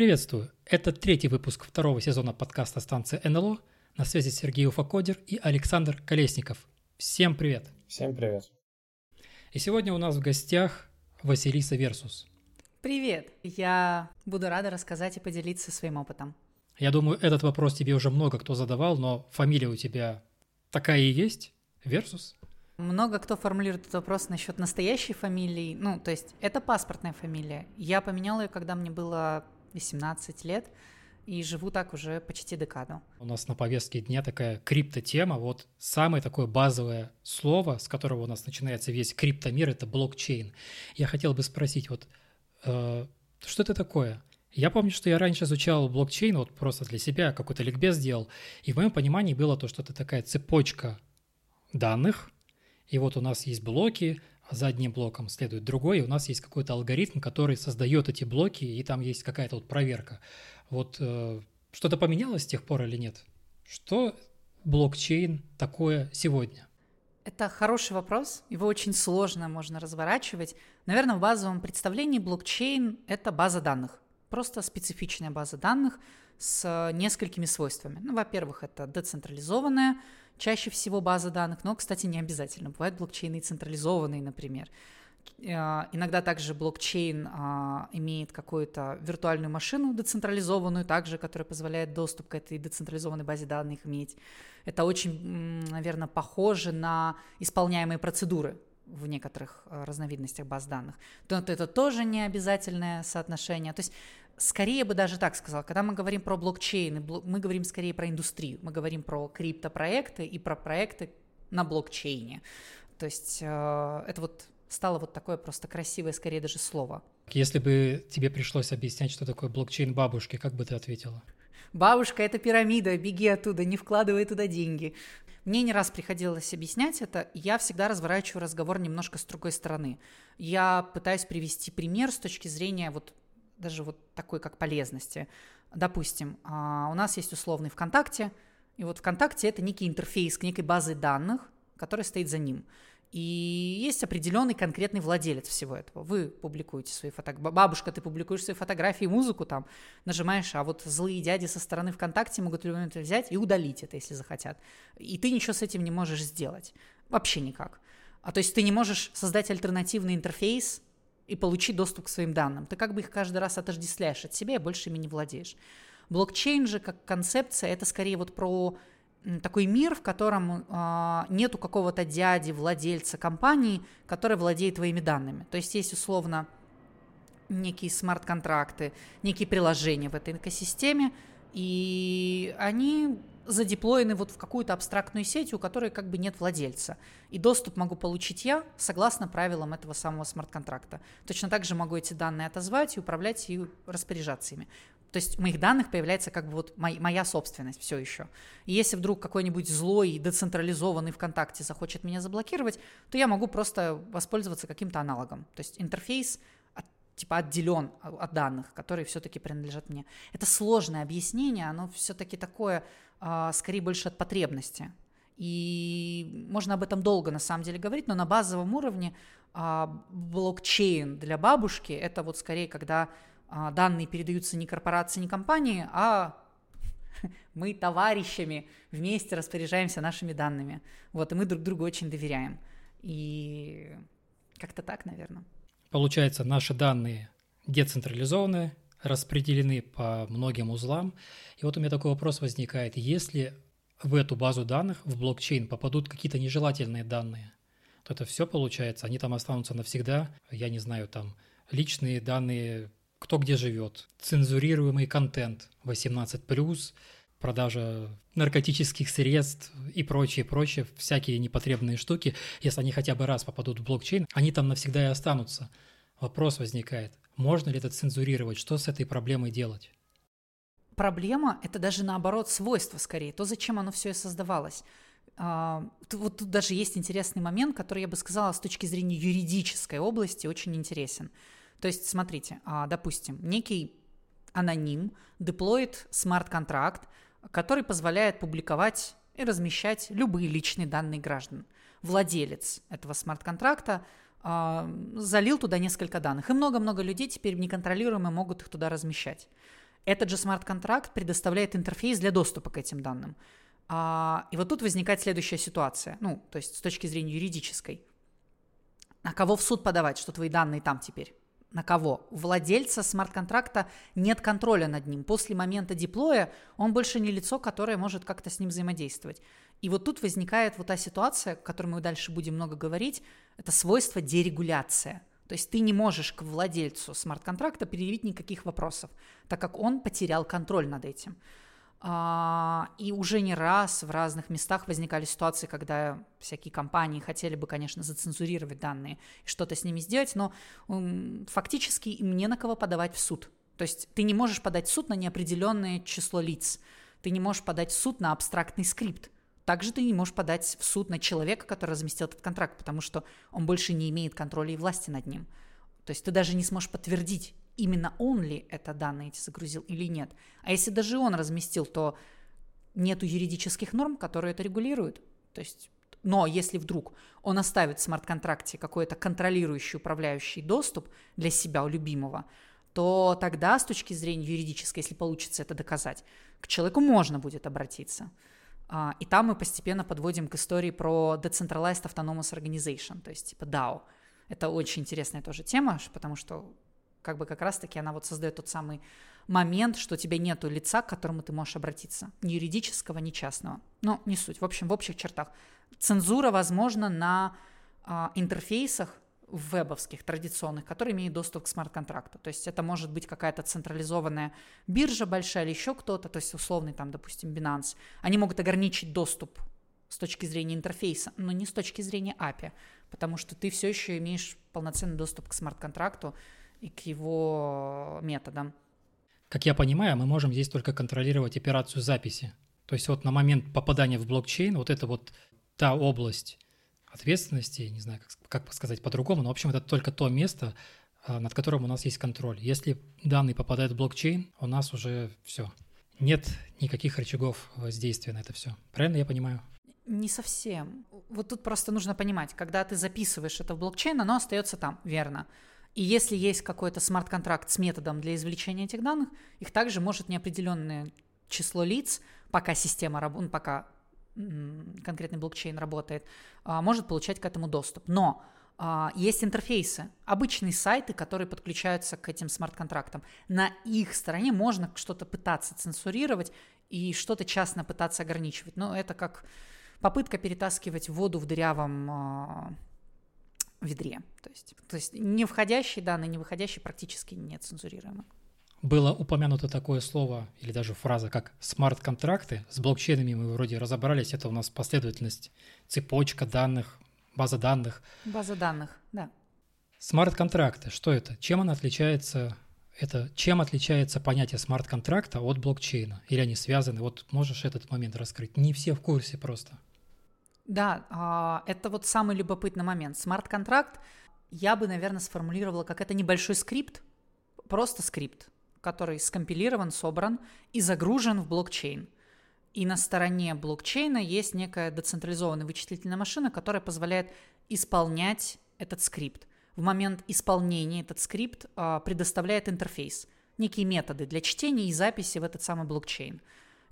Приветствую! Это третий выпуск второго сезона подкаста станции НЛО. На связи Сергей Уфакодер и Александр Колесников. Всем привет! Всем привет! И сегодня у нас в гостях Василиса Версус. Привет! Я буду рада рассказать и поделиться своим опытом. Я думаю, этот вопрос тебе уже много кто задавал, но фамилия у тебя такая и есть? Версус? Много кто формулирует этот вопрос насчет настоящей фамилии. Ну, то есть это паспортная фамилия. Я поменяла ее, когда мне было 18 лет, и живу так уже почти декаду. У нас на повестке дня такая криптотема. Вот самое такое базовое слово, с которого у нас начинается весь криптомир, это блокчейн. Я хотел бы спросить, вот что это такое? Я помню, что я раньше изучал блокчейн, вот просто для себя какой-то ликбез сделал, и в моем понимании было то, что это такая цепочка данных, и вот у нас есть блоки, за одним блоком следует другой, и у нас есть какой-то алгоритм, который создает эти блоки, и там есть какая-то вот проверка. Вот э, что-то поменялось с тех пор или нет? Что блокчейн такое сегодня? Это хороший вопрос, его очень сложно можно разворачивать. Наверное, в базовом представлении блокчейн — это база данных, просто специфичная база данных с несколькими свойствами. Ну, во-первых, это децентрализованная, чаще всего база данных, но, кстати, не обязательно. Бывают блокчейны централизованные, например. Э, иногда также блокчейн а, имеет какую-то виртуальную машину децентрализованную, также, которая позволяет доступ к этой децентрализованной базе данных иметь. Это очень, наверное, похоже на исполняемые процедуры в некоторых э, разновидностях баз данных. То это тоже не обязательное соотношение. То есть скорее бы даже так сказал, когда мы говорим про блокчейны, мы говорим скорее про индустрию, мы говорим про криптопроекты и про проекты на блокчейне. То есть э, это вот стало вот такое просто красивое, скорее даже слово. Если бы тебе пришлось объяснять, что такое блокчейн бабушки, как бы ты ответила? Бабушка — это пирамида, беги оттуда, не вкладывай туда деньги. Мне не раз приходилось объяснять это, я всегда разворачиваю разговор немножко с другой стороны. Я пытаюсь привести пример с точки зрения вот даже вот такой как полезности. Допустим, а, у нас есть условный ВКонтакте, и вот ВКонтакте это некий интерфейс к некой базе данных, которая стоит за ним. И есть определенный конкретный владелец всего этого. Вы публикуете свои фотографии. Бабушка, ты публикуешь свои фотографии, музыку там, нажимаешь, а вот злые дяди со стороны ВКонтакте могут в любой момент взять и удалить это, если захотят. И ты ничего с этим не можешь сделать. Вообще никак. А то есть ты не можешь создать альтернативный интерфейс, и получить доступ к своим данным. Ты как бы их каждый раз отождествляешь от себя и больше ими не владеешь. Блокчейн же как концепция это скорее вот про такой мир, в котором э, нету какого-то дяди, владельца компании, который владеет твоими данными. То есть есть условно некие смарт-контракты, некие приложения в этой экосистеме, и они задеплоены вот в какую-то абстрактную сеть, у которой как бы нет владельца. И доступ могу получить я согласно правилам этого самого смарт-контракта. Точно так же могу эти данные отозвать и управлять и распоряжаться ими. То есть в моих данных появляется как бы вот моя собственность все еще. И если вдруг какой-нибудь злой, децентрализованный ВКонтакте захочет меня заблокировать, то я могу просто воспользоваться каким-то аналогом. То есть интерфейс типа отделен от данных, которые все-таки принадлежат мне. Это сложное объяснение, оно все-таки такое, э, скорее больше от потребности. И можно об этом долго на самом деле говорить, но на базовом уровне э, блокчейн для бабушки это вот скорее, когда данные передаются не корпорации, не компании, а мы товарищами вместе распоряжаемся нашими данными. Вот, и мы друг другу очень доверяем. И как-то так, наверное. Получается, наши данные децентрализованы, распределены по многим узлам. И вот у меня такой вопрос возникает. Если в эту базу данных, в блокчейн попадут какие-то нежелательные данные, то это все получается, они там останутся навсегда. Я не знаю, там личные данные, кто где живет, цензурируемый контент 18+, продажа наркотических средств и прочее, прочее, всякие непотребные штуки, если они хотя бы раз попадут в блокчейн, они там навсегда и останутся. Вопрос возникает, можно ли это цензурировать, что с этой проблемой делать? Проблема – это даже наоборот свойство скорее, то, зачем оно все и создавалось. А, вот тут даже есть интересный момент, который я бы сказала с точки зрения юридической области очень интересен. То есть, смотрите, а, допустим, некий аноним деплоит смарт-контракт, который позволяет публиковать и размещать любые личные данные граждан. Владелец этого смарт-контракта э, залил туда несколько данных, и много-много людей теперь неконтролируемо могут их туда размещать. Этот же смарт-контракт предоставляет интерфейс для доступа к этим данным. А, и вот тут возникает следующая ситуация, ну, то есть с точки зрения юридической. На кого в суд подавать, что твои данные там теперь? На кого? У владельца смарт-контракта нет контроля над ним. После момента диплоя он больше не лицо, которое может как-то с ним взаимодействовать. И вот тут возникает вот та ситуация, о которой мы дальше будем много говорить, это свойство дерегуляция. То есть ты не можешь к владельцу смарт-контракта предъявить никаких вопросов, так как он потерял контроль над этим. А, и уже не раз в разных местах возникали ситуации, когда всякие компании хотели бы, конечно, зацензурировать данные и что-то с ними сделать, но фактически им не на кого подавать в суд. То есть ты не можешь подать в суд на неопределенное число лиц, ты не можешь подать в суд на абстрактный скрипт. Также ты не можешь подать в суд на человека, который разместил этот контракт, потому что он больше не имеет контроля и власти над ним. То есть ты даже не сможешь подтвердить, именно он ли это данные эти загрузил или нет. А если даже он разместил, то нету юридических норм, которые это регулируют. То есть но если вдруг он оставит в смарт-контракте какой-то контролирующий, управляющий доступ для себя у любимого, то тогда с точки зрения юридической, если получится это доказать, к человеку можно будет обратиться. А, и там мы постепенно подводим к истории про Decentralized Autonomous Organization, то есть типа DAO. Это очень интересная тоже тема, потому что как бы как раз-таки она вот создает тот самый момент, что у тебя нету лица, к которому ты можешь обратиться. Ни юридического, ни частного. Но не суть. В общем, в общих чертах. Цензура возможна на а, интерфейсах вебовских, традиционных, которые имеют доступ к смарт-контракту. То есть это может быть какая-то централизованная биржа большая или еще кто-то, то есть условный там, допустим, Binance. Они могут ограничить доступ с точки зрения интерфейса, но не с точки зрения API, потому что ты все еще имеешь полноценный доступ к смарт-контракту, и к его методам. Как я понимаю, мы можем здесь только контролировать операцию записи. То есть вот на момент попадания в блокчейн вот это вот та область ответственности, не знаю, как, как сказать по-другому, но, в общем, это только то место, а, над которым у нас есть контроль. Если данные попадают в блокчейн, у нас уже все. Нет никаких рычагов воздействия на это все. Правильно я понимаю? Не совсем. Вот тут просто нужно понимать, когда ты записываешь это в блокчейн, оно остается там, верно. И если есть какой-то смарт-контракт с методом для извлечения этих данных, их также может неопределенное число лиц, пока система работает, ну, пока конкретный блокчейн работает, а, может получать к этому доступ. Но а, есть интерфейсы, обычные сайты, которые подключаются к этим смарт-контрактам. На их стороне можно что-то пытаться цензурировать и что-то частно пытаться ограничивать. Но это как попытка перетаскивать воду в дырявом а, ведре. То есть, то есть не входящие данные, не выходящие практически не цензурируемы. Было упомянуто такое слово или даже фраза, как смарт-контракты. С блокчейнами мы вроде разобрались. Это у нас последовательность, цепочка данных, база данных. База данных, да. Смарт-контракты, что это? Чем она отличается? Это чем отличается понятие смарт-контракта от блокчейна? Или они связаны? Вот можешь этот момент раскрыть? Не все в курсе просто. Да, а, это вот самый любопытный момент. Смарт-контракт я бы, наверное, сформулировала как это небольшой скрипт, просто скрипт, который скомпилирован, собран и загружен в блокчейн. И на стороне блокчейна есть некая децентрализованная вычислительная машина, которая позволяет исполнять этот скрипт. В момент исполнения этот скрипт а, предоставляет интерфейс, некие методы для чтения и записи в этот самый блокчейн.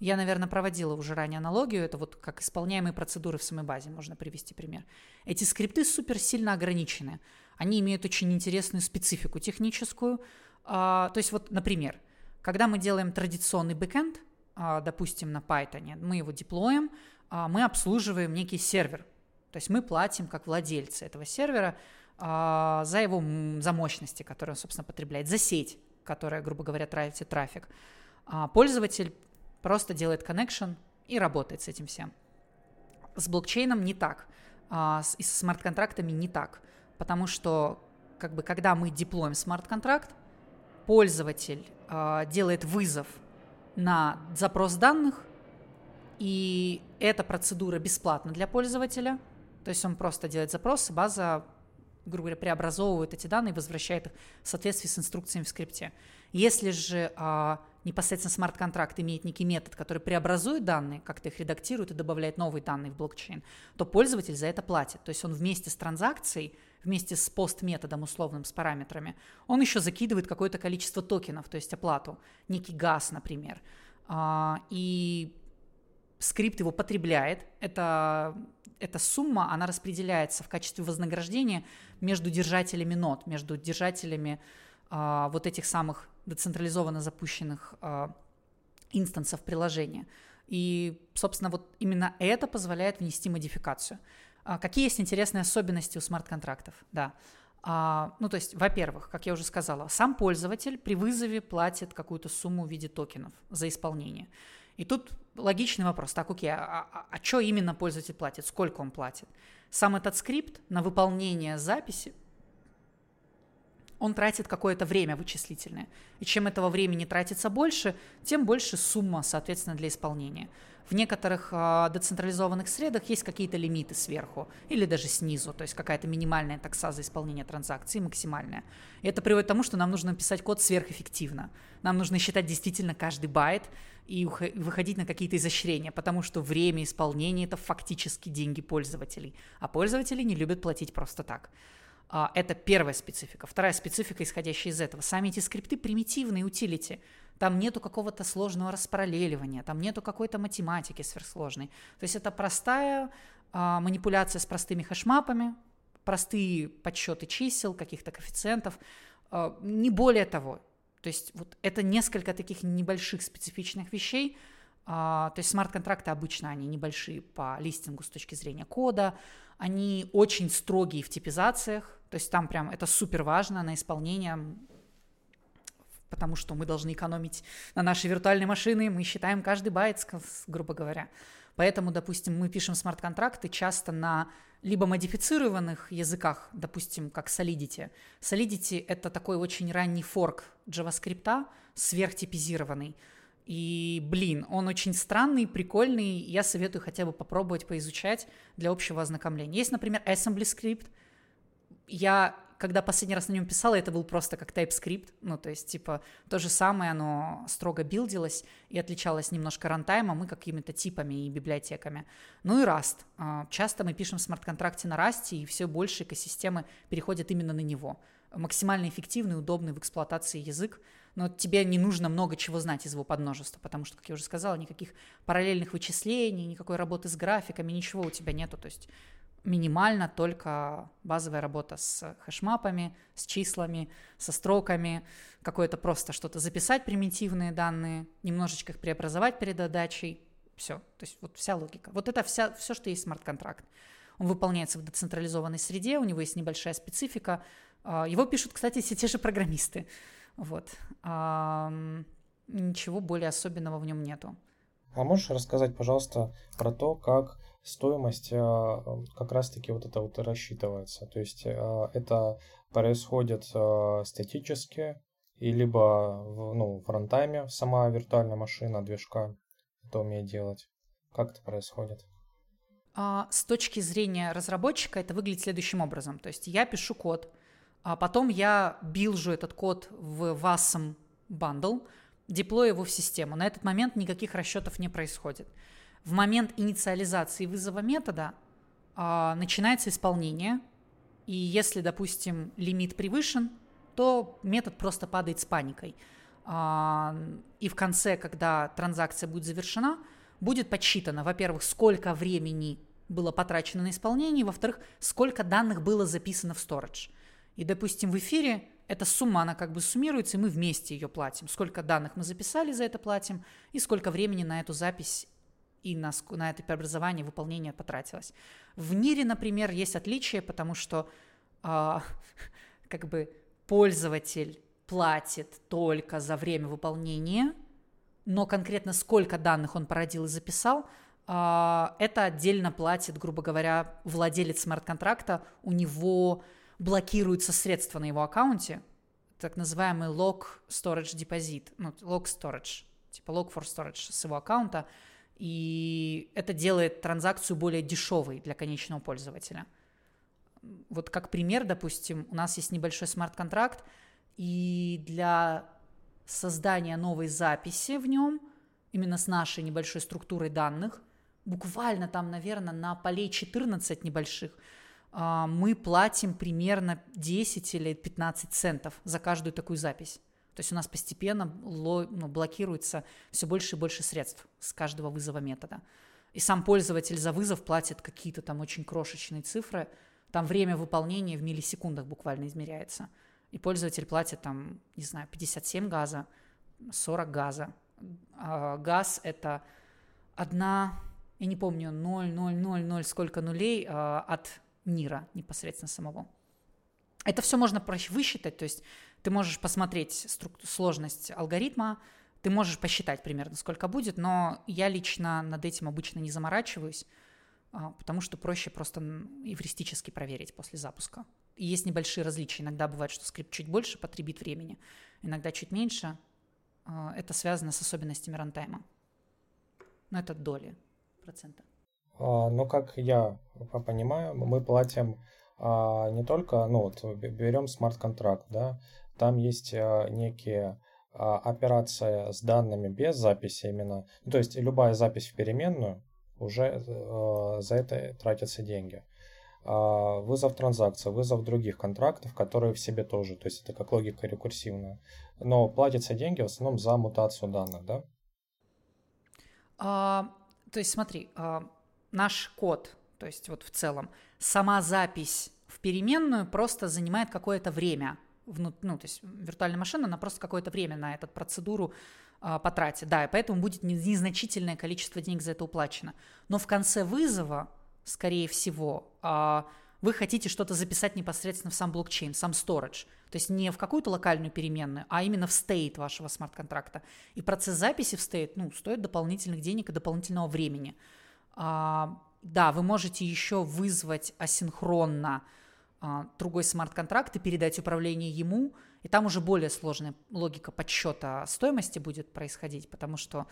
Я, наверное, проводила уже ранее аналогию. Это вот как исполняемые процедуры в самой базе, можно привести пример. Эти скрипты супер сильно ограничены. Они имеют очень интересную специфику техническую. А, то есть вот, например, когда мы делаем традиционный бэкэнд, а, допустим, на Python, мы его деплоим, а, мы обслуживаем некий сервер. То есть мы платим как владельцы этого сервера за его за мощности, которые он, собственно, потребляет, за сеть, которая, грубо говоря, тратит трафик. Пользователь просто делает connection и работает с этим всем. С блокчейном не так, а с, и с смарт-контрактами не так, потому что как бы когда мы деплоим смарт-контракт, пользователь э, делает вызов на запрос данных, и эта процедура бесплатна для пользователя, то есть он просто делает запрос, база грубо говоря, преобразовывает эти данные и возвращает их в соответствии с инструкциями в скрипте. Если же а, непосредственно смарт-контракт имеет некий метод, который преобразует данные, как-то их редактирует и добавляет новые данные в блокчейн, то пользователь за это платит. То есть он вместе с транзакцией, вместе с пост-методом условным, с параметрами, он еще закидывает какое-то количество токенов, то есть оплату, некий газ, например. А, и скрипт его потребляет. Это, эта сумма, она распределяется в качестве вознаграждения между держателями нот, между держателями а, вот этих самых децентрализованно запущенных а, инстансов приложения. И, собственно, вот именно это позволяет внести модификацию. А, какие есть интересные особенности у смарт-контрактов? Да. А, ну, то есть, во-первых, как я уже сказала, сам пользователь при вызове платит какую-то сумму в виде токенов за исполнение. И тут логичный вопрос. Так, окей, а, а, а что именно пользователь платит? Сколько он платит? Сам этот скрипт на выполнение записи он тратит какое-то время вычислительное. И чем этого времени тратится больше, тем больше сумма, соответственно, для исполнения. В некоторых э, децентрализованных средах есть какие-то лимиты сверху или даже снизу, то есть какая-то минимальная такса за исполнение транзакций, максимальная. И это приводит к тому, что нам нужно писать код сверхэффективно. Нам нужно считать действительно каждый байт и выходить на какие-то изощрения, потому что время исполнения – это фактически деньги пользователей, а пользователи не любят платить просто так. А, это первая специфика. Вторая специфика, исходящая из этого. Сами эти скрипты примитивные, утилити. Там нету какого-то сложного распараллеливания, там нету какой-то математики сверхсложной. То есть это простая а, манипуляция с простыми хэшмапами, простые подсчеты чисел, каких-то коэффициентов, а, не более того. То есть вот это несколько таких небольших специфичных вещей, а, то есть смарт-контракты обычно они небольшие по листингу с точки зрения кода, они очень строгие в типизациях, то есть там прям это супер важно на исполнение, потому что мы должны экономить на нашей виртуальной машины, мы считаем каждый байт, грубо говоря. Поэтому, допустим, мы пишем смарт-контракты часто на либо модифицированных языках, допустим, как Solidity. Solidity — это такой очень ранний форк JavaScript, сверхтипизированный. И, блин, он очень странный, прикольный. Я советую хотя бы попробовать поизучать для общего ознакомления. Есть, например, Assembly Script. Я, когда последний раз на нем писала, это был просто как TypeScript. Ну, то есть, типа, то же самое, оно строго билдилось и отличалось немножко рантаймом и какими-то типами и библиотеками. Ну и Rust. А, часто мы пишем смарт-контракте на Rust, и все больше экосистемы переходят именно на него. Максимально эффективный, удобный в эксплуатации язык но тебе не нужно много чего знать из его подмножества, потому что, как я уже сказала, никаких параллельных вычислений, никакой работы с графиками, ничего у тебя нету, то есть минимально только базовая работа с хэшмапами, с числами, со строками, какое-то просто что-то записать, примитивные данные, немножечко их преобразовать перед отдачей, все, то есть вот вся логика. Вот это вся, все, что есть смарт-контракт. Он выполняется в децентрализованной среде, у него есть небольшая специфика. А, его пишут, кстати, все те же программисты. Вот. Ничего более особенного в нем нету. А можешь рассказать, пожалуйста, про то, как стоимость а, как раз-таки вот это вот рассчитывается? То есть а, это происходит а, статически, и либо в, ну, в рантайме сама виртуальная машина, движка это умеет делать. Как это происходит? С точки зрения разработчика это выглядит следующим образом. То есть я пишу код, а потом я билжу этот код в WASM bundle, деплою его в систему. На этот момент никаких расчетов не происходит. В момент инициализации вызова метода а, начинается исполнение, и если, допустим, лимит превышен, то метод просто падает с паникой. А, и в конце, когда транзакция будет завершена, будет подсчитано, во-первых, сколько времени было потрачено на исполнение, во-вторых, сколько данных было записано в storage. И, допустим, в эфире эта сумма, она как бы суммируется, и мы вместе ее платим. Сколько данных мы записали, за это платим, и сколько времени на эту запись и на, на это преобразование, выполнение потратилось. В НИРе, например, есть отличие, потому что э, как бы пользователь платит только за время выполнения, но конкретно сколько данных он породил и записал, э, это отдельно платит, грубо говоря, владелец смарт-контракта, у него блокируются средства на его аккаунте, так называемый log storage deposit, ну, log storage, типа log for storage с его аккаунта, и это делает транзакцию более дешевой для конечного пользователя. вот как пример, допустим, у нас есть небольшой смарт-контракт, и для создания новой записи в нем, именно с нашей небольшой структурой данных, буквально там, наверное, на полей 14 небольших, а, мы платим примерно 10 или 15 центов за каждую такую запись. То есть у нас постепенно ну, блокируется все больше и больше средств с каждого вызова метода. И сам пользователь за вызов платит какие-то там очень крошечные цифры. Там время выполнения в миллисекундах буквально измеряется. И пользователь платит там, не знаю, 57 газа, 40 газа. А газ – это одна, я не помню, 0, 0, 0, 0, сколько нулей а, от НИРа непосредственно самого. Это все можно проще высчитать, то есть ты можешь посмотреть сложность алгоритма, ты можешь посчитать примерно, сколько будет, но я лично над этим обычно не заморачиваюсь, а, потому что проще просто эвристически проверить после запуска. И есть небольшие различия. Иногда бывает, что скрипт чуть больше потребит времени, иногда чуть меньше. А, это связано с особенностями рантайма. Но это доли процента. А, ну, как я понимаю, мы платим не только, ну вот берем смарт-контракт, да, там есть э, некие а, операция с данными без записи именно. Ну, то есть любая запись в переменную, уже э, за это тратятся деньги. А, вызов транзакции, вызов других контрактов, которые в себе тоже, то есть это как логика рекурсивная. Но платятся деньги в основном за мутацию данных, да? А, то есть смотри, а, наш код, то есть вот в целом, сама запись в переменную просто занимает какое-то время – ну, то есть виртуальная машина, она просто какое-то время на эту процедуру а, потратит. Да, и поэтому будет незначительное количество денег за это уплачено. Но в конце вызова, скорее всего, а, вы хотите что-то записать непосредственно в сам блокчейн, сам storage. То есть не в какую-то локальную переменную, а именно в стейт вашего смарт-контракта. И процесс записи в стейт ну, стоит дополнительных денег и дополнительного времени. А, да, вы можете еще вызвать асинхронно другой смарт-контракт и передать управление ему, и там уже более сложная логика подсчета стоимости будет происходить, потому что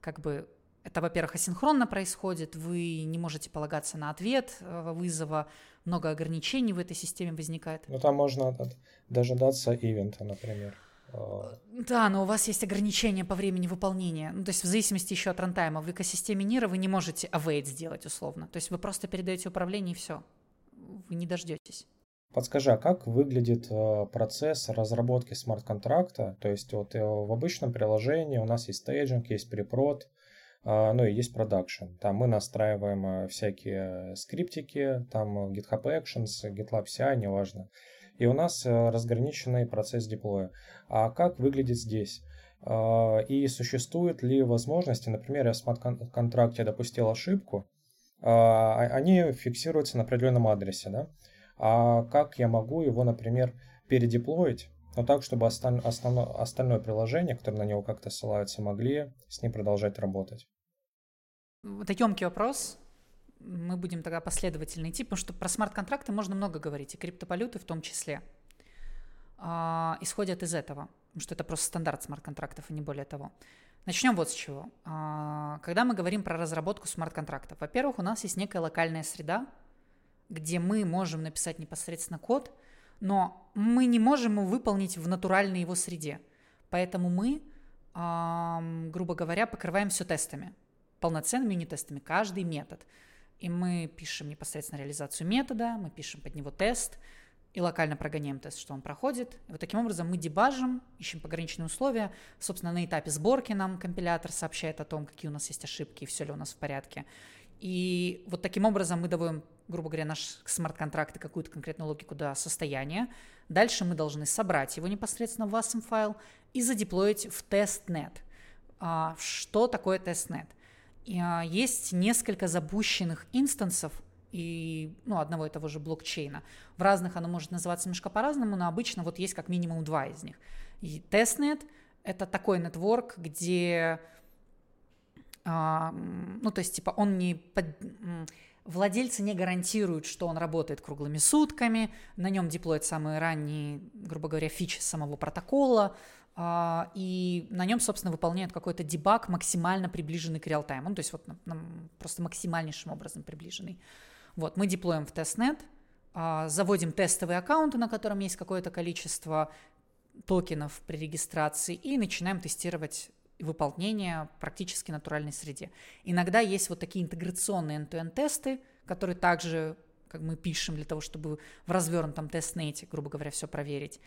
как бы это, во-первых, асинхронно происходит, вы не можете полагаться на ответ э, вызова, много ограничений в этой системе возникает. Ну, там можно дожидаться ивента, например. А. Да, но у вас есть ограничения по времени выполнения. Ну, то есть в зависимости еще от рантайма. В экосистеме Нира вы не можете await сделать условно. То есть вы просто передаете управление и все вы не дождетесь. Подскажи, а как выглядит э, процесс разработки смарт-контракта? То есть вот э, в обычном приложении у нас есть staging, есть preprod, э, ну и есть продакшн. Там мы настраиваем всякие скриптики, там GitHub Actions, GitLab CI, неважно. И у нас разграниченный процесс деплоя. А как выглядит здесь? И существует ли возможности, например, я в смарт-контракте допустил ошибку, они фиксируются на определенном адресе, да? А как я могу его, например, передеплоить, но так, чтобы осталь... основно... остальное приложение, которое на него как-то ссылаются, могли с ним продолжать работать? Это емкий вопрос. Мы будем тогда последовательно идти, потому что про смарт-контракты можно много говорить, и криптовалюты в том числе. Исходят из этого, что это просто стандарт смарт-контрактов, и не более того. Начнем вот с чего. А, когда мы говорим про разработку смарт-контрактов, во-первых, у нас есть некая локальная среда, где мы можем написать непосредственно код, но мы не можем его выполнить в натуральной его среде. Поэтому мы, грубо говоря, покрываем все тестами, полноценными юнит-тестами, каждый метод. И мы пишем непосредственно реализацию метода, мы пишем под него тест – и локально прогоняем тест, что он проходит. И вот таким образом мы дебажим, ищем пограничные условия. Собственно, на этапе сборки нам компилятор сообщает о том, какие у нас есть ошибки и все ли у нас в порядке. И вот таким образом мы доводим, грубо говоря, наш смарт-контракт и какую-то конкретную логику до состояния. Дальше мы должны собрать его непосредственно в WASM файл и задеплоить в testnet. А, что такое testnet? А, есть несколько запущенных инстансов и ну, одного и того же блокчейна. В разных оно может называться немножко по-разному, но обычно вот есть как минимум два из них. И testnet — это такой network, где, ну, то есть, типа, он не... Под, владельцы не гарантируют, что он работает круглыми сутками, на нем деплоят самые ранние, грубо говоря, фичи самого протокола, а, и на нем, собственно, выполняют какой-то debug, максимально приближенный к реалтайму, ну, то есть вот просто максимальнейшим образом приближенный. Вот, мы деплоим в testnet, а, заводим тестовый аккаунт, на котором есть какое-то количество токенов при регистрации, и начинаем тестировать выполнение практически натуральной среде. Иногда есть вот такие интеграционные end-to-end тесты, которые также как мы пишем для того, чтобы в развернутом тестнете, грубо говоря, все проверить.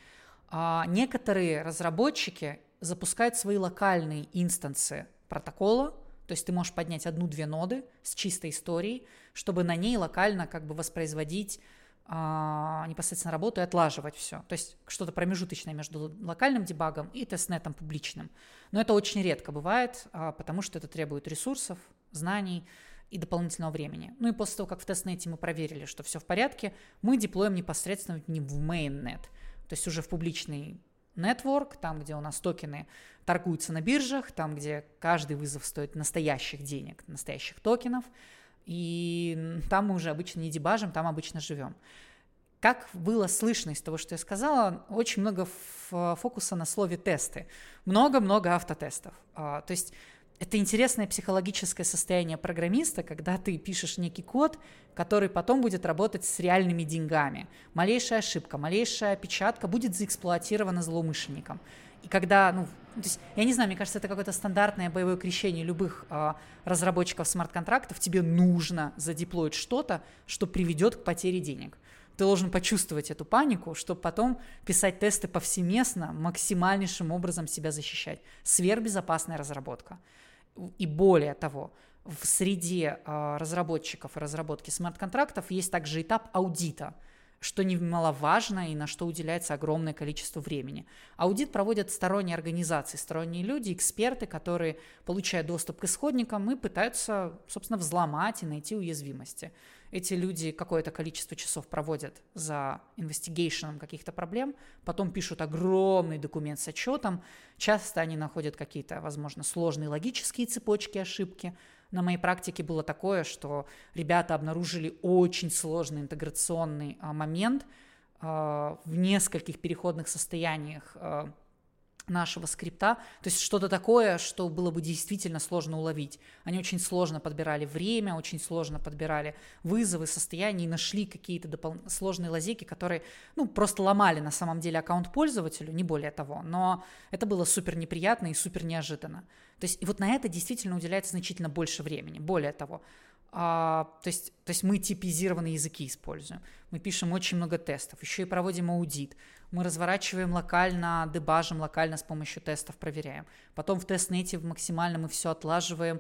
А некоторые разработчики запускают свои локальные инстансы протокола, то есть ты можешь поднять одну-две ноды с чистой историей, чтобы на ней локально как бы воспроизводить а, непосредственно работу и отлаживать все. То есть что-то промежуточное между локальным дебагом и тестнетом публичным. Но это очень редко бывает, а, потому что это требует ресурсов, знаний и дополнительного времени. Ну и после того, как в тестнете мы проверили, что все в порядке, мы деплоим непосредственно не в mainnet, то есть уже в публичный network, там, где у нас токены торгуются на биржах, там, где каждый вызов стоит настоящих денег, настоящих токенов – и там мы уже обычно не дебажим, там обычно живем. Как было слышно из того, что я сказала, очень много фокуса на слове тесты. Много-много автотестов. А, то есть это интересное психологическое состояние программиста, когда ты пишешь некий код, который потом будет работать с реальными деньгами. Малейшая ошибка, малейшая опечатка будет заэксплуатирована злоумышленником. И когда, ну, то есть, я не знаю, мне кажется, это какое-то стандартное боевое крещение любых а, разработчиков смарт-контрактов. Тебе нужно задеплоить что-то, что приведет к потере денег. Ты должен почувствовать эту панику, чтобы потом писать тесты повсеместно, максимальнейшим образом себя защищать. Сверхбезопасная разработка. И более того, в среде а, разработчиков и разработки смарт-контрактов есть также этап аудита – что немаловажно и на что уделяется огромное количество времени. Аудит проводят сторонние организации, сторонние люди, эксперты, которые получают доступ к исходникам и пытаются, собственно, взломать и найти уязвимости. Эти люди какое-то количество часов проводят за инвестигейшеном каких-то проблем, потом пишут огромный документ с отчетом, часто они находят какие-то, возможно, сложные логические цепочки ошибки, на моей практике было такое, что ребята обнаружили очень сложный интеграционный а, момент а, в нескольких переходных состояниях а, нашего скрипта, то есть что-то такое, что было бы действительно сложно уловить. Они очень сложно подбирали время, очень сложно подбирали вызовы, состояния и нашли какие-то допол... сложные лазейки, которые, ну, просто ломали на самом деле аккаунт пользователю, не более того, но это было супер неприятно и супер неожиданно. То есть и вот на это действительно уделяется значительно больше времени. Более того, а, то, есть, то есть мы типизированные языки используем, мы пишем очень много тестов, еще и проводим аудит, мы разворачиваем локально, дебажим локально с помощью тестов, проверяем. Потом в тестнете максимально мы все отлаживаем,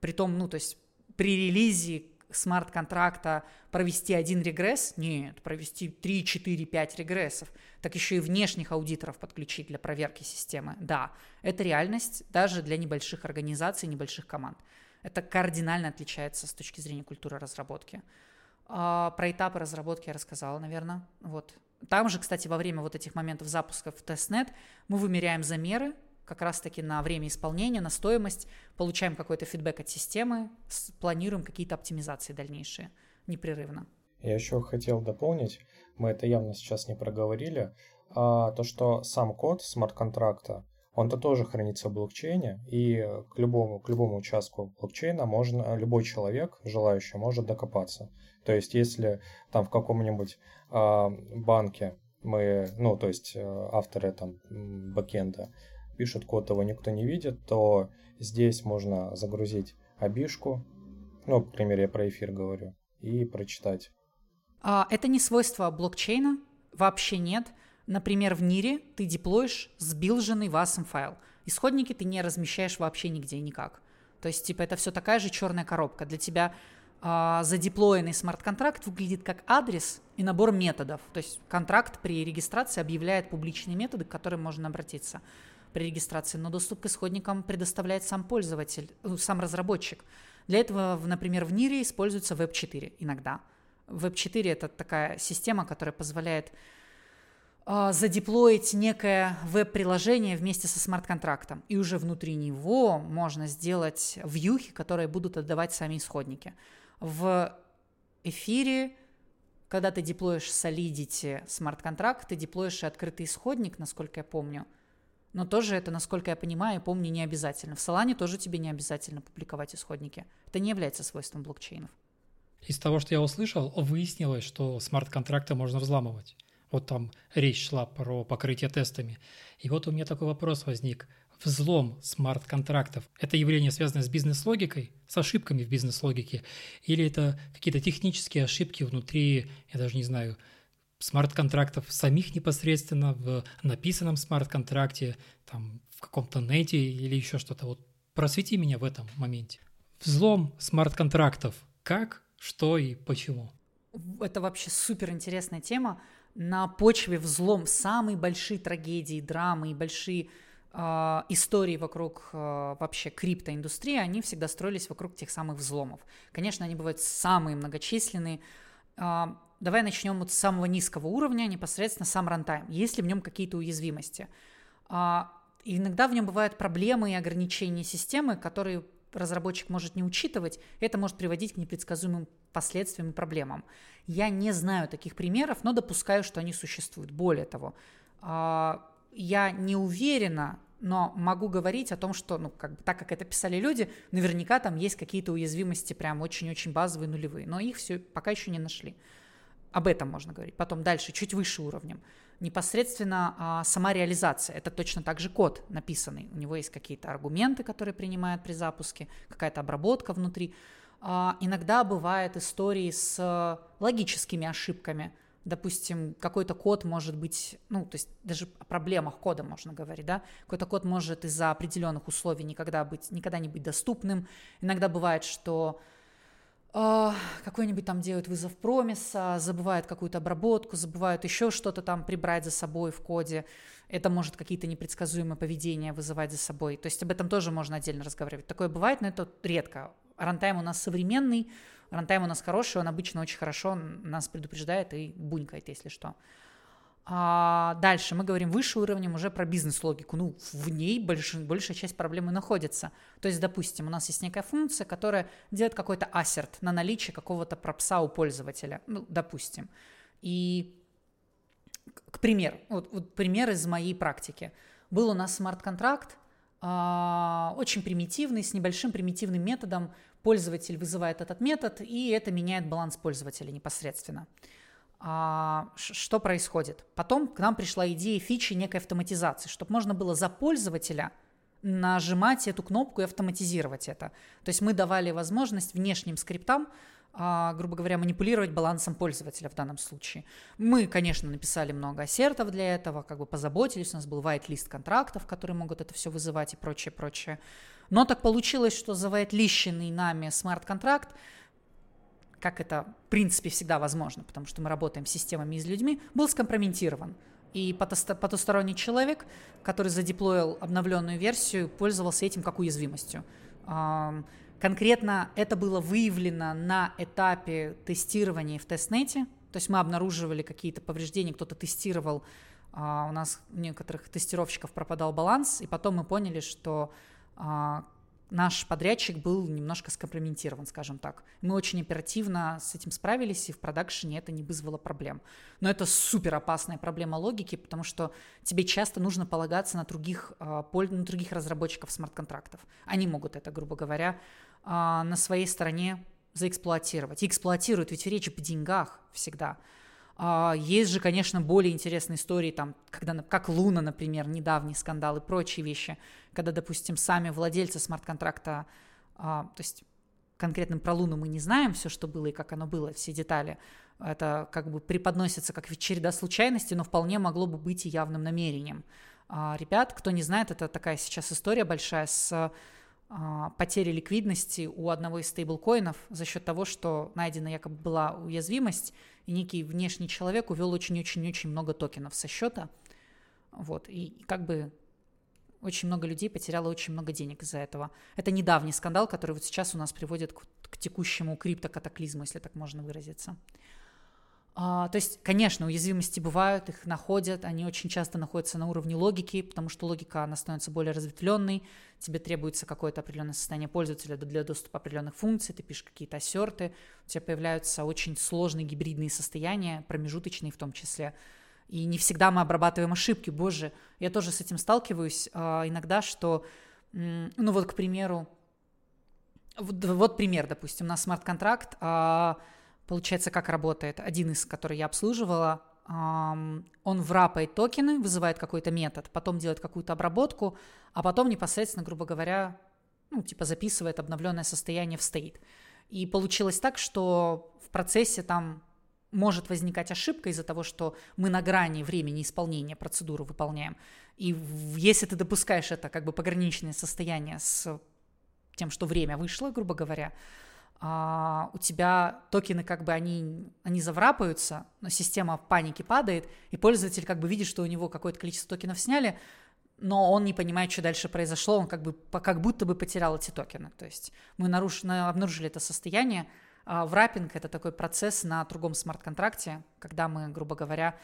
при том, ну, то есть при релизе смарт-контракта провести один регресс? Нет, провести 3, 4, 5 регрессов. Так еще и внешних аудиторов подключить для проверки системы. Да, это реальность даже для небольших организаций, небольших команд. Это кардинально отличается с точки зрения культуры разработки. А, про этапы разработки я рассказала, наверное. Вот. Там же, кстати, во время вот этих моментов запуска в testnet мы вымеряем замеры, как раз-таки на время исполнения, на стоимость, получаем какой-то фидбэк от системы, планируем какие-то оптимизации дальнейшие непрерывно. Я еще хотел дополнить, мы это явно сейчас не проговорили, а, то, что сам код смарт-контракта, он-то тоже хранится в блокчейне, и к любому, к любому участку блокчейна можно, любой человек, желающий, может докопаться. То есть, если там в каком-нибудь а, банке мы, ну, то есть э, авторы там бэкенда пишут код, его никто не видит, то здесь можно загрузить ABI шку, ну, к примеру, я про эфир говорю, и прочитать. А, это не свойство блокчейна, вообще нет. Например, в NEAR е ты деплоишь сбилженный wasm файл. Исходники ты не размещаешь вообще нигде никак. То есть, типа, это все такая же черная коробка. Для тебя а, задеплоенный смарт-контракт выглядит как адрес и набор методов. То есть контракт при регистрации объявляет публичные методы, к которым можно обратиться при регистрации, но доступ к исходникам предоставляет сам пользователь, ну, сам разработчик. Для этого, например, в НИРе используется Web4 иногда. Web4 это такая система, которая позволяет э, задеплоить некое веб-приложение вместе со смарт-контрактом. И уже внутри него можно сделать вьюхи, которые будут отдавать сами исходники. В эфире когда ты деплоишь Solidity смарт-контракт, ты деплоишь и открытый исходник, насколько я помню – но тоже это, насколько я понимаю, помню, не обязательно. В Solana тоже тебе не обязательно публиковать исходники. Это не является свойством блокчейнов. Из того, что я услышал, выяснилось, что смарт-контракты можно взламывать. Вот там речь шла про покрытие тестами. И вот у меня такой вопрос возник. Взлом смарт-контрактов – это явление, связанное с бизнес-логикой, с ошибками в бизнес-логике? Или это какие-то технические ошибки внутри, я даже не знаю, смарт-контрактов самих непосредственно в написанном смарт-контракте, там, в каком-то нете или еще что-то? Вот просвети меня в этом моменте. Взлом смарт-контрактов. Как, что и почему? Это вообще супер интересная тема на почве взлом самые большие трагедии, драмы и большие э, истории вокруг э, вообще криптоиндустрии, они всегда строились вокруг тех самых взломов. Конечно, они бывают самые многочисленные. Э, давай начнем вот с самого низкого уровня, непосредственно сам рантайм. Есть ли в нем какие-то уязвимости? Иногда в нем бывают проблемы и ограничения системы, которые разработчик может не учитывать, это может приводить к непредсказуемым последствиям и проблемам. Я не знаю таких примеров, но допускаю, что они существуют. Более того, а, я не уверена, но могу говорить о том, что, ну, как бы, так как это писали люди, наверняка там есть какие-то уязвимости прям очень-очень базовые, нулевые, но их все пока еще не нашли. Об этом можно говорить. Потом дальше, чуть выше уровнем непосредственно а, сама реализация. Это точно так же код написанный. У него есть какие-то аргументы, которые принимает при запуске, какая-то обработка внутри. А, иногда бывают истории с а, логическими ошибками. Допустим, какой-то код может быть, ну, то есть даже о проблемах кода можно говорить, да, какой-то код может из-за определенных условий никогда, быть, никогда не быть доступным. Иногда бывает, что какой-нибудь там делают вызов промиса, забывают какую-то обработку, забывают еще что-то там прибрать за собой в коде. Это может какие-то непредсказуемые поведения вызывать за собой. То есть об этом тоже можно отдельно разговаривать. Такое бывает, но это редко. Runtime у нас современный, runtime у нас хороший, он обычно очень хорошо нас предупреждает и бунькает, если что. А дальше мы говорим выше уровнем уже про бизнес-логику. Ну, в ней больш, большая часть проблемы находится. То есть, допустим, у нас есть некая функция, которая делает какой-то ассерт на наличие какого-то пропса у пользователя. Ну, допустим. И, к примеру, вот, вот пример из моей практики. Был у нас смарт-контракт, а, очень примитивный, с небольшим примитивным методом. Пользователь вызывает этот метод, и это меняет баланс пользователя непосредственно что происходит? Потом к нам пришла идея фичи некой автоматизации, чтобы можно было за пользователя нажимать эту кнопку и автоматизировать это. То есть мы давали возможность внешним скриптам, а, грубо говоря, манипулировать балансом пользователя в данном случае. Мы, конечно, написали много ассертов для этого, как бы позаботились, у нас был white-лист контрактов, которые могут это все вызывать и прочее, прочее. Но так получилось, что за white нами смарт-контракт как это в принципе всегда возможно, потому что мы работаем с системами и с людьми, был скомпрометирован. И потусторонний человек, который задеплоил обновленную версию, пользовался этим как уязвимостью. Конкретно это было выявлено на этапе тестирования в тестнете, то есть мы обнаруживали какие-то повреждения, кто-то тестировал, а, у нас у некоторых тестировщиков пропадал баланс, и потом мы поняли, что а, наш подрядчик был немножко скомпрометирован, скажем так. Мы очень оперативно с этим справились, и в продакшене это не вызвало проблем. Но это супер опасная проблема логики, потому что тебе часто нужно полагаться на других, а, на других разработчиков смарт-контрактов. Они могут это, грубо говоря, а, на своей стороне заэксплуатировать. И эксплуатируют, ведь речь по деньгах всегда. А, есть же, конечно, более интересные истории, там, когда, как Луна, например, недавний скандал и прочие вещи, когда, допустим, сами владельцы смарт-контракта, а, то есть конкретно про Луну мы не знаем все, что было и как оно было, все детали, это как бы преподносится как череда случайностей, но вполне могло бы быть и явным намерением. А, ребят, кто не знает, это такая сейчас история большая с потери ликвидности у одного из стейблкоинов за счет того, что найдена якобы была уязвимость, и некий внешний человек увел очень-очень-очень много токенов со счета. Вот, и как бы очень много людей потеряло очень много денег из-за этого. Это недавний скандал, который вот сейчас у нас приводит к, к текущему криптокатаклизму, если так можно выразиться. А, то есть, конечно, уязвимости бывают, их находят, они очень часто находятся на уровне логики, потому что логика, она становится более разветвленной, тебе требуется какое-то определенное состояние пользователя для доступа определенных функций, ты пишешь какие-то ассерты, у тебя появляются очень сложные гибридные состояния, промежуточные в том числе, и не всегда мы обрабатываем ошибки, боже, я тоже с этим сталкиваюсь а, иногда, что, ну вот, к примеру, Вот, вот пример, допустим, у нас смарт-контракт, а, получается, как работает. Один из, который я обслуживала, он врапает токены, вызывает какой-то метод, потом делает какую-то обработку, а потом непосредственно, грубо говоря, ну, типа записывает обновленное состояние в стейт. И получилось так, что в процессе там может возникать ошибка из-за того, что мы на грани времени исполнения процедуры выполняем. И если ты допускаешь это как бы пограничное состояние с тем, что время вышло, грубо говоря, а, у тебя токены как бы они, они заврапаются, но система в панике падает, и пользователь как бы видит, что у него какое-то количество токенов сняли, но он не понимает, что дальше произошло, он как, бы, как будто бы потерял эти токены. То есть мы наруш, обнаружили это состояние. А враппинг — это такой процесс на другом смарт-контракте, когда мы, грубо говоря,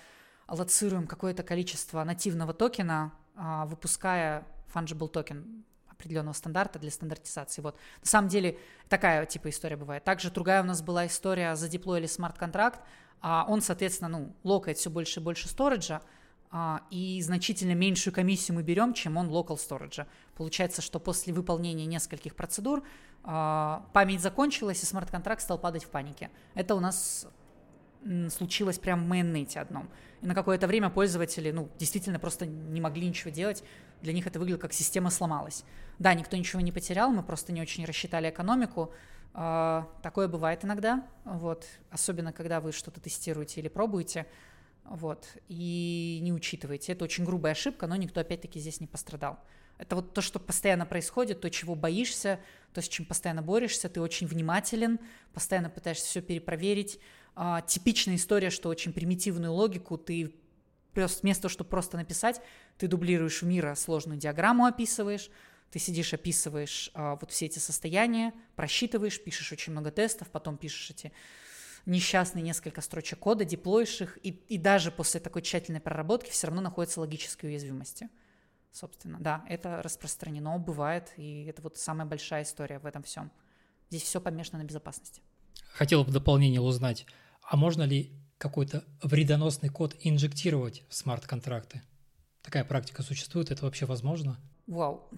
аллоцируем какое-то количество нативного токена, а, выпуская fungible токен определенного стандарта для стандартизации. Вот. На самом деле такая типа история бывает. Также другая у нас была история, задеплоили смарт-контракт, а он, соответственно, ну, локает все больше и больше сториджа, а, и значительно меньшую комиссию мы берем, чем он локает storage. Получается, что после выполнения нескольких процедур а, память закончилась, и смарт-контракт стал падать в панике. Это у нас случилось прямо в мейннете одном. И на какое-то время пользователи, ну, действительно просто не могли ничего делать. Для них это выглядело как система сломалась. Да, никто ничего не потерял, мы просто не очень рассчитали экономику. А, такое бывает иногда, вот, особенно когда вы что-то тестируете или пробуете, вот, и не учитываете. Это очень грубая ошибка, но никто опять-таки здесь не пострадал. Это вот то, что постоянно происходит, то, чего боишься, то, с чем постоянно борешься, ты очень внимателен, постоянно пытаешься все перепроверить, а, типичная история, что очень примитивную логику ты просто вместо того, чтобы просто написать, ты дублируешь мира сложную диаграмму, описываешь, ты сидишь, описываешь а, вот все эти состояния, просчитываешь, пишешь очень много тестов, потом пишешь эти несчастные несколько строчек кода, деплоишь их, и, и даже после такой тщательной проработки все равно находятся логические уязвимости. Собственно, да, это распространено, бывает, и это вот самая большая история в этом всем. Здесь все помешано на безопасности. Хотел бы в дополнение узнать, а можно ли какой-то вредоносный код инжектировать в смарт-контракты? Такая практика существует, это вообще возможно? Вау.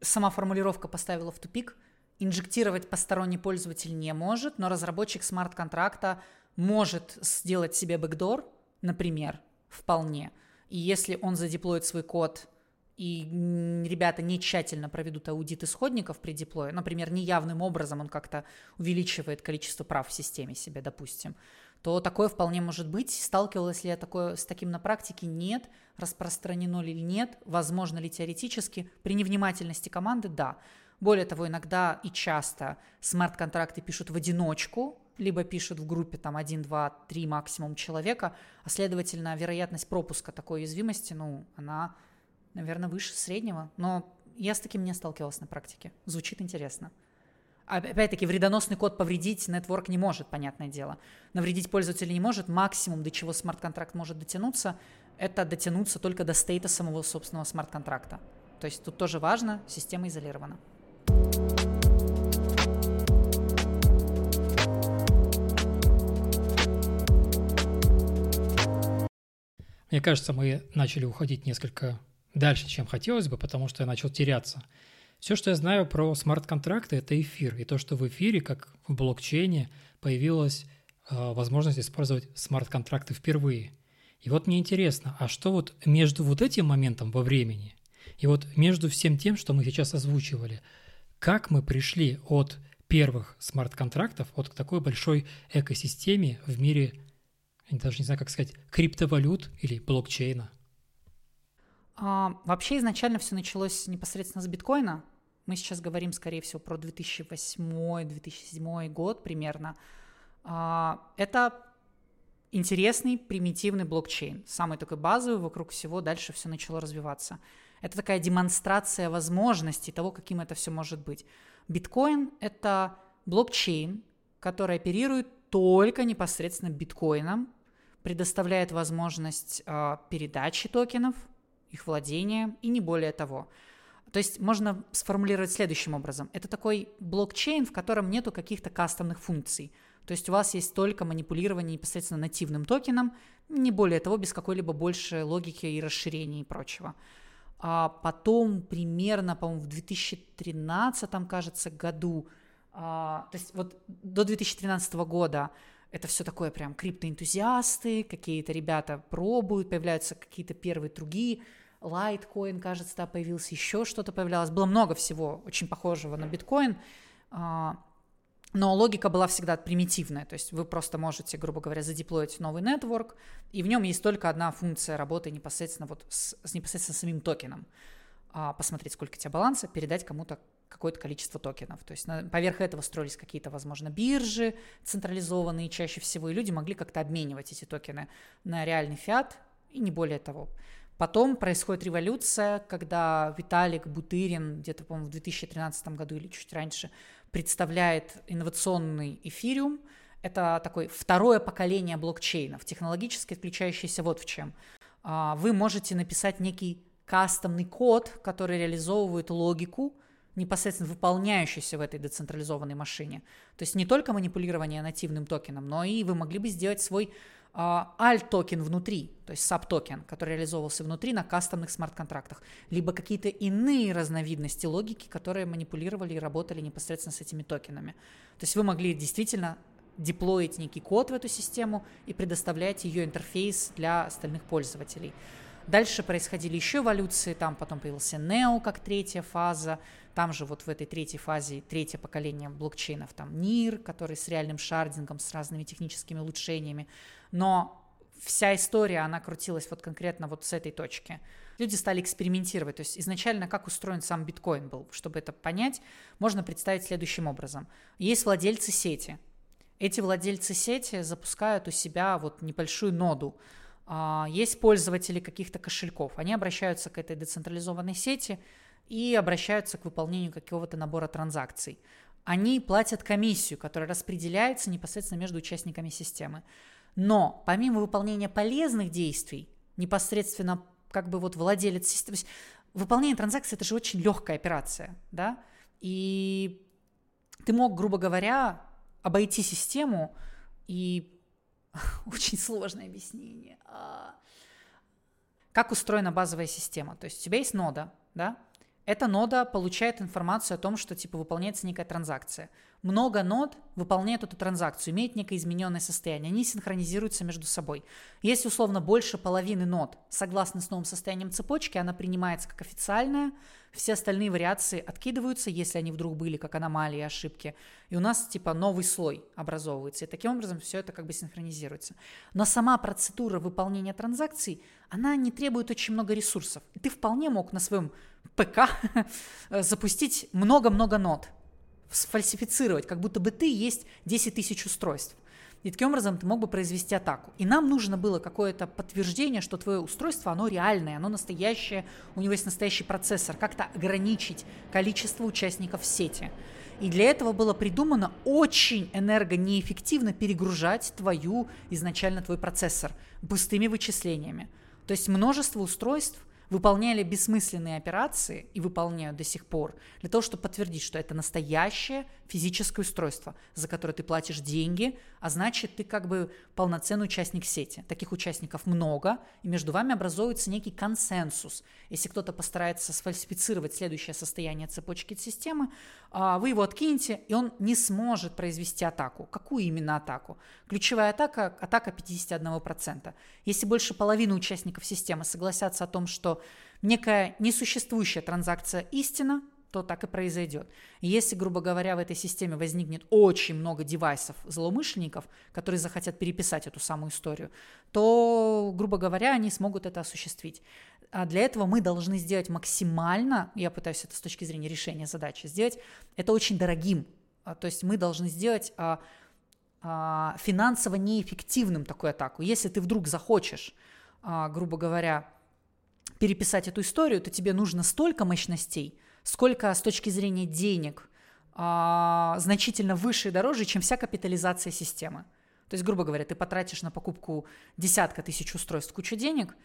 Сама формулировка поставила в тупик. Инжектировать посторонний пользователь не может, но разработчик смарт-контракта может сделать себе бэкдор, например, вполне. И если он задеплоит свой код и ребята не тщательно проведут аудит исходников при деплое, например, неявным образом он как-то увеличивает количество прав в системе себе, допустим, то такое вполне может быть. Сталкивалась ли я такое, с таким на практике? Нет. Распространено ли нет? Возможно ли теоретически? При невнимательности команды – да. Более того, иногда и часто смарт-контракты пишут в одиночку, либо пишут в группе там 1, 2, 3 максимум человека, а следовательно, вероятность пропуска такой уязвимости, ну, она наверное, выше среднего, но я с таким не сталкивалась на практике. Звучит интересно. Опять-таки, вредоносный код повредить нетворк не может, понятное дело. Навредить пользователя не может. Максимум, до чего смарт-контракт может дотянуться, это дотянуться только до стейта самого собственного смарт-контракта. То есть тут тоже важно, система изолирована. Мне кажется, мы начали уходить несколько дальше, чем хотелось бы, потому что я начал теряться. Все, что я знаю про смарт-контракты, это эфир. И то, что в эфире, как в блокчейне, появилась э, возможность использовать смарт-контракты впервые. И вот мне интересно, а что вот между вот этим моментом во времени и вот между всем тем, что мы сейчас озвучивали, как мы пришли от первых смарт-контрактов, от такой большой экосистеме в мире, я даже не знаю, как сказать, криптовалют или блокчейна? А, вообще изначально все началось непосредственно с биткоина. Мы сейчас говорим, скорее всего, про 2008-2007 год примерно. А, это интересный примитивный блокчейн, самый такой базовый, вокруг всего дальше все начало развиваться. Это такая демонстрация возможностей того, каким это все может быть. Биткоин — это блокчейн, который оперирует только непосредственно биткоином, предоставляет возможность э, передачи токенов — их владение и не более того. То есть можно сформулировать следующим образом. Это такой блокчейн, в котором нету каких-то кастомных функций. То есть у вас есть только манипулирование непосредственно нативным токеном, не более того, без какой-либо большей логики и расширения и прочего. А потом примерно, по-моему, в 2013, кажется, году А, то есть вот до 2013 года это все такое прям криптоэнтузиасты, какие-то ребята пробуют, появляются какие-то первые другие, лайткоин, кажется, да, появился, еще что-то появлялось. Было много всего очень похожего на биткоин, а, но логика была всегда примитивная, то есть вы просто можете, грубо говоря, задеплоить новый нетворк, и в нем есть только одна функция работы непосредственно вот с, с непосредственно самим токеном. А, посмотреть, сколько у тебя баланса, передать кому-то какое-то количество токенов. То есть поверх этого строились какие-то, возможно, биржи централизованные чаще всего, и люди могли как-то обменивать эти токены на реальный фиат, и не более того. Потом происходит революция, когда Виталик Бутырин где-то, по-моему, в 2013 году или чуть раньше представляет инновационный эфириум. Это такое второе поколение блокчейнов, технологически отличающееся вот в чем. А, вы можете написать некий кастомный код, который реализовывает логику, непосредственно выполняющуюся в этой децентрализованной машине. То есть не только манипулирование нативным токеном, но и вы могли бы сделать свой alt-токен внутри, то есть sub-токен, который реализовывался внутри на кастомных смарт-контрактах, либо какие-то иные разновидности логики, которые манипулировали и работали непосредственно с этими токенами. То есть вы могли действительно деплоить некий код в эту систему и предоставлять ее интерфейс для остальных пользователей. Дальше происходили еще эволюции, там потом появился Neo как третья фаза, там же вот в этой третьей фазе третье поколение блокчейнов, там NIR, который с реальным шардингом, с разными техническими улучшениями, но вся история, она крутилась вот конкретно вот с этой точки. Люди стали экспериментировать, то есть изначально как устроен сам биткоин был, чтобы это понять, можно представить следующим образом. Есть владельцы сети, эти владельцы сети запускают у себя вот небольшую ноду, а, есть пользователи каких-то кошельков, они обращаются к этой децентрализованной сети и обращаются к выполнению какого-то набора транзакций. Они платят комиссию, которая распределяется непосредственно между участниками системы. Но помимо выполнения полезных действий, непосредственно как бы вот владелец системы, выполнение транзакции это же очень легкая операция, да, и ты мог, грубо говоря, обойти систему и очень сложное объяснение. А, как устроена базовая система? То есть у тебя есть нода, да? Эта нода получает информацию о том, что типа выполняется некая транзакция много нод выполняют эту транзакцию, имеют некое измененное состояние, они синхронизируются между собой. Если условно больше половины нод согласны с новым состоянием цепочки, она принимается как официальная, все остальные вариации откидываются, если они вдруг были как аномалии, ошибки, и у нас типа новый слой образовывается, и таким образом все это как бы синхронизируется. Но сама процедура выполнения транзакций, она не требует очень много ресурсов. Ты вполне мог на своем ПК запустить много-много нод, сфальсифицировать, как будто бы ты есть 10 тысяч устройств. И таким образом ты мог бы произвести атаку. И нам нужно было какое-то подтверждение, что твое устройство, оно реальное, оно настоящее, у него есть настоящий процессор, как-то ограничить количество участников сети. И для этого было придумано очень энергонеэффективно перегружать твою, изначально твой процессор пустыми вычислениями. То есть множество устройств выполняли бессмысленные операции и выполняют до сих пор для того, чтобы подтвердить, что это настоящее физическое устройство, за которое ты платишь деньги, а значит, ты как бы полноценный участник сети. Таких участников много, и между вами образуется некий консенсус. Если кто-то постарается сфальсифицировать следующее состояние цепочки системы, а, вы его откинете, и он не сможет произвести атаку. Какую именно атаку? Ключевая атака – атака 51%. Если больше половины участников системы согласятся о том, что некая несуществующая транзакция истина – то так и произойдет. если, грубо говоря, в этой системе возникнет очень много девайсов злоумышленников, которые захотят переписать эту самую историю, то, грубо говоря, они смогут это осуществить. А для этого мы должны сделать максимально, я пытаюсь это с точки зрения решения задачи, сделать это очень дорогим. А, то есть мы должны сделать а, а, финансово неэффективным такую атаку. Если ты вдруг захочешь, грубо говоря, переписать эту историю, то тебе нужно столько мощностей – сколько с точки зрения денег а, значительно выше и дороже, чем вся капитализация системы. То есть, грубо говоря, ты потратишь на покупку десятка тысяч устройств кучу денег,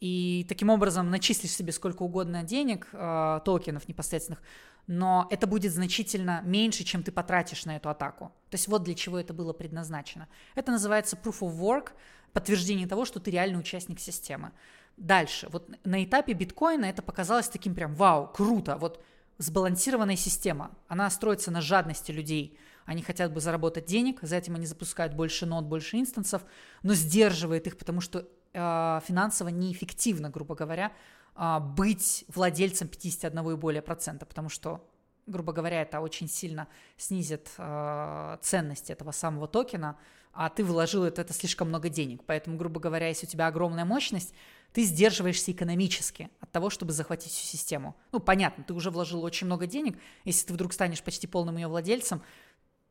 и таким образом начислишь себе сколько угодно денег, э, токенов непосредственных, но это будет значительно меньше, чем ты потратишь на эту атаку. То есть вот для чего это было предназначено. Это называется proof of work, подтверждение того, что ты реальный участник системы. Дальше, вот на этапе биткоина это показалось таким прям вау, круто, вот сбалансированная система. Она строится на жадности людей. Они хотят бы заработать денег, за этим они запускают больше нот, больше инстансов, но сдерживает их, потому что э, финансово неэффективно, грубо говоря, э, быть владельцем 51 и более процента, потому что грубо говоря, это очень сильно снизит э, ценность этого самого токена, а ты вложил это, это слишком много денег. Поэтому, грубо говоря, если у тебя огромная мощность, ты сдерживаешься экономически от того, чтобы захватить всю систему. Ну, понятно, ты уже вложил очень много денег, если ты вдруг станешь почти полным ее владельцем,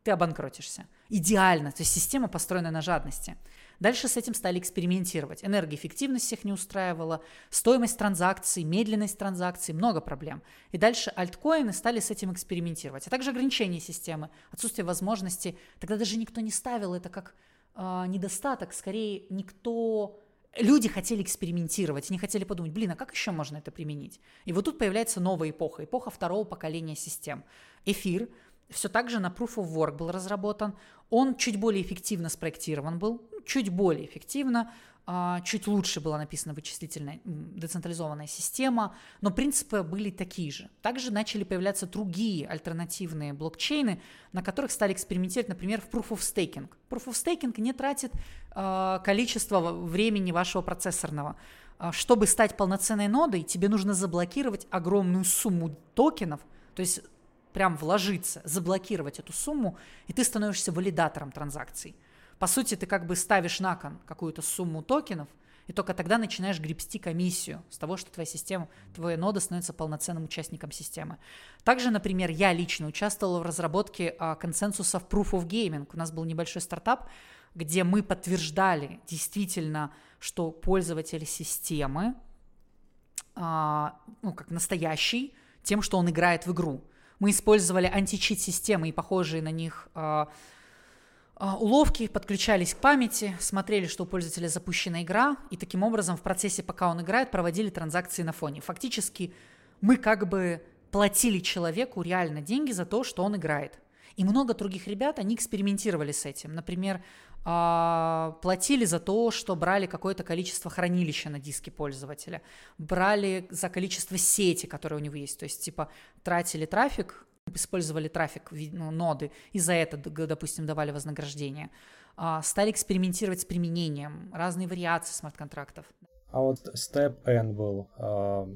ты обанкротишься. Идеально, то есть система построена на жадности. Дальше с этим стали экспериментировать. Энергоэффективность всех не устраивала, стоимость транзакций, медленность транзакций, много проблем. И дальше альткоины стали с этим экспериментировать. А также ограничения системы, отсутствие возможности. Тогда даже никто не ставил это как э, недостаток, скорее никто люди хотели экспериментировать, не хотели подумать, блин, а как еще можно это применить? И вот тут появляется новая эпоха, эпоха второго поколения систем. Эфир все так же на Proof of Work был разработан. Он чуть более эффективно спроектирован был, чуть более эффективно, чуть лучше была написана вычислительная децентрализованная система, но принципы были такие же. Также начали появляться другие альтернативные блокчейны, на которых стали экспериментировать, например, в Proof of Staking. Proof of Staking не тратит а, количество времени вашего процессорного. А, чтобы стать полноценной нодой, тебе нужно заблокировать огромную сумму токенов, то есть прям вложиться, заблокировать эту сумму, и ты становишься валидатором транзакций. По сути, ты как бы ставишь на кон какую-то сумму токенов, и только тогда начинаешь гребсти комиссию с того, что твоя система, твоя нода становится полноценным участником системы. Также, например, я лично участвовала в разработке а, консенсусов Proof of Gaming. У нас был небольшой стартап, где мы подтверждали действительно, что пользователь системы, а, ну, как настоящий, тем, что он играет в игру. Мы использовали античит-системы и похожие на них э, уловки, подключались к памяти, смотрели, что у пользователя запущена игра, и таким образом в процессе, пока он играет, проводили транзакции на фоне. Фактически мы как бы платили человеку реально деньги за то, что он играет. И много других ребят, они экспериментировали с этим. Например, а, платили за то, что брали какое-то количество хранилища на диске пользователя, брали за количество сети, которые у него есть, то есть типа тратили трафик, использовали трафик ну, ноды, и за это, допустим, давали вознаграждение. А, стали экспериментировать с применением, разные вариации смарт-контрактов. А вот Step N был, а,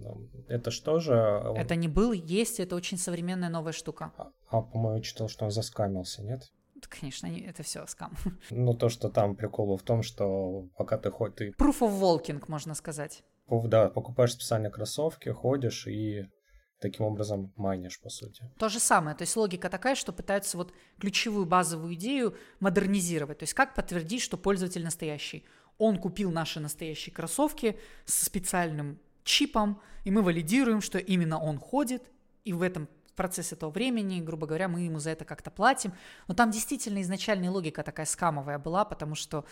это что же? Это не был, есть, это очень современная новая штука. А, а по-моему, читал, что он заскамился, нет? Конечно, это все скам. Ну, то, что там прикол в том, что пока ты ходишь... Ты... Proof of walking, можно сказать. Да, покупаешь специальные кроссовки, ходишь и таким образом майнишь, по сути. То же самое. То есть логика такая, что пытаются вот ключевую базовую идею модернизировать. То есть как подтвердить, что пользователь настоящий. Он купил наши настоящие кроссовки с специальным чипом, и мы валидируем, что именно он ходит, и в этом процесс этого времени, грубо говоря, мы ему за это как-то платим. Но там действительно изначальная логика такая скамовая была, потому что,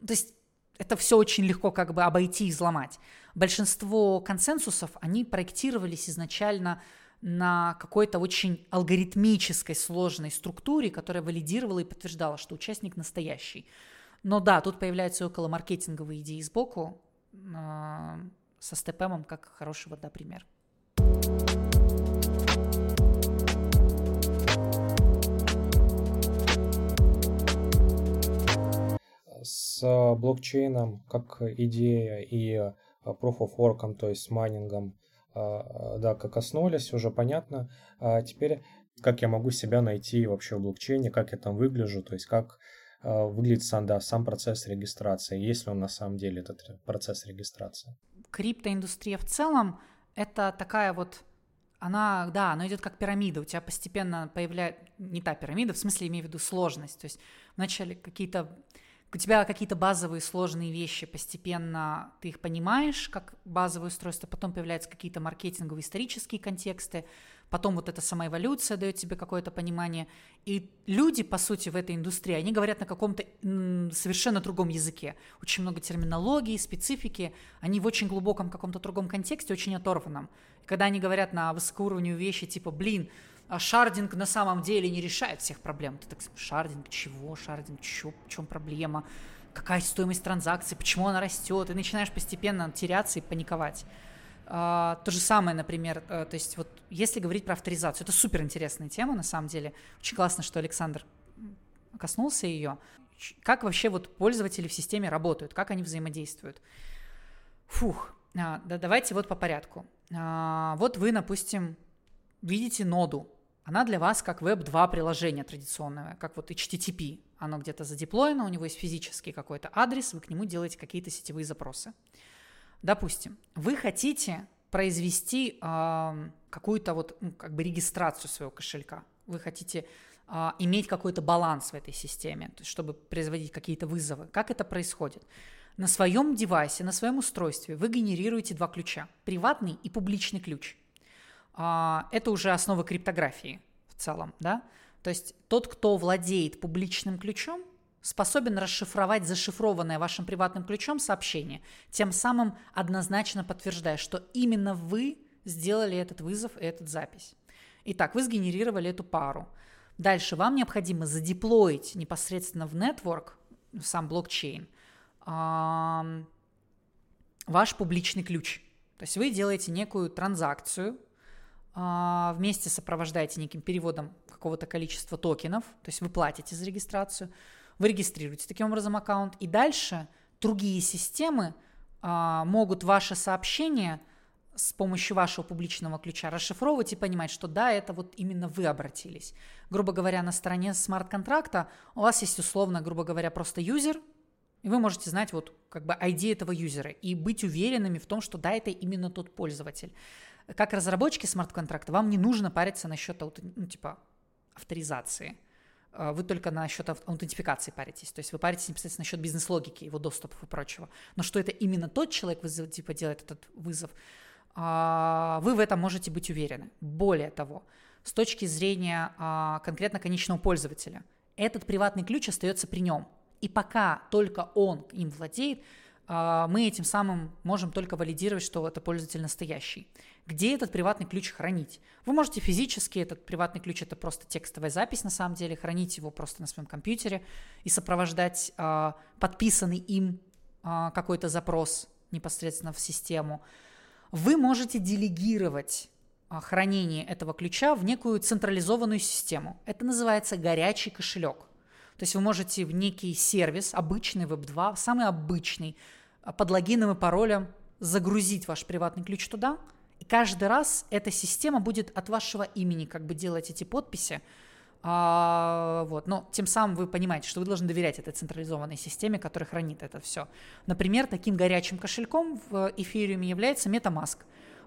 то есть это все очень легко как бы обойти и взломать. Большинство консенсусов, они проектировались изначально на какой-то очень алгоритмической сложной структуре, которая валидировала и подтверждала, что участник настоящий. Но да, тут появляются около маркетинговые идеи сбоку э, со степемом как хороший вот, да, пример. С блокчейном как идея и э, Proof of Work, то есть майнингом, э, да, как коснулись, уже понятно. А теперь как я могу себя найти вообще в блокчейне, как я там выгляжу, то есть как э, выглядит сам, да, сам процесс регистрации, есть ли он на самом деле этот процесс регистрации. Криптоиндустрия в целом это такая вот она, да, она идет как пирамида, у тебя постепенно появляется, не та пирамида, в смысле имею в виду сложность, то есть вначале какие-то у тебя какие-то базовые сложные вещи, постепенно ты их понимаешь, как базовое устройство, потом появляются какие-то маркетинговые исторические контексты, потом вот эта сама эволюция дает тебе какое-то понимание. И люди, по сути, в этой индустрии, они говорят на каком-то совершенно другом языке. Очень много терминологии, специфики, они в очень глубоком каком-то другом контексте, очень оторванном. И когда они говорят на высокоуровневые вещи, типа, блин, а шардинг на самом деле не решает всех проблем. Ты так, шардинг, чего шардинг, чё, в чем проблема, какая стоимость транзакции, почему она растет, и начинаешь постепенно теряться и паниковать. А, то же самое, например, а, то есть вот если говорить про авторизацию, это супер интересная тема на самом деле. Очень классно, что Александр коснулся ее. Как вообще вот пользователи в системе работают, как они взаимодействуют. Фух, а, да, давайте вот по порядку. А, вот вы, допустим, видите ноду. Она для вас как Web2 приложение традиционное, как вот HTTP. Оно где-то задеплоено, у него есть физический какой-то адрес, вы к нему делаете какие-то сетевые запросы. Допустим, вы хотите произвести э, какую-то вот ну, как бы регистрацию своего кошелька. Вы хотите э, иметь какой-то баланс в этой системе, то есть чтобы производить какие-то вызовы. Как это происходит? На своем девайсе, на своем устройстве вы генерируете два ключа – приватный и публичный ключ. Э, это уже основа криптографии в целом, да? То есть тот, кто владеет публичным ключом, способен расшифровать зашифрованное вашим приватным ключом сообщение, тем самым однозначно подтверждая, что именно вы сделали этот вызов и эту запись. Итак, вы сгенерировали эту пару. Дальше вам необходимо задеплоить непосредственно в network, в сам блокчейн, ваш публичный ключ. То есть вы делаете некую транзакцию, а, вместе сопровождаете неким переводом какого-то количества токенов, то есть вы платите за регистрацию, вы регистрируете таким образом аккаунт, и дальше другие системы а, могут ваше сообщение с помощью вашего публичного ключа расшифровывать и понимать, что да, это вот именно вы обратились. Грубо говоря, на стороне смарт-контракта у вас есть условно, грубо говоря, просто юзер, и вы можете знать вот как бы ID этого юзера и быть уверенными в том, что да, это именно тот пользователь. Как разработчики смарт-контракта вам не нужно париться насчет ну, типа авторизации. А, вы только насчет аутентификации паритесь. То есть вы паритесь непосредственно насчет бизнес-логики, его доступов и прочего. Но что это именно тот человек типа, делает этот вызов, а, вы в этом можете быть уверены. Более того, с точки зрения а, конкретно конечного пользователя, этот приватный ключ остается при нем. И пока только он им владеет, мы этим самым можем только валидировать, что это пользователь настоящий. Где этот приватный ключ хранить? Вы можете физически, этот приватный ключ это просто текстовая запись на самом деле, хранить его просто на своем компьютере и сопровождать э, подписанный им э, какой-то запрос непосредственно в систему. Вы можете делегировать хранение этого ключа в некую централизованную систему. Это называется горячий кошелек. То есть вы можете в некий сервис, обычный Web2, самый обычный, а, под логином и паролем загрузить ваш приватный ключ туда, и каждый раз эта система будет от вашего имени как бы делать эти подписи, а, вот, но тем самым вы понимаете, что вы должны доверять этой централизованной системе, которая хранит это все. Например, таким горячим кошельком в эфириуме является MetaMask.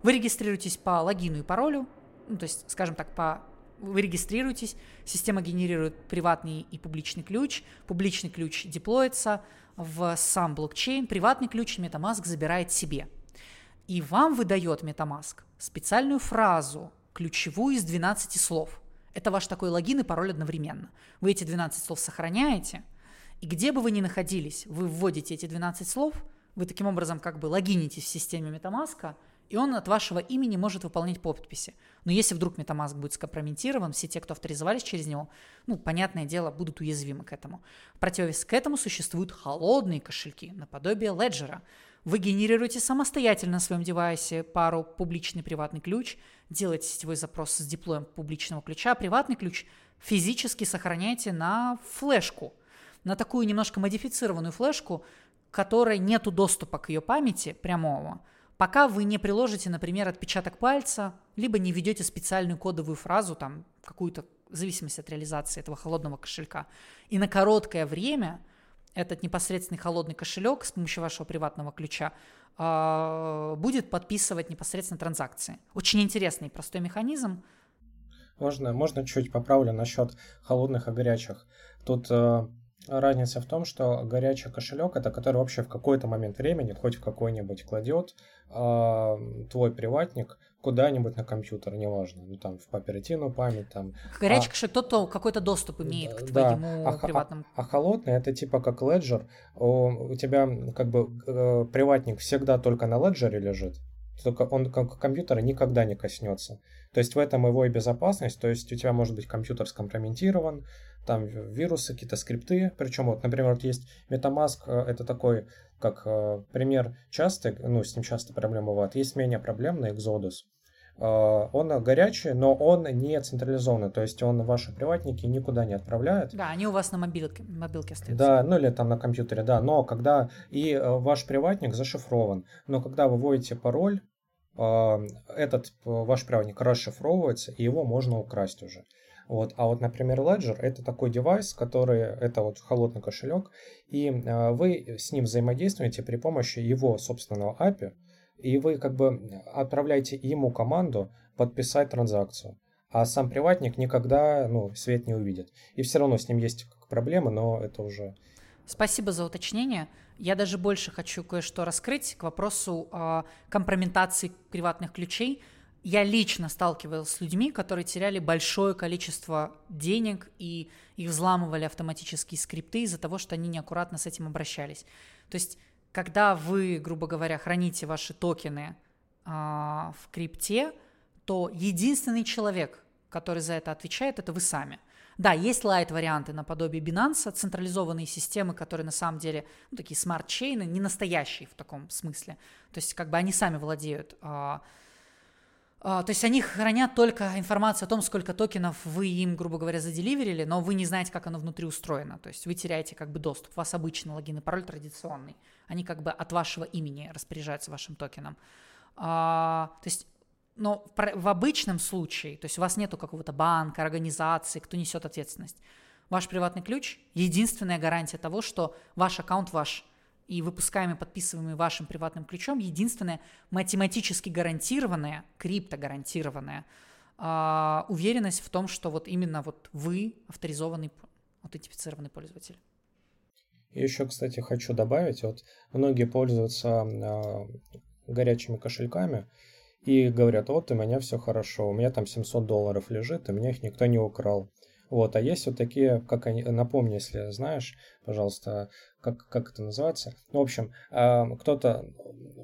Вы регистрируетесь по логину и паролю, ну, то есть, скажем так, по вы регистрируетесь, система генерирует приватный и публичный ключ, публичный ключ деплоится в сам блокчейн, приватный ключ MetaMask забирает себе. И вам выдает MetaMask специальную фразу, ключевую из 12 слов. Это ваш такой логин и пароль одновременно. Вы эти 12 слов сохраняете, и где бы вы ни находились, вы вводите эти 12 слов, вы таким образом как бы логинитесь в системе MetaMask, и он от вашего имени может выполнять подписи. Но если вдруг MetaMask будет скомпрометирован, все те, кто авторизовались через него, ну, понятное дело, будут уязвимы к этому. В противовес к этому существуют холодные кошельки, наподобие Ledger. Вы генерируете самостоятельно на своем девайсе пару публичный приватный ключ, делаете сетевой запрос с диплоем публичного ключа, а приватный ключ физически сохраняете на флешку, на такую немножко модифицированную флешку, которой нету доступа к ее памяти прямого, пока вы не приложите, например, отпечаток пальца, либо не введете специальную кодовую фразу, там, какую-то в зависимости от реализации этого холодного кошелька. И на короткое время этот непосредственный холодный кошелек с помощью вашего приватного ключа э, будет подписывать непосредственно транзакции. Очень интересный и простой механизм. Можно, можно чуть поправлю насчет холодных и горячих. Тут э, Разница в том, что горячий кошелек это который вообще в какой-то момент времени, хоть в какой-нибудь кладет э, твой приватник куда-нибудь на компьютер, неважно, ну там в оперативную память там. Горячий а, кошелек тот, кто какой-то доступ имеет к твоему да, а, приватному. А, а холодный это типа как Ledger, у, у тебя как бы э, приватник всегда только на Ledger лежит, только он как компьютера никогда не коснется. То есть в этом его и безопасность, то есть у тебя может быть компьютер скомпрометирован, там вирусы, какие-то скрипты, причем вот, например, вот есть MetaMask, э, это такой как э, пример часто, ну, с ним часто проблемы бывают. Есть менее проблемный Exodus. Э, он горячий, но он не централизованный, то есть он ваши приватники никуда не отправляет. Да, они у вас на мобилке, мобилке остаются. Да, ну или там на компьютере, да, но когда и ваш приватник зашифрован, но когда вы вводите пароль, этот ваш приватник расшифровывается, и его можно украсть уже. Вот. А вот, например, Ledger это такой девайс, который это вот холодный кошелек, и вы с ним взаимодействуете при помощи его собственного API, и вы как бы отправляете ему команду подписать транзакцию, а сам приватник никогда ну, свет не увидит. И все равно с ним есть проблемы, но это уже... Спасибо за уточнение. Я даже больше хочу кое-что раскрыть к вопросу э, компрометации приватных ключей. Я лично сталкивалась с людьми, которые теряли большое количество денег и их взламывали автоматические скрипты из-за того, что они неаккуратно с этим обращались. То есть когда вы, грубо говоря, храните ваши токены а, в крипте, то единственный человек, который за это отвечает, это вы сами. Да, есть лайт-варианты наподобие Binance, централизованные системы, которые на самом деле, ну, такие смарт-чейны, не настоящие в таком смысле. То есть как бы они сами владеют а, а, то есть они хранят только информацию о том, сколько токенов вы им, грубо говоря, заделиверили, но вы не знаете, как оно внутри устроено. То есть вы теряете как бы доступ. У вас обычный логин и пароль традиционный. Они как бы от вашего имени распоряжаются вашим токеном. А, то есть но в обычном случае, то есть у вас нету какого-то банка, организации, кто несет ответственность. Ваш приватный ключ – единственная гарантия того, что ваш аккаунт ваш – и выпускаемый, подписываемый вашим приватным ключом, единственная математически гарантированная, крипто-гарантированная э, уверенность в том, что вот именно вот вы авторизованный, аутентифицированный пользователь. Еще, кстати, хочу добавить, вот многие пользуются э, горячими кошельками и говорят, вот у меня все хорошо, у меня там 700 долларов лежит, и меня их никто не украл. Вот, а есть вот такие, как они, напомни, если знаешь, пожалуйста, как, как это называется. Ну, в общем, а, кто-то,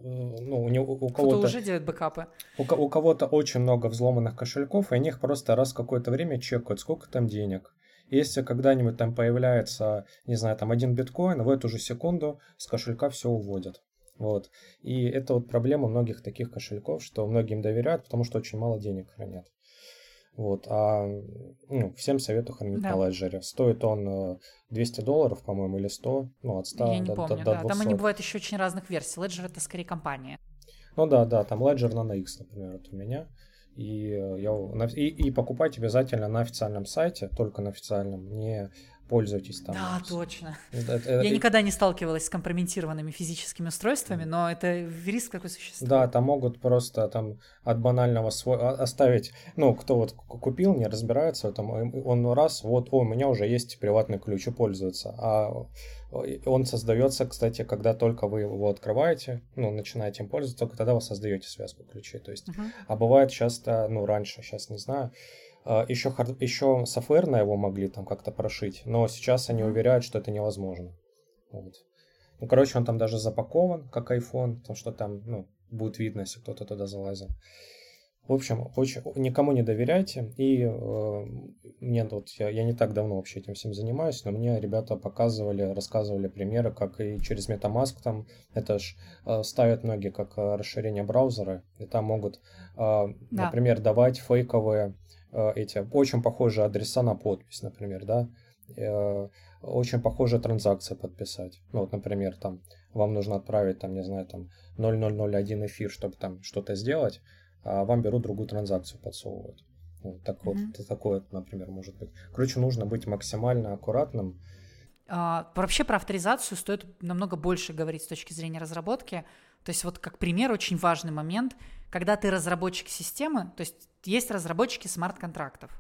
ну, у, него, у кого-то... Кто уже делает бэкапы. У, у кого-то очень много взломанных кошельков, и они их просто раз в какое-то время чекают, сколько там денег. Если когда-нибудь там появляется, не знаю, там один биткоин, в эту же секунду с кошелька все уводят. Вот. И это вот проблема многих таких кошельков, что многим доверяют, потому что очень мало денег хранят. Вот, а ну, всем советую хранить да. на леджере. Стоит он 200 э, долларов, по-моему, или 100, ну, от 100 Я не до, помню, до, да. до 200. Там они бывают еще очень разных версий. Ledger это скорее компания. Ну да, да, там Ledger на X, например, вот у меня. И, э, я, и, и покупать обязательно на официальном сайте, только на официальном, не пользуйтесь там. Да, точно. Это, Я никогда не сталкивалась с компрометированными физическими устройствами, но это риск такой существует. Да, там могут просто там от банального свой... оставить, ну, кто вот купил, не разбирается, там, он раз, вот, о, у меня уже есть приватный ключ и пользуется, а он создается, кстати, когда только вы его открываете, ну, начинаете им пользоваться, только тогда вы создаете связку ключей, то есть, uh-huh. а бывает часто, ну, раньше, сейчас не знаю, еще, а, хард... еще софтвер на его могли там как-то прошить, но сейчас они уверяют, что это невозможно. Вот. Ну, короче, он там даже запакован, как iPhone, потому что там, ну, будет видно, если кто-то туда залазил. В общем, очень, никому не доверяйте. И э, мне вот я, я не так давно вообще этим всем занимаюсь, но мне ребята показывали, рассказывали примеры, как и через MetaMask там это ж э, ставят многие как э, расширение браузера, и там могут, э, да. например, давать фейковые эти очень похожие адреса на подпись, например, да, э, очень похожие транзакции подписать. Ну, вот, например, там вам нужно отправить, там, не знаю, там 0001 эфир, чтобы там что-то сделать, а вам берут другую транзакцию, подсовывают. Вот так mm-hmm. вот, такое, например, может быть. Короче, нужно быть максимально аккуратным. А, вообще про авторизацию стоит намного больше говорить с точки зрения разработки. То есть вот как пример очень важный момент, когда ты разработчик системы, то есть есть разработчики смарт-контрактов,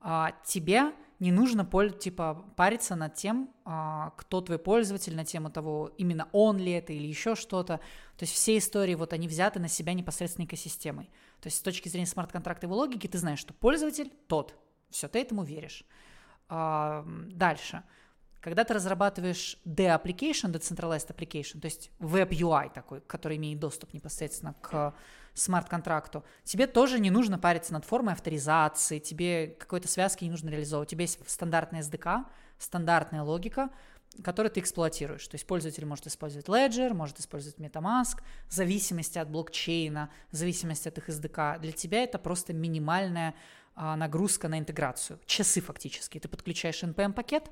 а, тебе не нужно типа париться над тем, а, кто твой пользователь, на тему того, именно он ли это или еще что-то. То есть все истории, вот они взяты на себя непосредственно экосистемой. То есть с точки зрения смарт-контракта его логики ты знаешь, что пользователь тот. Все, ты этому веришь. А, дальше. Когда ты разрабатываешь D-application, decentralized application, то есть web UI такой, который имеет доступ непосредственно к смарт-контракту, тебе тоже не нужно париться над формой авторизации, тебе какой-то связки не нужно реализовывать. У тебя есть стандартная SDK, стандартная логика, который ты эксплуатируешь. То есть пользователь может использовать Ledger, может использовать MetaMask, в зависимости от блокчейна, в зависимости от их SDK. Для тебя это просто минимальная а, нагрузка на интеграцию. Часы фактически. Ты подключаешь NPM-пакет,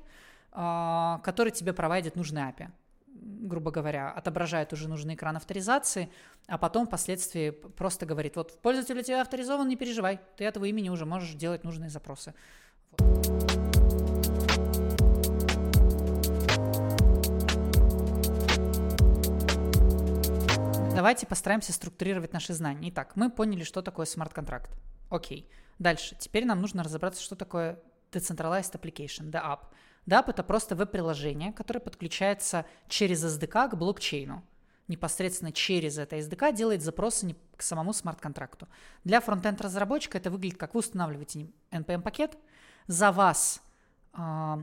который тебе проводит нужный API грубо говоря, отображает уже нужный экран авторизации, а потом впоследствии просто говорит, вот пользователь у тебя авторизован, не переживай, ты этого имени уже можешь делать нужные запросы. Давайте постараемся структурировать наши знания. Итак, мы поняли, что такое смарт-контракт. Окей. Дальше. Теперь нам нужно разобраться, что такое Decentralized Application, DApp. DApp — это просто веб-приложение, которое подключается через SDK к блокчейну. Непосредственно через это SDK делает запросы к самому смарт-контракту. Для фронтенд разработчика это выглядит как вы устанавливаете NPM-пакет, за вас э,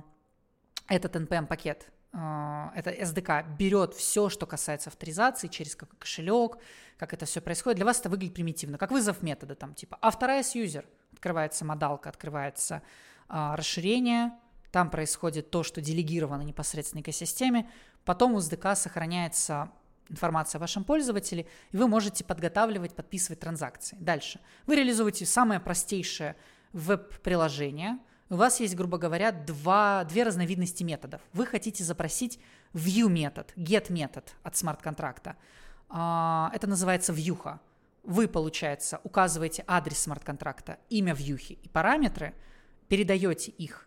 этот NPM-пакет а, это SDK берет все, что касается авторизации через какой кошелек, как это все происходит. Для вас это выглядит примитивно, как вызов метода, там типа authorize user, открывается модалка, открывается а, расширение, там происходит то, что делегировано непосредственно экосистеме, потом у SDK сохраняется информация о вашем пользователе, и вы можете подготавливать, подписывать транзакции. Дальше. Вы реализуете самое простейшее веб-приложение – у вас есть, грубо говоря, два, две разновидности методов. Вы хотите запросить view метод, get метод от смарт-контракта. А, это называется вьюха. Вы, получается, указываете адрес смарт-контракта, имя вьюхи и параметры, передаете их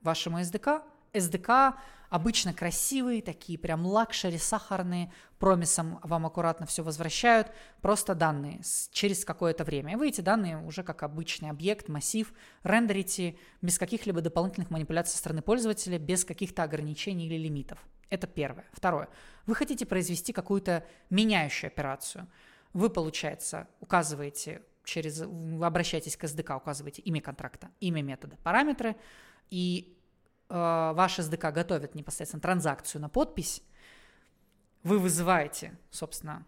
вашему SDK. SDK обычно красивые, такие прям luxury, сахарные, промисом вам аккуратно все возвращают, просто данные через какое-то время. И вы эти данные уже как обычный объект, массив, рендерите без каких-либо дополнительных манипуляций со стороны пользователя, без каких-то ограничений или лимитов. Это первое. Второе. Вы хотите произвести какую-то меняющую операцию. Вы, получается, указываете через, вы обращаетесь к SDK, указываете имя контракта, имя метода, параметры, и э, ваш SDK готовит непосредственно транзакцию на подпись, вы вызываете, собственно,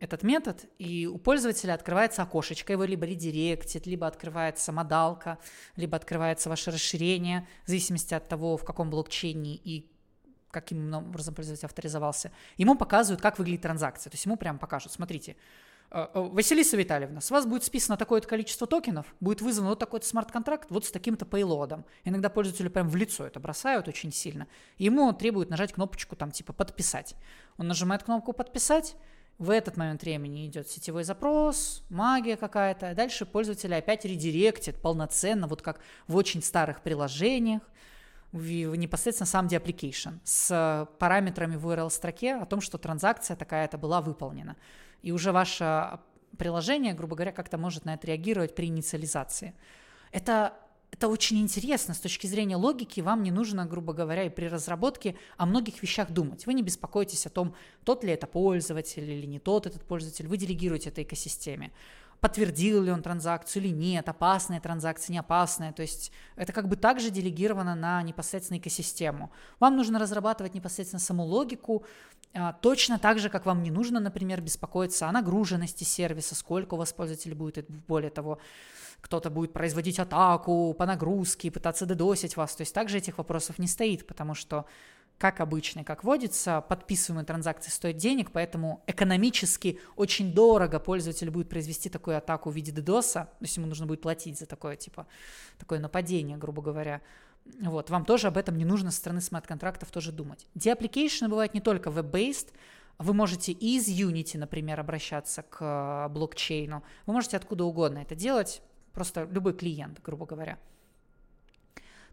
этот метод, и у пользователя открывается окошечко, его либо редиректит, либо открывается модалка, либо открывается ваше расширение, в зависимости от того, в каком блокчейне и каким образом пользователь авторизовался. Ему показывают, как выглядит транзакция. То есть ему прям покажут, смотрите, Василиса Витальевна, с вас будет списано такое-то количество токенов, будет вызван вот такой-то смарт-контракт вот с таким-то пейлодом. Иногда пользователю прям в лицо это бросают очень сильно. Ему требуют нажать кнопочку там типа «подписать». Он нажимает кнопку «подписать», в этот момент времени идет сетевой запрос, магия какая-то. Дальше пользователя опять редиректит полноценно, вот как в очень старых приложениях, в, непосредственно сам application с параметрами в URL-строке о том, что транзакция такая-то была выполнена и уже ваше приложение, грубо говоря, как-то может на это реагировать при инициализации. Это это очень интересно с точки зрения логики. Вам не нужно, грубо говоря, и при разработке о многих вещах думать. Вы не беспокоитесь о том, тот ли это пользователь или не тот этот пользователь. Вы делегируете этой экосистеме подтвердил ли он транзакцию или нет, опасная транзакция, не опасная. То есть это как бы также делегировано на непосредственно экосистему. Вам нужно разрабатывать непосредственно саму логику, а, точно так же, как вам не нужно, например, беспокоиться о нагруженности сервиса, сколько у вас пользователей будет, более того, кто-то будет производить атаку по нагрузке, пытаться додосить вас. То есть также этих вопросов не стоит, потому что как обычно, как водится, подписываемые транзакции стоят денег, поэтому экономически очень дорого пользователь будет произвести такую атаку в виде DDoS, то есть ему нужно будет платить за такое, типа, такое нападение, грубо говоря. Вот, вам тоже об этом не нужно со стороны смарт-контрактов тоже думать. Деаппликейшены бывают не только web-based, вы можете из Unity, например, обращаться к э, блокчейну. Вы можете откуда угодно это делать, просто любой клиент, грубо говоря.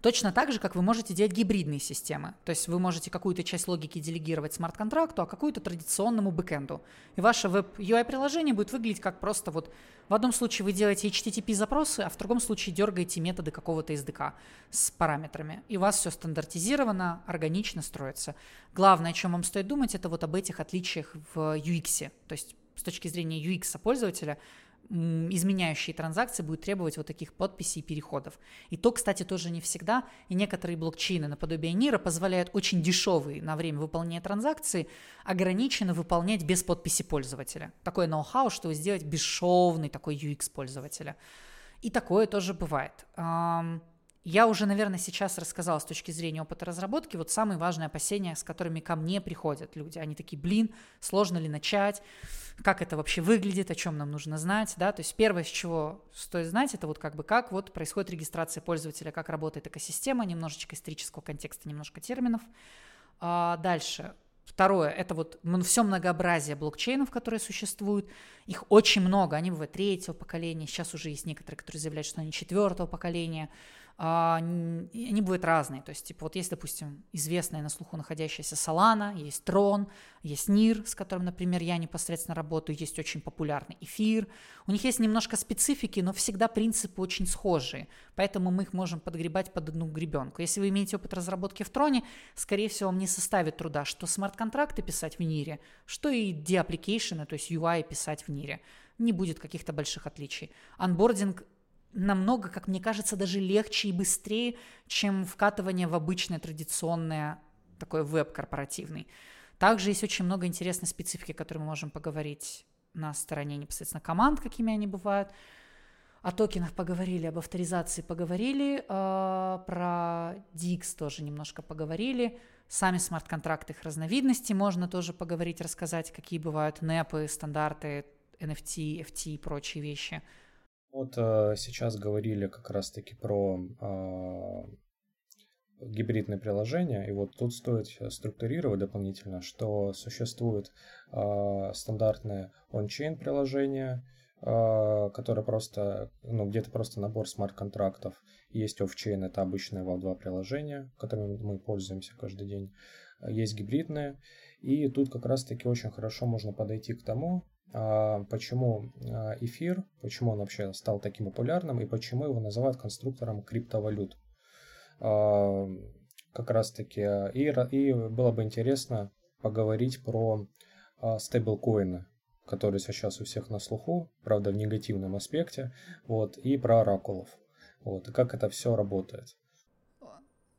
Точно так же, как вы можете делать гибридные системы. То есть вы можете какую-то часть логики делегировать смарт-контракту, а какую-то традиционному бэкэнду. И ваше web-UI-приложение будет выглядеть как просто вот в одном случае вы делаете HTTP-запросы, а в другом случае дергаете методы какого-то SDK с параметрами. И у вас все стандартизировано, органично строится. Главное, о чем вам стоит думать, это вот об этих отличиях в UX. То есть с точки зрения UX пользователя – изменяющие транзакции будут требовать вот таких подписей и переходов. И то, кстати, тоже не всегда. И некоторые блокчейны наподобие Нира позволяют очень дешевые на время выполнения транзакции ограниченно выполнять без подписи пользователя. Такое ноу-хау, что сделать бесшовный такой UX пользователя. И такое тоже бывает. я уже, наверное, сейчас рассказала с точки зрения опыта разработки вот самые важные опасения, с которыми ко мне приходят люди. Они такие, блин, сложно ли начать, как это вообще выглядит, о чем нам нужно знать, да, то есть первое, с чего стоит знать, это вот как бы как вот происходит регистрация пользователя, как работает экосистема, немножечко исторического контекста, немножко терминов. А дальше, Второе, это вот все многообразие блокчейнов, которые существуют. Их очень много, они бывают третьего поколения, сейчас уже есть некоторые, которые заявляют, что они четвертого поколения они бывают разные. То есть, типа, вот есть, допустим, известная на слуху находящаяся Solana, есть Tron, есть NIR, с которым, например, я непосредственно работаю, есть очень популярный эфир. У них есть немножко специфики, но всегда принципы очень схожие, поэтому мы их можем подгребать под одну гребенку. Если вы имеете опыт разработки в Троне, скорее всего, вам не составит труда, что смарт-контракты писать в NIR, что и de-application, то есть UI писать в NIR не будет каких-то больших отличий. Анбординг намного, как мне кажется, даже легче и быстрее, чем вкатывание в обычное традиционное такой веб корпоративный. Также есть очень много интересной специфики, о которой мы можем поговорить на стороне непосредственно команд, какими они бывают. О токенах поговорили, об авторизации поговорили, э, про DX тоже немножко поговорили. Сами смарт-контракты, их разновидности можно тоже поговорить, рассказать, какие бывают NEP, стандарты, NFT, FT и прочие вещи – вот э, сейчас говорили как раз-таки про э, гибридные приложения, и вот тут стоит структурировать дополнительно, что существует э, стандартное он-чейн приложение, э, которое просто, ну, где-то просто набор смарт-контрактов. Есть офчейн, это обычное Web2 приложение, которым мы пользуемся каждый день. Есть гибридные, и тут как раз-таки очень хорошо можно подойти к тому, а, почему а, эфир, почему он вообще стал таким популярным и почему его называют конструктором криптовалют. А, как раз таки, и, и было бы интересно поговорить про стейблкоины, которые сейчас у всех на слуху, правда в негативном аспекте, вот, и про оракулов. Вот, и как это все работает.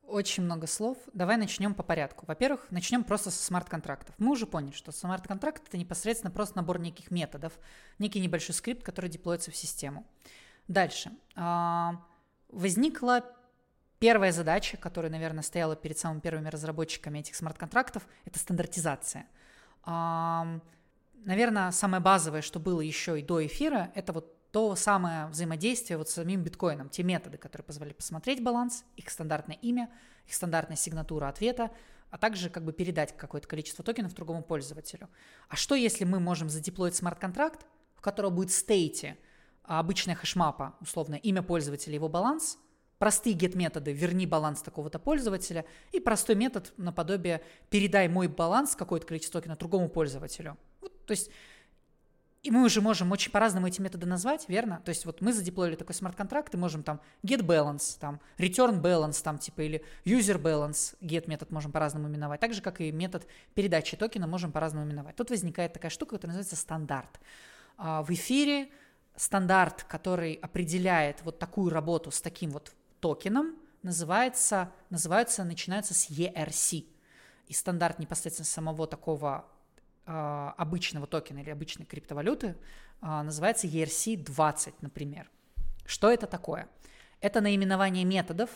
Очень много слов. Давай начнем по порядку. Во-первых, начнем просто со смарт-контрактов. Мы уже поняли, что смарт-контракт это непосредственно просто набор неких методов, некий небольшой скрипт, который деплоится в систему. Дальше. А, возникла первая задача, которая, наверное, стояла перед самыми первыми разработчиками этих смарт-контрактов, это стандартизация. Наверное, самое базовое, что было еще и до эфира, это вот то самое взаимодействие вот с самим биткоином, те методы, которые позволяли посмотреть баланс, их стандартное имя, их стандартная сигнатура ответа, а также как бы передать какое-то количество токенов другому пользователю. А что если мы можем задеплоить смарт-контракт, в котором будет стейте обычная хэшмапа, условно, имя пользователя, его баланс, простые get-методы «верни баланс такого-то пользователя» и простой метод наподобие «передай мой баланс, какое-то количество токена, другому пользователю». Вот, то есть и мы уже можем очень по-разному эти методы назвать, верно? То есть вот мы задеплоили такой смарт-контракт, и можем там get balance, там return balance, там типа или user balance, get метод можем по-разному именовать, так же, как и метод передачи токена можем по-разному именовать. Тут возникает такая штука, которая называется стандарт. А, в эфире стандарт, который определяет вот такую работу с таким вот токеном, называется, называется, начинается с ERC. И стандарт непосредственно самого такого обычного токена или обычной криптовалюты а, называется ERC-20, например. Что это такое? Это наименование методов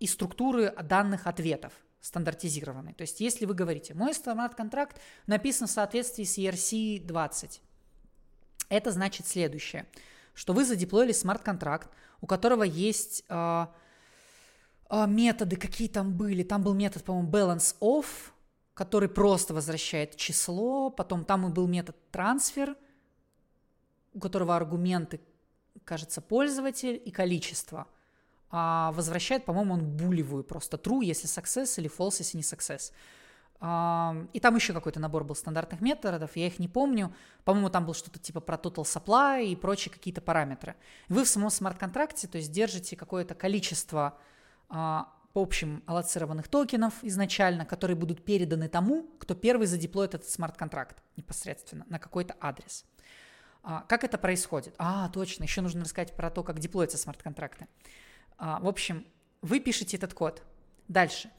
и структуры данных ответов стандартизированной. То есть если вы говорите, мой смарт-контракт написан в соответствии с ERC-20, это значит следующее, что вы задеплоили смарт-контракт, у которого есть э, методы, какие там были. Там был метод, по-моему, balance off, который просто возвращает число. Потом там и был метод трансфер, у которого аргументы, кажется, пользователь и количество. А возвращает, по-моему, он булевую просто true, если success, или false, если не success. А, и там еще какой-то набор был стандартных методов, я их не помню. По-моему, там был что-то типа про total supply и прочие какие-то параметры. Вы в самом смарт-контракте, то есть держите какое-то количество а, по общим аллоцированных токенов изначально, которые будут переданы тому, кто первый задеплоит этот смарт-контракт непосредственно на какой-то адрес. А, как это происходит? А, точно, еще нужно рассказать про то, как деплоятся смарт-контракты. А, в общем, вы пишете этот код. Дальше.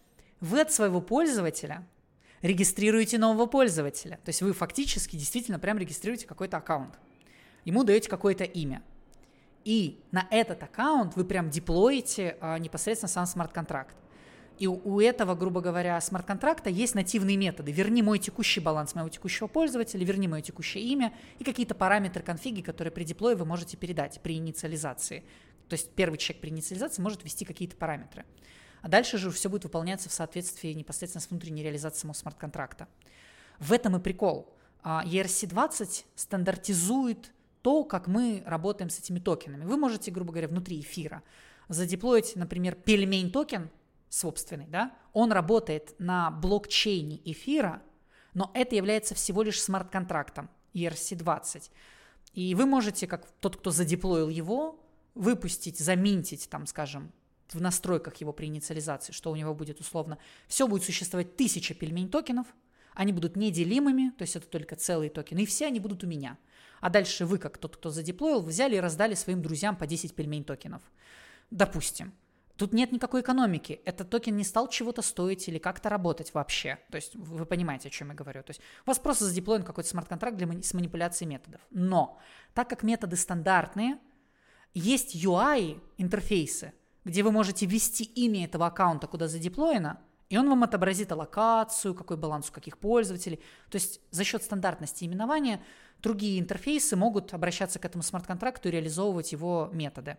Вы от своего пользователя регистрируете нового пользователя. То есть вы фактически действительно прям регистрируете какой-то аккаунт. Ему даете какое-то имя. И на этот аккаунт вы прям деплоите а, непосредственно сам смарт-контракт. И у, у этого, грубо говоря, смарт-контракта есть нативные методы. Верни мой текущий баланс моего текущего пользователя, верни мое текущее имя и какие-то параметры конфиги, которые при деплое вы можете передать при инициализации. То есть первый человек при инициализации может ввести какие-то параметры. А дальше же все будет выполняться в соответствии непосредственно с внутренней реализацией самого смарт-контракта. В этом и прикол. А, ERC20 стандартизует то, как мы работаем с этими токенами. Вы можете, грубо говоря, внутри эфира задеплоить, например, пельмень токен собственный, да, он работает на блокчейне эфира, но это является всего лишь смарт-контрактом ERC20. И вы можете, как тот, кто задеплоил его, выпустить, заминтить, там, скажем, в настройках его при инициализации, что у него будет условно, все будет существовать тысяча пельмень токенов, они будут неделимыми, то есть это только целые токены, и все они будут у меня. А дальше вы, как тот, кто задеплоил, взяли и раздали своим друзьям по 10 пельмень токенов. Допустим. Тут нет никакой экономики. Этот токен не стал чего-то стоить или как-то работать вообще. То есть вы понимаете, о чем я говорю. То есть у вас просто задеплоен какой-то смарт-контракт для мани- с манипуляцией методов. Но так как методы стандартные, есть UI интерфейсы, где вы можете ввести имя этого аккаунта, куда задеплоено, и он вам отобразит аллокацию, какой баланс у каких пользователей. То есть за счет стандартности именования другие интерфейсы могут обращаться к этому смарт-контракту и реализовывать его методы.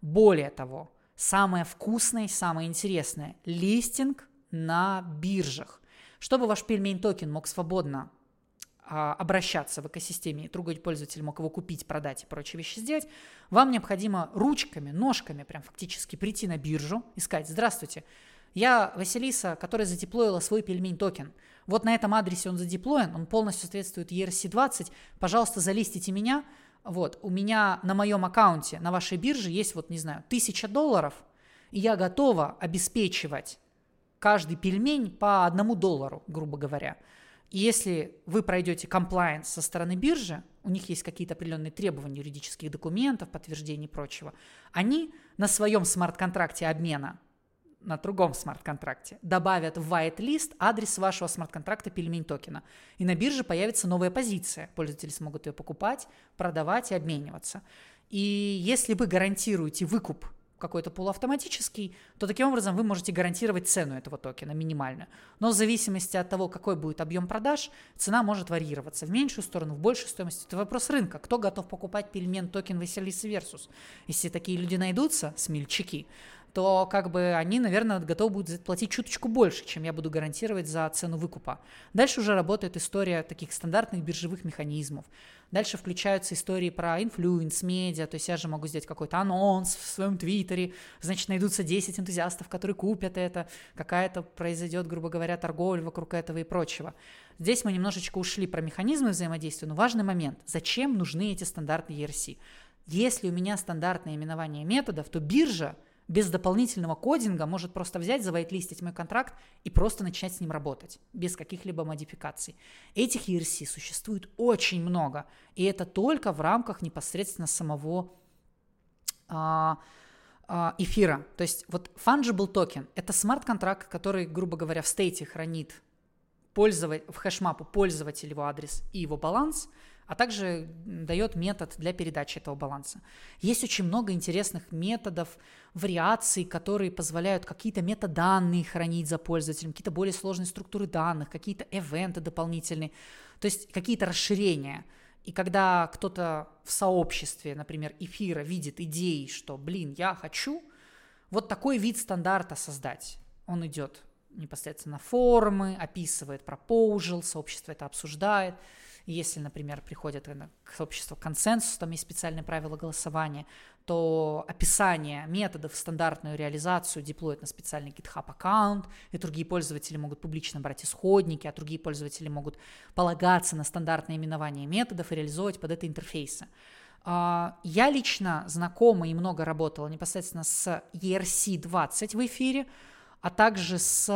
Более того, самое вкусное, самое интересное – листинг на биржах. Чтобы ваш пельмень токен мог свободно а, обращаться в экосистеме, и другой пользователь мог его купить, продать и прочие вещи сделать, вам необходимо ручками, ножками прям фактически прийти на биржу и сказать «Здравствуйте, я Василиса, которая задеплоила свой пельмень токен. Вот на этом адресе он задеплоен, он полностью соответствует ERC20. Пожалуйста, залистите меня, вот, у меня на моем аккаунте, на вашей бирже есть, вот, не знаю, тысяча долларов, и я готова обеспечивать каждый пельмень по одному доллару, грубо говоря. И если вы пройдете комплайенс со стороны биржи, у них есть какие-то определенные требования юридических документов, подтверждений и прочего, они на своем смарт-контракте обмена на другом смарт-контракте добавят в whitelist адрес вашего смарт-контракта пельмень токена. И на бирже появится новая позиция. Пользователи смогут ее покупать, продавать и обмениваться. И если вы гарантируете выкуп какой-то полуавтоматический, то таким образом вы можете гарантировать цену этого токена минимально. Но в зависимости от того, какой будет объем продаж, цена может варьироваться в меньшую сторону, в большую стоимость. Это вопрос рынка. Кто готов покупать пельмен токен Василиса versus? Если такие люди найдутся, смельчаки, то как бы они, наверное, готовы будут заплатить чуточку больше, чем я буду гарантировать за цену выкупа. Дальше уже работает история таких стандартных биржевых механизмов. Дальше включаются истории про influence, медиа, то есть я же могу сделать какой-то анонс в своем твиттере, значит, найдутся 10 энтузиастов, которые купят это, какая-то произойдет, грубо говоря, торговля вокруг этого и прочего. Здесь мы немножечко ушли про механизмы взаимодействия, но важный момент. Зачем нужны эти стандартные ERC? Если у меня стандартное именование методов, то биржа без дополнительного кодинга может просто взять, завайтлистить мой контракт и просто начать с ним работать, без каких-либо модификаций. Этих ERC существует очень много, и это только в рамках непосредственно самого а, а, эфира. То есть вот fungible токен – это смарт-контракт, который, грубо говоря, в стейте хранит пользователь, в хэшмапу пользователь его адрес и его баланс – а также дает метод для передачи этого баланса. Есть очень много интересных методов, вариаций, которые позволяют какие-то метаданные хранить за пользователем, какие-то более сложные структуры данных, какие-то эвенты дополнительные, то есть какие-то расширения. И когда кто-то в сообществе, например, эфира видит идеи, что, блин, я хочу вот такой вид стандарта создать, он идет непосредственно на форумы, описывает пропоужил, сообщество это обсуждает – если, например, приходят к сообществу консенсус, там есть специальные правила голосования, то описание методов стандартную реализацию деплоят на специальный GitHub аккаунт, и другие пользователи могут публично брать исходники, а другие пользователи могут полагаться на стандартное именование методов и реализовывать под это интерфейсы. А, я лично знакома и много работала непосредственно с ERC-20 в эфире, а также с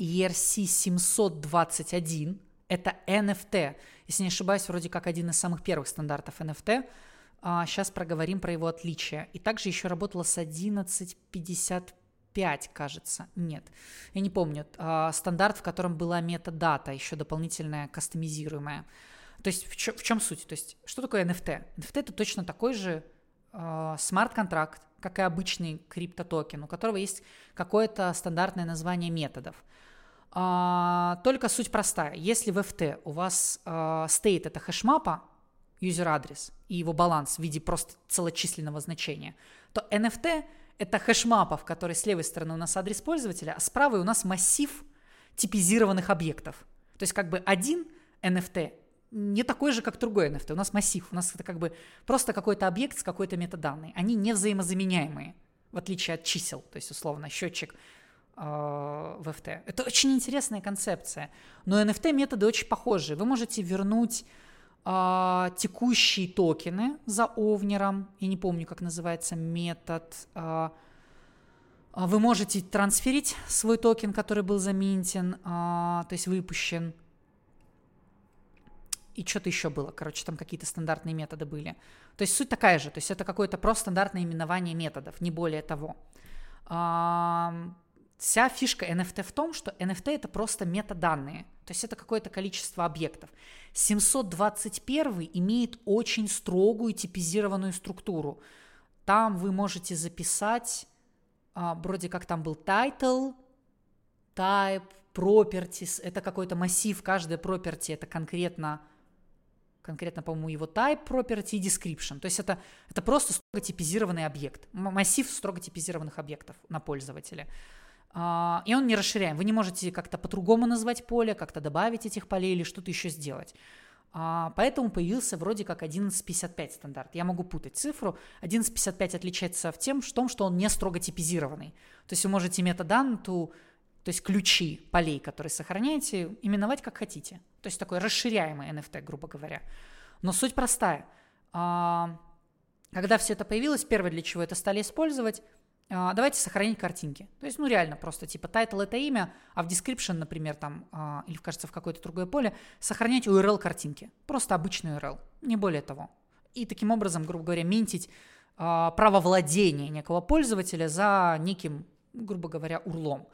ERC-721, это NFT. Если не ошибаюсь, вроде как один из самых первых стандартов NFT. А, сейчас проговорим про его отличия. И также еще работала с 1155, кажется. Нет, я не помню. А, стандарт, в котором была метадата, еще дополнительная, кастомизируемая. То есть в чем, в чем суть? То есть что такое NFT? NFT это точно такой же э, смарт-контракт, как и обычный криптотокен, у которого есть какое-то стандартное название методов. А, только суть простая. Если в FT у вас а, state это хэшмапа, user адрес и его баланс в виде просто целочисленного значения, то NFT это хэшмапа, в которой с левой стороны у нас адрес пользователя, а с правой у нас массив типизированных объектов. То есть как бы один NFT не такой же, как другой NFT. У нас массив, у нас это как бы просто какой-то объект с какой-то метаданной. Они не взаимозаменяемые, в отличие от чисел. То есть, условно, счетчик в FT. Это очень интересная концепция. Но NFT методы очень похожие. Вы можете вернуть э, текущие токены за овнером. Я не помню, как называется метод. Э, вы можете трансферить свой токен, который был заминтен, то есть выпущен и что-то еще было. Короче, там какие-то стандартные методы были. То есть суть такая же. То есть это какое-то просто стандартное именование методов, не более того. Вся фишка NFT в том, что NFT это просто метаданные. То есть это какое-то количество объектов. 721 имеет очень строгую типизированную структуру. Там вы можете записать, а, вроде как там был title, type, properties, это какой-то массив, каждая property это конкретно конкретно, по-моему, его type property и description. То есть это, это просто строго типизированный объект, массив строго типизированных объектов на пользователя. А, и он не расширяем. Вы не можете как-то по-другому назвать поле, как-то добавить этих полей или что-то еще сделать. А, поэтому появился вроде как 1155 стандарт. Я могу путать цифру. 1155 отличается в тем, в том, что он не строго типизированный. То есть вы можете метаданную то есть ключи полей, которые сохраняете, именовать как хотите. То есть такой расширяемый NFT, грубо говоря. Но суть простая. А, когда все это появилось, первое, для чего это стали использовать, давайте сохранить картинки. То есть, ну реально просто, типа, title это имя, а в description, например, там, а, или, кажется, в какое-то другое поле, сохранять URL картинки. Просто обычный URL, не более того. И таким образом, грубо говоря, минтить право владения некого пользователя за неким, грубо говоря, урлом.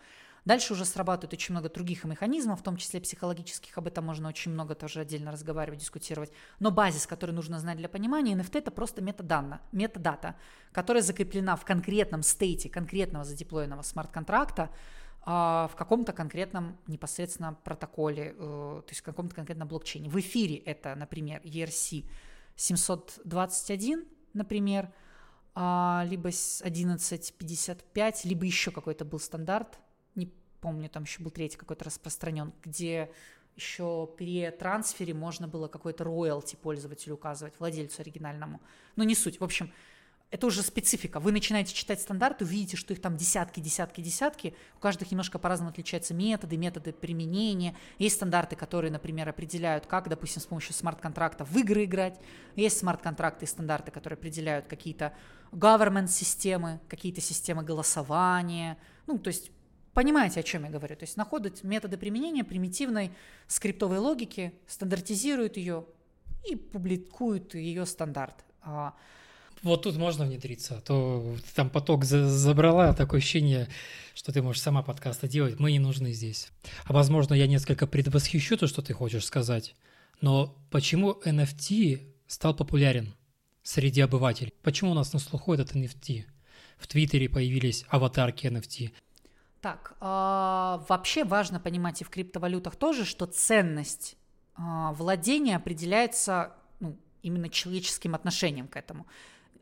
Дальше уже срабатывает очень много других механизмов, в том числе психологических, об этом можно очень много тоже отдельно разговаривать, дискутировать. Но базис, который нужно знать для понимания, NFT это просто метаданна, метадата, которая закреплена в конкретном стейте конкретного задеплоенного смарт-контракта, а, в каком-то конкретном непосредственно протоколе, э, то есть в каком-то конкретном блокчейне. В эфире это, например, ERC 721, например, а, либо 1155, либо еще какой-то был стандарт, не помню, там еще был третий какой-то распространен, где еще при трансфере можно было какой-то роялти пользователю указывать, владельцу оригинальному. Но не суть. В общем, это уже специфика. Вы начинаете читать стандарты, увидите, что их там десятки, десятки, десятки. У каждых немножко по-разному отличаются методы, методы применения. Есть стандарты, которые, например, определяют, как, допустим, с помощью смарт-контрактов в игры играть. Есть смарт-контракты и стандарты, которые определяют какие-то government-системы, какие-то системы голосования. Ну, то есть Понимаете, о чем я говорю? То есть находят методы применения примитивной скриптовой логики, стандартизируют ее и публикуют ее стандарт. А, вот тут можно внедриться, а то там поток за забрала, такое ощущение, что ты можешь сама подкасты делать, мы не нужны здесь. А возможно, я несколько предвосхищу то, что ты хочешь сказать, но почему NFT стал популярен среди обывателей? Почему у нас на слуху этот NFT? В Твиттере появились аватарки NFT, так, э, вообще важно понимать и в криптовалютах тоже, что ценность э, владения определяется ну, именно человеческим отношением к этому.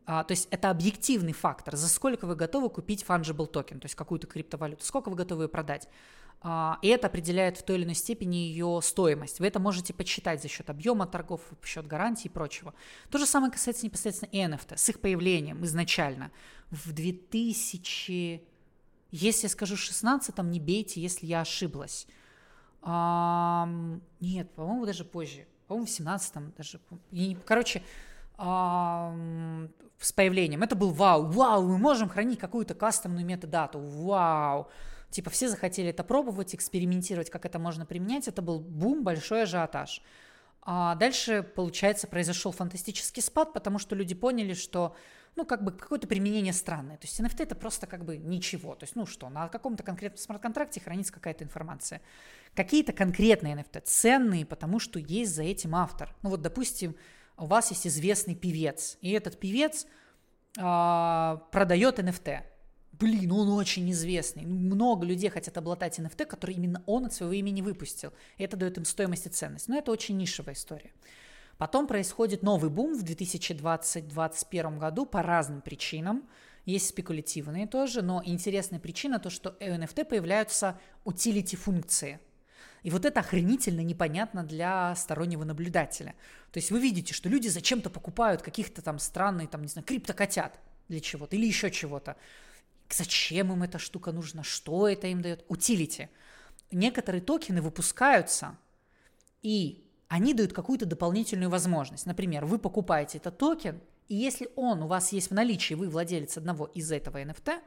А, то есть это объективный фактор, за сколько вы готовы купить fungible токен, то есть какую-то криптовалюту, сколько вы готовы ее продать. А, и это определяет в той или иной степени ее стоимость. Вы это можете подсчитать за счет объема торгов, за счет гарантий и прочего. То же самое касается непосредственно NFT, с их появлением изначально в 2000 если я скажу 16, там не бейте, если я ошиблась. А, нет, по-моему, даже позже. По-моему, в 17 даже. Короче, а, с появлением. Это был вау. Вау, мы можем хранить какую-то кастомную метадату. Вау. Типа все захотели это пробовать, экспериментировать, как это можно применять. Это был бум, большой ажиотаж. А дальше, получается, произошел фантастический спад, потому что люди поняли, что ну, как бы какое-то применение странное. То есть NFT это просто как бы ничего. То есть, ну что, на каком-то конкретном смарт-контракте хранится какая-то информация. Какие-то конкретные NFT ценные, потому что есть за этим автор. Ну вот, допустим, у вас есть известный певец, и этот певец а, продает NFT. Блин, он очень известный. Много людей хотят обладать NFT, который именно он от своего имени выпустил. И это дает им стоимость и ценность. Но это очень нишевая история. Потом происходит новый бум в 2020-2021 году по разным причинам. Есть спекулятивные тоже, но интересная причина то, что у NFT появляются utility-функции. И вот это охренительно непонятно для стороннего наблюдателя. То есть вы видите, что люди зачем-то покупают каких-то там странные, там, не знаю, криптокотят для чего-то или еще чего-то. Зачем им эта штука нужна? Что это им дает? Utility. Некоторые токены выпускаются, и они дают какую-то дополнительную возможность. Например, вы покупаете этот токен, и если он у вас есть в наличии, вы владелец одного из этого NFT,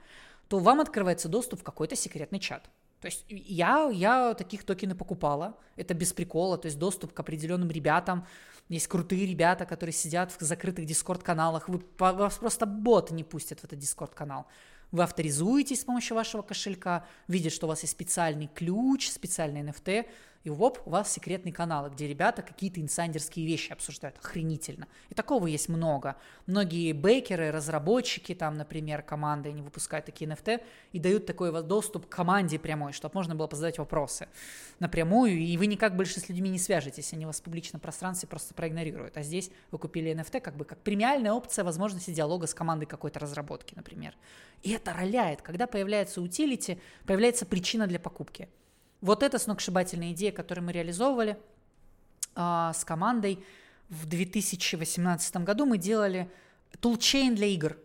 то вам открывается доступ в какой-то секретный чат. То есть я, я таких токены покупала, это без прикола, то есть доступ к определенным ребятам, есть крутые ребята, которые сидят в закрытых дискорд-каналах, вы, вас просто бот не пустят в этот дискорд-канал. Вы авторизуетесь с помощью вашего кошелька, видят, что у вас есть специальный ключ, специальный NFT, и воп, у вас секретный канал, где ребята какие-то инсайдерские вещи обсуждают. Охренительно. И такого есть много. Многие бейкеры, разработчики, там, например, команды, они выпускают такие NFT и дают такой доступ к команде прямой, чтобы можно было задать вопросы напрямую, и вы никак больше с людьми не свяжетесь, они вас в публичном пространстве просто проигнорируют. А здесь вы купили NFT как бы как премиальная опция возможности диалога с командой какой-то разработки, например. И это роляет. Когда появляется утилити, появляется причина для покупки – вот это сногсшибательная идея, которую мы реализовывали а, с командой в 2018 году. Мы делали тулчейн для игр.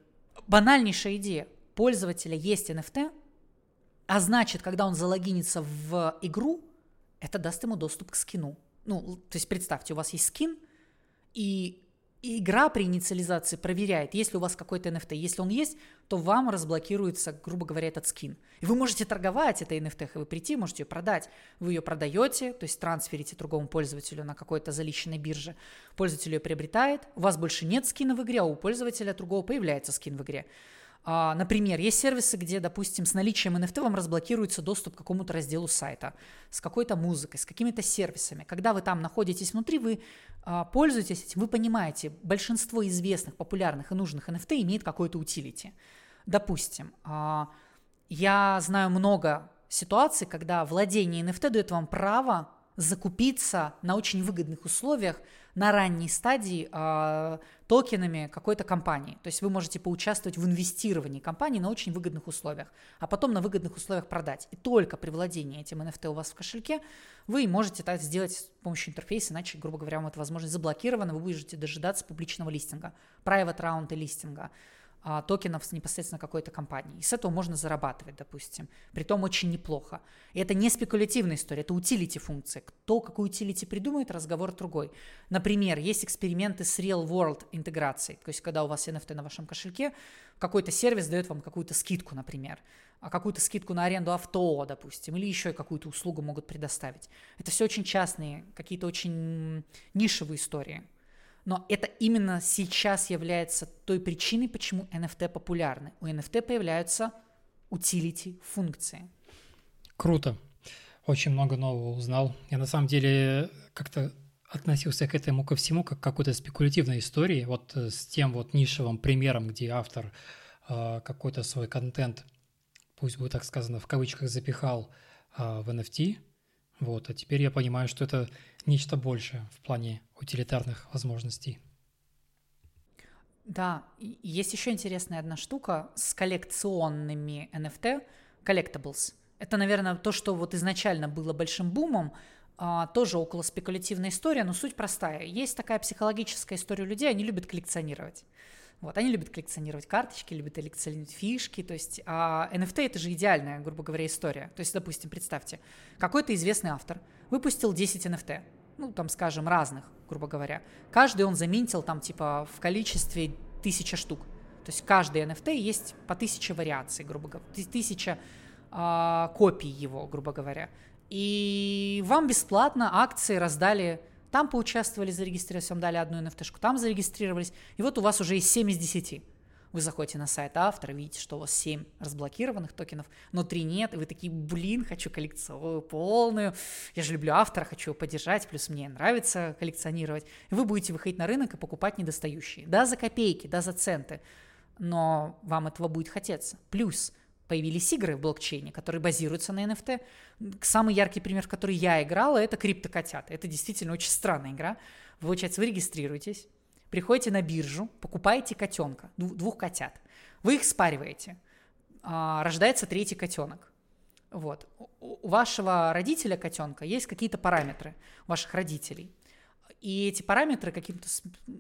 Банальнейшая идея. Пользователя есть NFT, а значит, когда он залогинится в игру, это даст ему доступ к скину. Ну, то есть представьте, у вас есть скин, и и игра при инициализации проверяет, есть ли у вас какой-то NFT. Если он есть, то вам разблокируется, грубо говоря, этот скин. И вы можете торговать этой NFT, вы прийти, можете ее продать. Вы ее продаете, то есть трансферите другому пользователю на какой-то залищенной бирже. Пользователь ее приобретает, у вас больше нет скина в игре, а у пользователя другого появляется скин в игре. А, например, есть сервисы, где, допустим, с наличием NFT вам разблокируется доступ к какому-то разделу сайта, с какой-то музыкой, с какими-то сервисами. Когда вы там находитесь внутри, вы а, пользуетесь этим, вы понимаете, большинство известных, популярных и нужных NFT имеет какой-то утилити. Допустим, а, я знаю много ситуаций, когда владение NFT дает вам право закупиться на очень выгодных условиях на ранней стадии э, токенами какой-то компании. То есть вы можете поучаствовать в инвестировании компании на очень выгодных условиях, а потом на выгодных условиях продать. И только при владении этим NFT у вас в кошельке вы можете так сделать с помощью интерфейса, иначе, грубо говоря, вам эта возможность заблокирована, вы будете дожидаться публичного листинга, private раунда листинга а, токенов непосредственно какой-то компании. И с этого можно зарабатывать, допустим. Притом очень неплохо. И это не спекулятивная история, это утилити функция. Кто какую утилити придумает, разговор другой. Например, есть эксперименты с real-world интеграцией. То есть, когда у вас NFT на вашем кошельке, какой-то сервис дает вам какую-то скидку, например а какую-то скидку на аренду авто, допустим, или еще какую-то услугу могут предоставить. Это все очень частные, какие-то очень нишевые истории. Но это именно сейчас является той причиной, почему NFT популярны. У NFT появляются утилити функции. Круто. Очень много нового узнал. Я на самом деле как-то относился к этому ко всему как к какой-то спекулятивной истории, вот э, с тем вот нишевым примером, где автор э, какой-то свой контент, пусть будет так сказано, в кавычках запихал э, в NFT, вот, а теперь я понимаю, что это нечто большее в плане утилитарных возможностей. Да, есть еще интересная одна штука с коллекционными NFT, collectibles. Это, наверное, то, что вот изначально было большим бумом, а, тоже около спекулятивная история, но суть простая. Есть такая психологическая история людей, они любят коллекционировать. Вот, они любят коллекционировать карточки, любят коллекционировать фишки, то есть а NFT это же идеальная, грубо говоря, история. То есть, допустим, представьте, какой-то известный автор выпустил 10 NFT, ну, там, скажем, разных, грубо говоря. Каждый он заминтил там, типа, в количестве тысяча штук. То есть каждый NFT есть по тысяче вариаций, грубо говоря, тысяча э, копий его, грубо говоря. И вам бесплатно акции раздали там поучаствовали, зарегистрировались, вам дали одну NFT-шку, там зарегистрировались, и вот у вас уже есть 7 из 10. Вы заходите на сайт автора, видите, что у вас 7 разблокированных токенов, но 3 нет, и вы такие, блин, хочу коллекцию полную, я же люблю автора, хочу его поддержать, плюс мне нравится коллекционировать. И вы будете выходить на рынок и покупать недостающие. Да, за копейки, да, за центы. но вам этого будет хотеться. Плюс появились игры в блокчейне, которые базируются на NFT. Самый яркий пример, в который я играла, это криптокотята. Это действительно очень странная игра. Получается, вы регистрируетесь, приходите на биржу, покупаете котенка, двух котят. Вы их спариваете. А, рождается третий котенок. Вот. У вашего родителя котенка есть какие-то параметры, ваших родителей. И эти параметры каким-то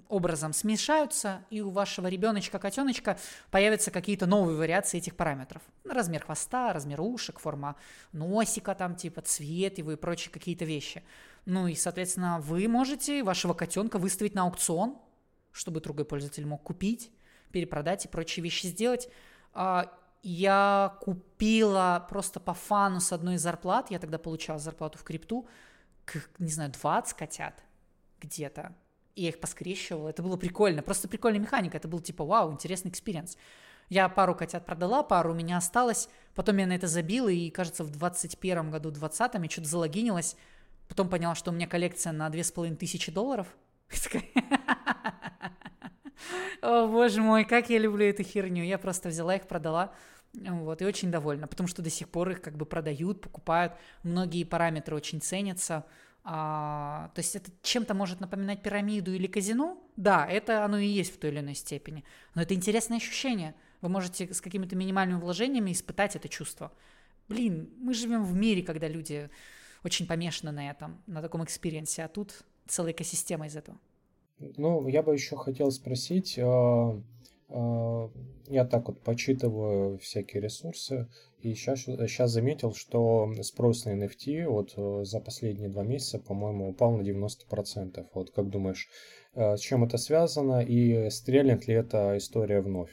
образом смешаются, и у вашего ребеночка-котеночка появятся какие-то новые вариации этих параметров. Размер хвоста, размер ушек, форма носика, там типа цвет его и прочие какие-то вещи. Ну и, соответственно, вы можете вашего котенка выставить на аукцион, чтобы другой пользователь мог купить, перепродать и прочие вещи сделать. А, я купила просто по фану с одной из зарплат, я тогда получала зарплату в крипту, не знаю, 20 котят где-то. И я их поскрещивала, это было прикольно, просто прикольная механика, это был типа, вау, интересный experience. Я пару котят продала, пару у меня осталось, потом я на это забила, и, кажется, в 21 году, 20 я что-то залогинилась, потом поняла, что у меня коллекция на 2500 долларов. О, боже мой, как я люблю эту херню. Я просто взяла их, продала. Вот, и очень довольна, потому что до сих пор их как бы продают, покупают, многие параметры очень ценятся. А, то есть это чем-то может напоминать пирамиду или казино? Да, это оно и есть в той или иной степени. Но это интересное ощущение. Вы можете с какими-то минимальными вложениями испытать это чувство. Блин, мы живем в мире, когда люди очень помешаны на этом, на таком экспириенсе, а тут целая экосистема из этого. Ну, я бы еще хотел спросить, а, а, я так вот почитываю всякие ресурсы, и сейчас, сейчас заметил, что спрос на NFT вот э, за последние два месяца, по-моему, упал на 90%. Вот как думаешь, э, с чем это связано и стрельнет ли эта история вновь?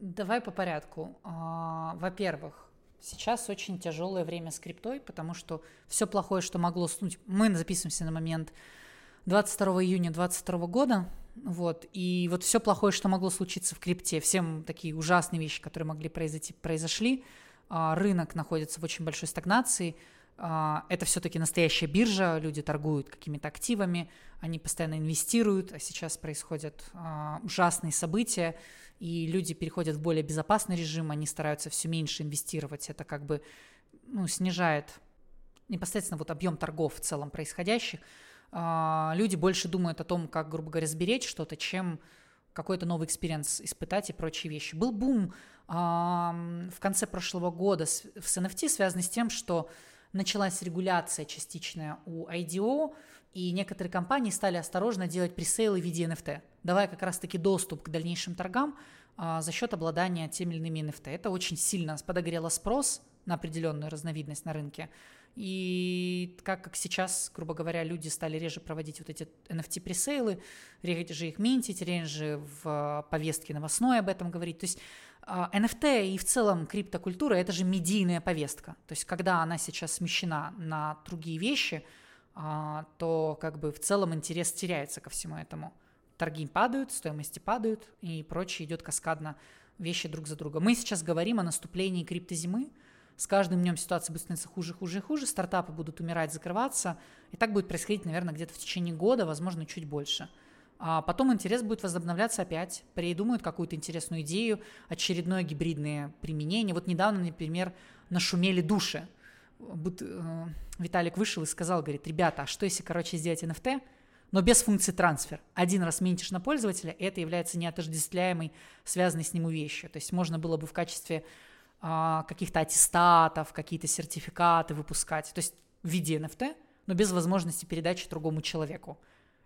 Давай по порядку. А, во-первых, сейчас очень тяжелое время с криптой, потому что все плохое, что могло... Мы записываемся на момент 22 июня 2022 года, вот, и вот все плохое, что могло случиться в крипте, всем такие ужасные вещи, которые могли произойти, произошли, а, рынок находится в очень большой стагнации, а, это все-таки настоящая биржа, люди торгуют какими-то активами, они постоянно инвестируют, а сейчас происходят а, ужасные события, и люди переходят в более безопасный режим, они стараются все меньше инвестировать, это как бы ну, снижает непосредственно вот объем торгов в целом происходящих, люди больше думают о том, как, грубо говоря, сберечь что-то, чем какой-то новый experience испытать и прочие вещи. Был бум в конце прошлого года с, с NFT, связанный с тем, что началась регуляция частичная у IDO, и некоторые компании стали осторожно делать пресейлы в виде NFT, давая как раз-таки доступ к дальнейшим торгам а, за счет обладания теми или иными NFT. Это очень сильно подогрело спрос на определенную разновидность на рынке. И как, как сейчас, грубо говоря, люди стали реже проводить вот эти NFT-пресейлы, реже их минтить, реже в повестке новостной об этом говорить. То есть NFT а, и в целом криптокультура – это же медийная повестка. То есть когда она сейчас смещена на другие вещи, а, то как бы в целом интерес теряется ко всему этому. Торги падают, стоимости падают и прочее идет каскадно вещи друг за другом. Мы сейчас говорим о наступлении криптозимы – с каждым днем ситуация будет становиться хуже, хуже и хуже, стартапы будут умирать, закрываться, и так будет происходить, наверное, где-то в течение года, возможно, чуть больше. А потом интерес будет возобновляться опять, придумают какую-то интересную идею, очередное гибридное применение. Вот недавно, например, нашумели души. Э, Виталик вышел и сказал, говорит, ребята, а что если, короче, сделать NFT, но без функции трансфер. Один раз минтишь на пользователя, это является неотождествляемой, связанной с ним вещью. То есть можно было бы в качестве каких-то аттестатов, какие-то сертификаты выпускать, то есть в виде NFT, но без возможности передачи другому человеку.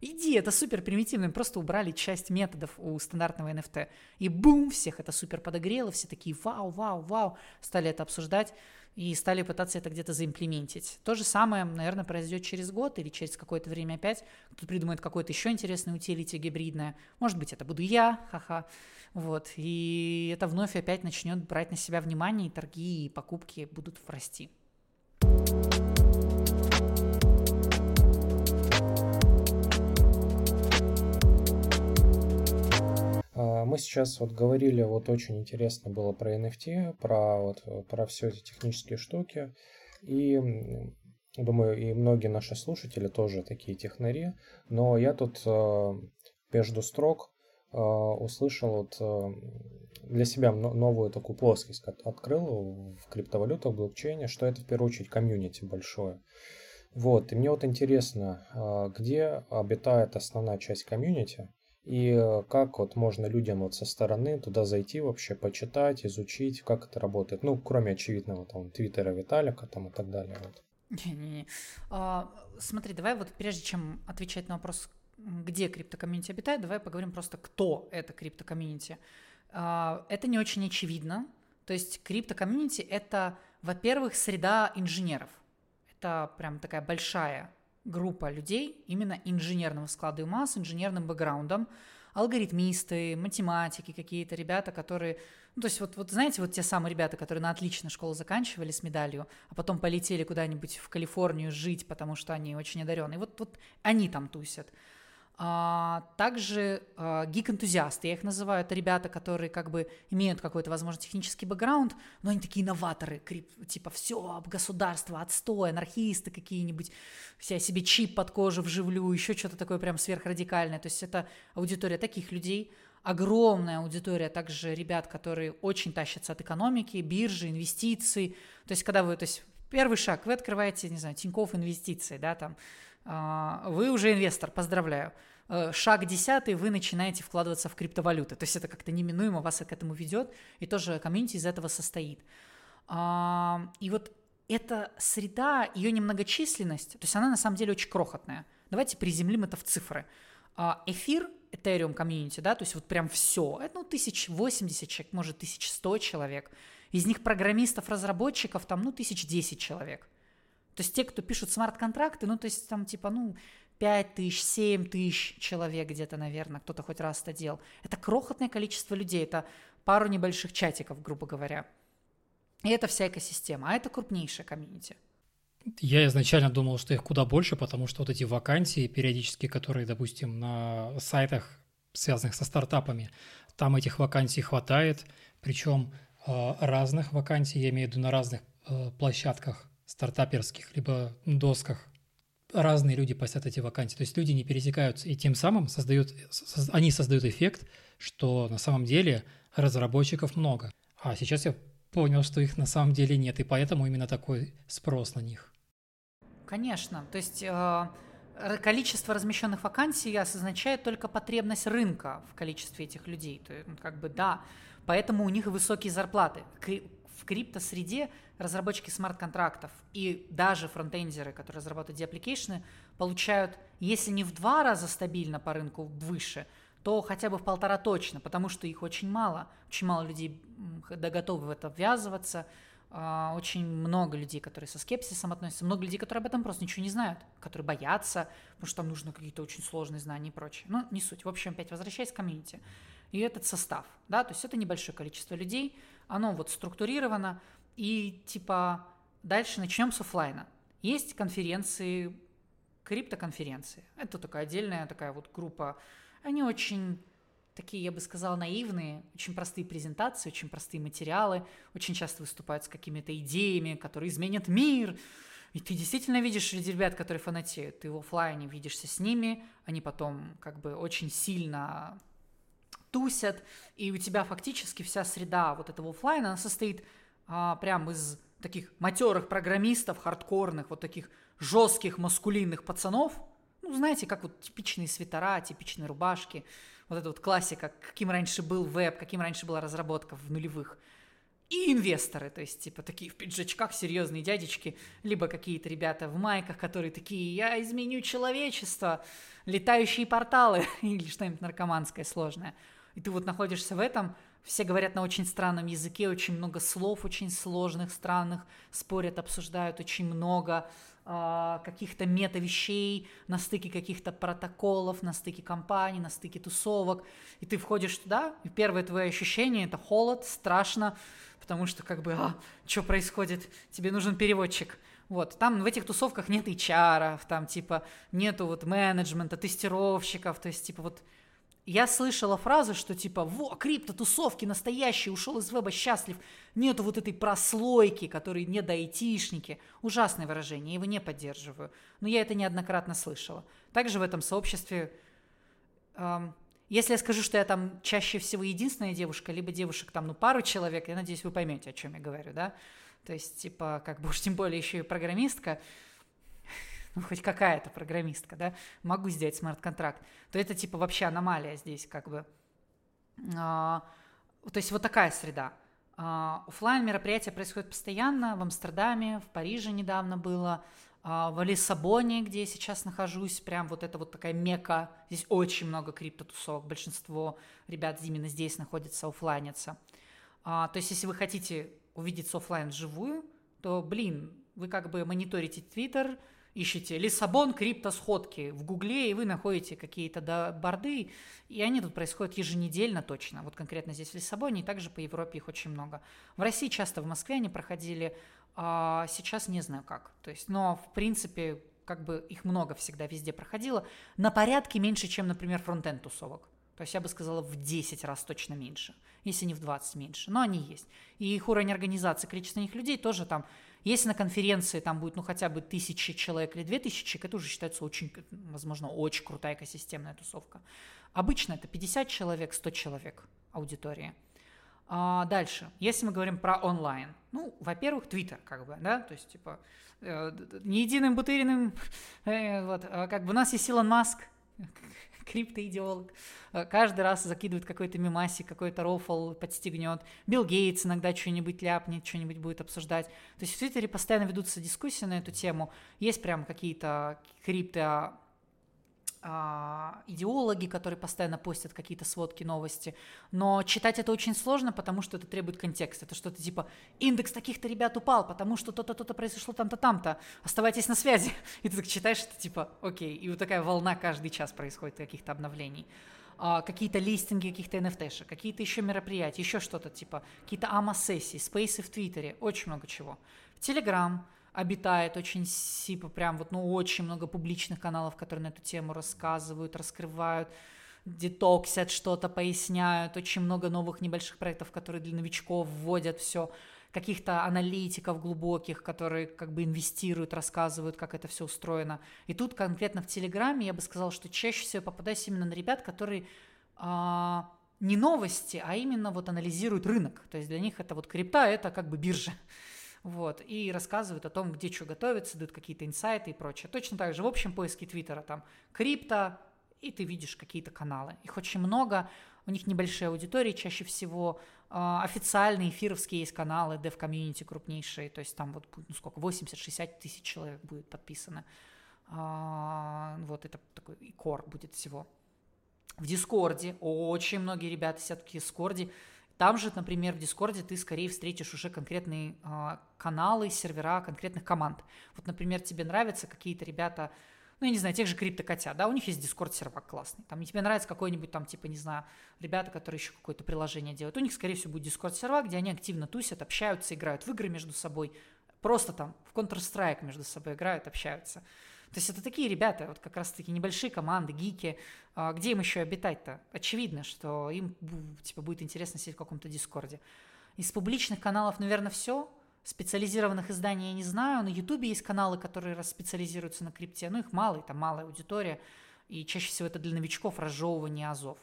Иди, это супер примитивно, просто убрали часть методов у стандартного NFT. И бум, всех это супер подогрело, все такие вау, вау, вау, стали это обсуждать и стали пытаться это где-то заимплементить. То же самое, наверное, произойдет через год или через какое-то время опять. Кто-то придумает какое-то еще интересное утилити гибридное. Может быть, это буду я, ха-ха. Вот. И это вновь опять начнет брать на себя внимание, и торги, и покупки будут расти. Мы сейчас вот говорили, вот очень интересно было про NFT, про, вот, про все эти технические штуки. И думаю, и многие наши слушатели тоже такие технари. Но я тут а, между строк а, услышал вот для себя новую такую плоскость открыл в криптовалютах, в блокчейне, что это в первую очередь комьюнити большое. Вот, и мне вот интересно, а, где обитает основная часть комьюнити, и э, как вот можно людям вот со стороны туда зайти вообще, почитать, изучить, как это работает. Ну, кроме очевидного там Твиттера Виталика там и так далее. Вот. Не-не-не. А, смотри, давай вот прежде чем отвечать на вопрос, где крипто community обитает, давай поговорим просто, кто это крипто community. А, это не очень очевидно. То есть крипто community — это, во-первых, среда инженеров. Это прям такая большая группа людей именно инженерного склада ума с инженерным бэкграундом, алгоритмисты, математики какие-то ребята, которые... Ну, то есть вот, вот знаете, вот те самые ребята, которые на отлично школу заканчивали с медалью, а потом полетели куда-нибудь в Калифорнию жить, потому что они очень одаренные. Вот, вот они там тусят. А, также а, гик-энтузиасты, я их называю, это ребята, которые как бы имеют какой-то, возможно, технический бэкграунд, но они такие новаторы, крип, типа все, государство, отстой, анархисты какие-нибудь, я себе чип под кожу вживлю, еще что-то такое прям сверхрадикальное. То есть это аудитория таких людей, огромная аудитория также ребят, которые очень тащатся от экономики, биржи, инвестиций. То есть когда вы, то есть первый шаг, вы открываете, не знаю, Тинькофф инвестиции, да, там, а, вы уже инвестор, поздравляю. Э, шаг десятый, вы начинаете вкладываться в криптовалюты. То есть это как-то неминуемо вас к этому ведет, и тоже комьюнити из этого состоит. А, и вот эта среда, ее немногочисленность, то есть она на самом деле очень крохотная. Давайте приземлим это в цифры. А, эфир, Ethereum комьюнити, да, то есть вот прям все, это ну 1080 человек, может 1100 человек. Из них программистов, разработчиков там ну 1010 человек. То есть те, кто пишут смарт-контракты, ну то есть там типа ну 5 тысяч, 7 тысяч человек где-то, наверное, кто-то хоть раз это делал. Это крохотное количество людей, это пару небольших чатиков, грубо говоря. И это вся экосистема, а это крупнейшая комьюнити. Я изначально думал, что их куда больше, потому что вот эти вакансии периодически, которые, допустим, на сайтах, связанных со стартапами, там этих вакансий хватает, причем э, разных вакансий, я имею в виду на разных э, площадках стартаперских, либо досках разные люди постят эти вакансии. То есть люди не пересекаются, и тем самым создают, они создают эффект, что на самом деле разработчиков много. А сейчас я понял, что их на самом деле нет, и поэтому именно такой спрос на них. Конечно. То есть э, количество размещенных вакансий означает только потребность рынка в количестве этих людей. То есть, как бы да, поэтому у них высокие зарплаты. В криптосреде разработчики смарт-контрактов и даже фронтендеры, которые разрабатывают dApplication ы, получают, если не в два раза стабильно по рынку выше, то хотя бы в полтора точно, потому что их очень мало. Очень мало людей готовы в это ввязываться, а, очень много людей, которые со скепсисом относятся, много людей, которые об этом просто ничего не знают, которые боятся, потому что там нужны какие-то очень сложные знания и прочее. Но не суть. В общем, опять возвращаясь к комьюнити. И этот состав, да, то есть это небольшое количество людей, оно вот структурировано, и типа дальше начнем с офлайна. Есть конференции, криптоконференции. Это такая отдельная такая вот группа. Они очень такие, я бы сказала, наивные, очень простые презентации, очень простые материалы, очень часто выступают с какими-то идеями, которые изменят мир. И ты действительно видишь среди ребят, которые фанатеют, ты в офлайне видишься с ними, они потом как бы очень сильно тусят, и у тебя фактически вся среда вот этого офлайна, она состоит а, прям из таких матерых программистов, хардкорных, вот таких жестких маскулинных пацанов, ну, знаете, как вот типичные свитера, типичные рубашки, вот эта вот классика, каким раньше был веб, каким раньше была разработка в нулевых. И инвесторы, то есть, типа, такие в пиджачках серьезные дядечки, либо какие-то ребята в майках, которые такие, я изменю человечество, летающие порталы, или что-нибудь наркоманское сложное. И ты вот находишься в этом, все говорят на очень странном языке, очень много слов очень сложных, странных, спорят, обсуждают очень много э, каких-то мета-вещей на стыке каких-то протоколов, на стыке компаний, на стыке тусовок. И ты входишь туда, и первое твое ощущение – это холод, страшно, потому что как бы, а, что происходит? Тебе нужен переводчик. Вот, там в этих тусовках нет HR, там типа нету вот менеджмента, тестировщиков, то есть типа вот я слышала фразы, что типа «Во, крипто-тусовки настоящие, ушел из веба счастлив». Нету вот этой прослойки, которые не до айтишники. Ужасное выражение, я его не поддерживаю. Но я это неоднократно слышала. Также в этом сообществе... Эм, если я скажу, что я там чаще всего единственная девушка, либо девушек там, ну, пару человек, я надеюсь, вы поймете, о чем я говорю, да? То есть, типа, как бы уж тем более еще и программистка, ну, хоть какая-то программистка, да, могу сделать смарт-контракт, то это, типа, вообще аномалия здесь, как бы. А, то есть вот такая среда. А, офлайн мероприятия происходят постоянно, в Амстердаме, в Париже недавно было, а, в Лиссабоне, где я сейчас нахожусь, прям вот это вот такая мека, здесь очень много криптотусовок, большинство ребят именно здесь находится, офлайнятся. А, то есть если вы хотите увидеться офлайн вживую, то, блин, вы как бы мониторите Твиттер, ищете Лиссабон, криптосходки в Гугле, и вы находите какие-то да, борды, и они тут происходят еженедельно точно. Вот конкретно здесь в Лиссабоне, и также по Европе их очень много. В России часто в Москве они проходили, а сейчас не знаю как. То есть, но в принципе, как бы их много всегда везде проходило. На порядке меньше, чем, например, фронтенд тусовок. То есть я бы сказала в 10 раз точно меньше, если не в 20 меньше. Но они есть. И их уровень организации, количество них людей тоже там если на конференции там будет, ну, хотя бы тысячи человек или две тысячи человек, это уже считается очень, возможно, очень крутая экосистемная тусовка. Обычно это 50 человек, 100 человек аудитории. А дальше, если мы говорим про онлайн, ну, во-первых, Твиттер, как бы, да, то есть, типа, э, не единым бутыриным, э, вот, а как бы у нас есть Илон Маск, криптоидеолог, э, каждый раз закидывает какой-то мемасик, какой-то рофл подстегнет. Билл Гейтс иногда что-нибудь ляпнет, что-нибудь будет обсуждать. То есть в Твиттере постоянно ведутся дискуссии на эту тему. Есть прям какие-то крипто а, идеологи, которые постоянно постят какие-то сводки, новости. Но читать это очень сложно, потому что это требует контекста. Это что-то типа индекс таких-то ребят упал, потому что то-то, то-то произошло там-то, там-то. Оставайтесь на связи. И ты так читаешь, это типа окей. И вот такая волна каждый час происходит каких-то обновлений. А, какие-то листинги каких-то NFT, какие-то еще мероприятия, еще что-то типа, какие-то АМА-сессии, спейсы в Твиттере, очень много чего. В Телеграм, обитает очень сипа, прям вот, ну, очень много публичных каналов, которые на эту тему рассказывают, раскрывают, детоксят что-то, поясняют, очень много новых небольших проектов, которые для новичков вводят все, каких-то аналитиков глубоких, которые как бы инвестируют, рассказывают, как это все устроено. И тут конкретно в Телеграме я бы сказала, что чаще всего попадаюсь именно на ребят, которые а, не новости, а именно вот анализируют рынок. То есть для них это вот крипта, это как бы биржа вот, и рассказывают о том, где что готовится, дают какие-то инсайты и прочее. Точно так же в общем поиске Твиттера там крипто, и ты видишь какие-то каналы. Их очень много, у них небольшие аудитории, чаще всего э, официальные эфировские есть каналы, dev комьюнити крупнейшие, то есть там вот ну, сколько, 80-60 тысяч человек будет подписано. Э, вот это такой core будет всего. В Дискорде очень многие ребята сидят в Дискорде, там же, например, в Дискорде ты скорее встретишь уже конкретные э, каналы, сервера конкретных команд. Вот, например, тебе нравятся какие-то ребята, ну, я не знаю, тех же криптокотят, да, у них есть Дискорд сервак классный. Там тебе нравится какой-нибудь там, типа, не знаю, ребята, которые еще какое-то приложение делают. У них, скорее всего, будет Дискорд сервак, где они активно тусят, общаются, играют в игры между собой. Просто там в Counter-Strike между собой играют, общаются. То есть это такие ребята, вот как раз-таки небольшие команды, гики. А где им еще обитать-то? Очевидно, что им типа, будет интересно сидеть в каком-то дискорде. Из публичных каналов, наверное, все. Специализированных изданий я не знаю. На Ютубе есть каналы, которые специализируются на крипте. Ну, их мало, это малая аудитория. И чаще всего это для новичков разжевывание азов.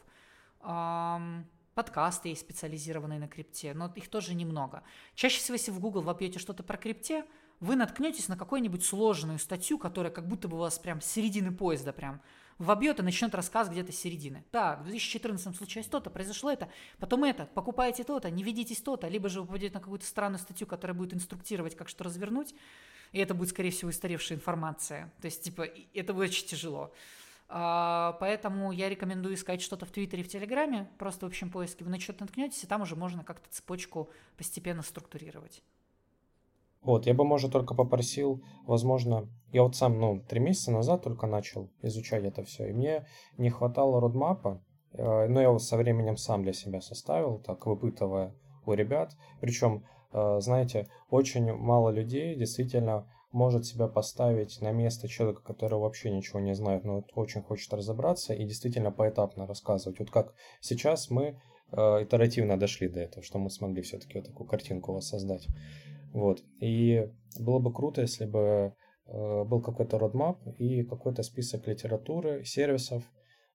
Подкасты есть специализированные на крипте, но их тоже немного. Чаще всего, если в Google вобьете что-то про крипте, вы наткнетесь на какую-нибудь сложную статью, которая как будто бы у вас прям с середины поезда прям вобьет и начнет рассказ где-то середины. Так, в 2014 случилось то-то, произошло это, потом это, покупайте то-то, не ведитесь то-то, либо же вы попадете на какую-то странную статью, которая будет инструктировать, как что развернуть, и это будет, скорее всего, устаревшая информация. То есть, типа, это будет очень тяжело. А, поэтому я рекомендую искать что-то в Твиттере, в Телеграме, просто в общем поиске. Вы на что-то наткнетесь, и там уже можно как-то цепочку постепенно структурировать. Вот, я бы, может, только попросил, возможно, я вот сам, ну, три месяца назад только начал изучать это все, и мне не хватало родмапа, э, но я его со временем сам для себя составил, так, выпытывая у ребят. Причем, э, знаете, очень мало людей действительно может себя поставить на место человека, который вообще ничего не знает, но вот очень хочет разобраться и действительно поэтапно рассказывать. Вот как сейчас мы э, итеративно дошли до этого, что мы смогли все-таки вот такую картинку воссоздать. Вот. И было бы круто, если бы э, был какой-то родмап и какой-то список литературы, сервисов,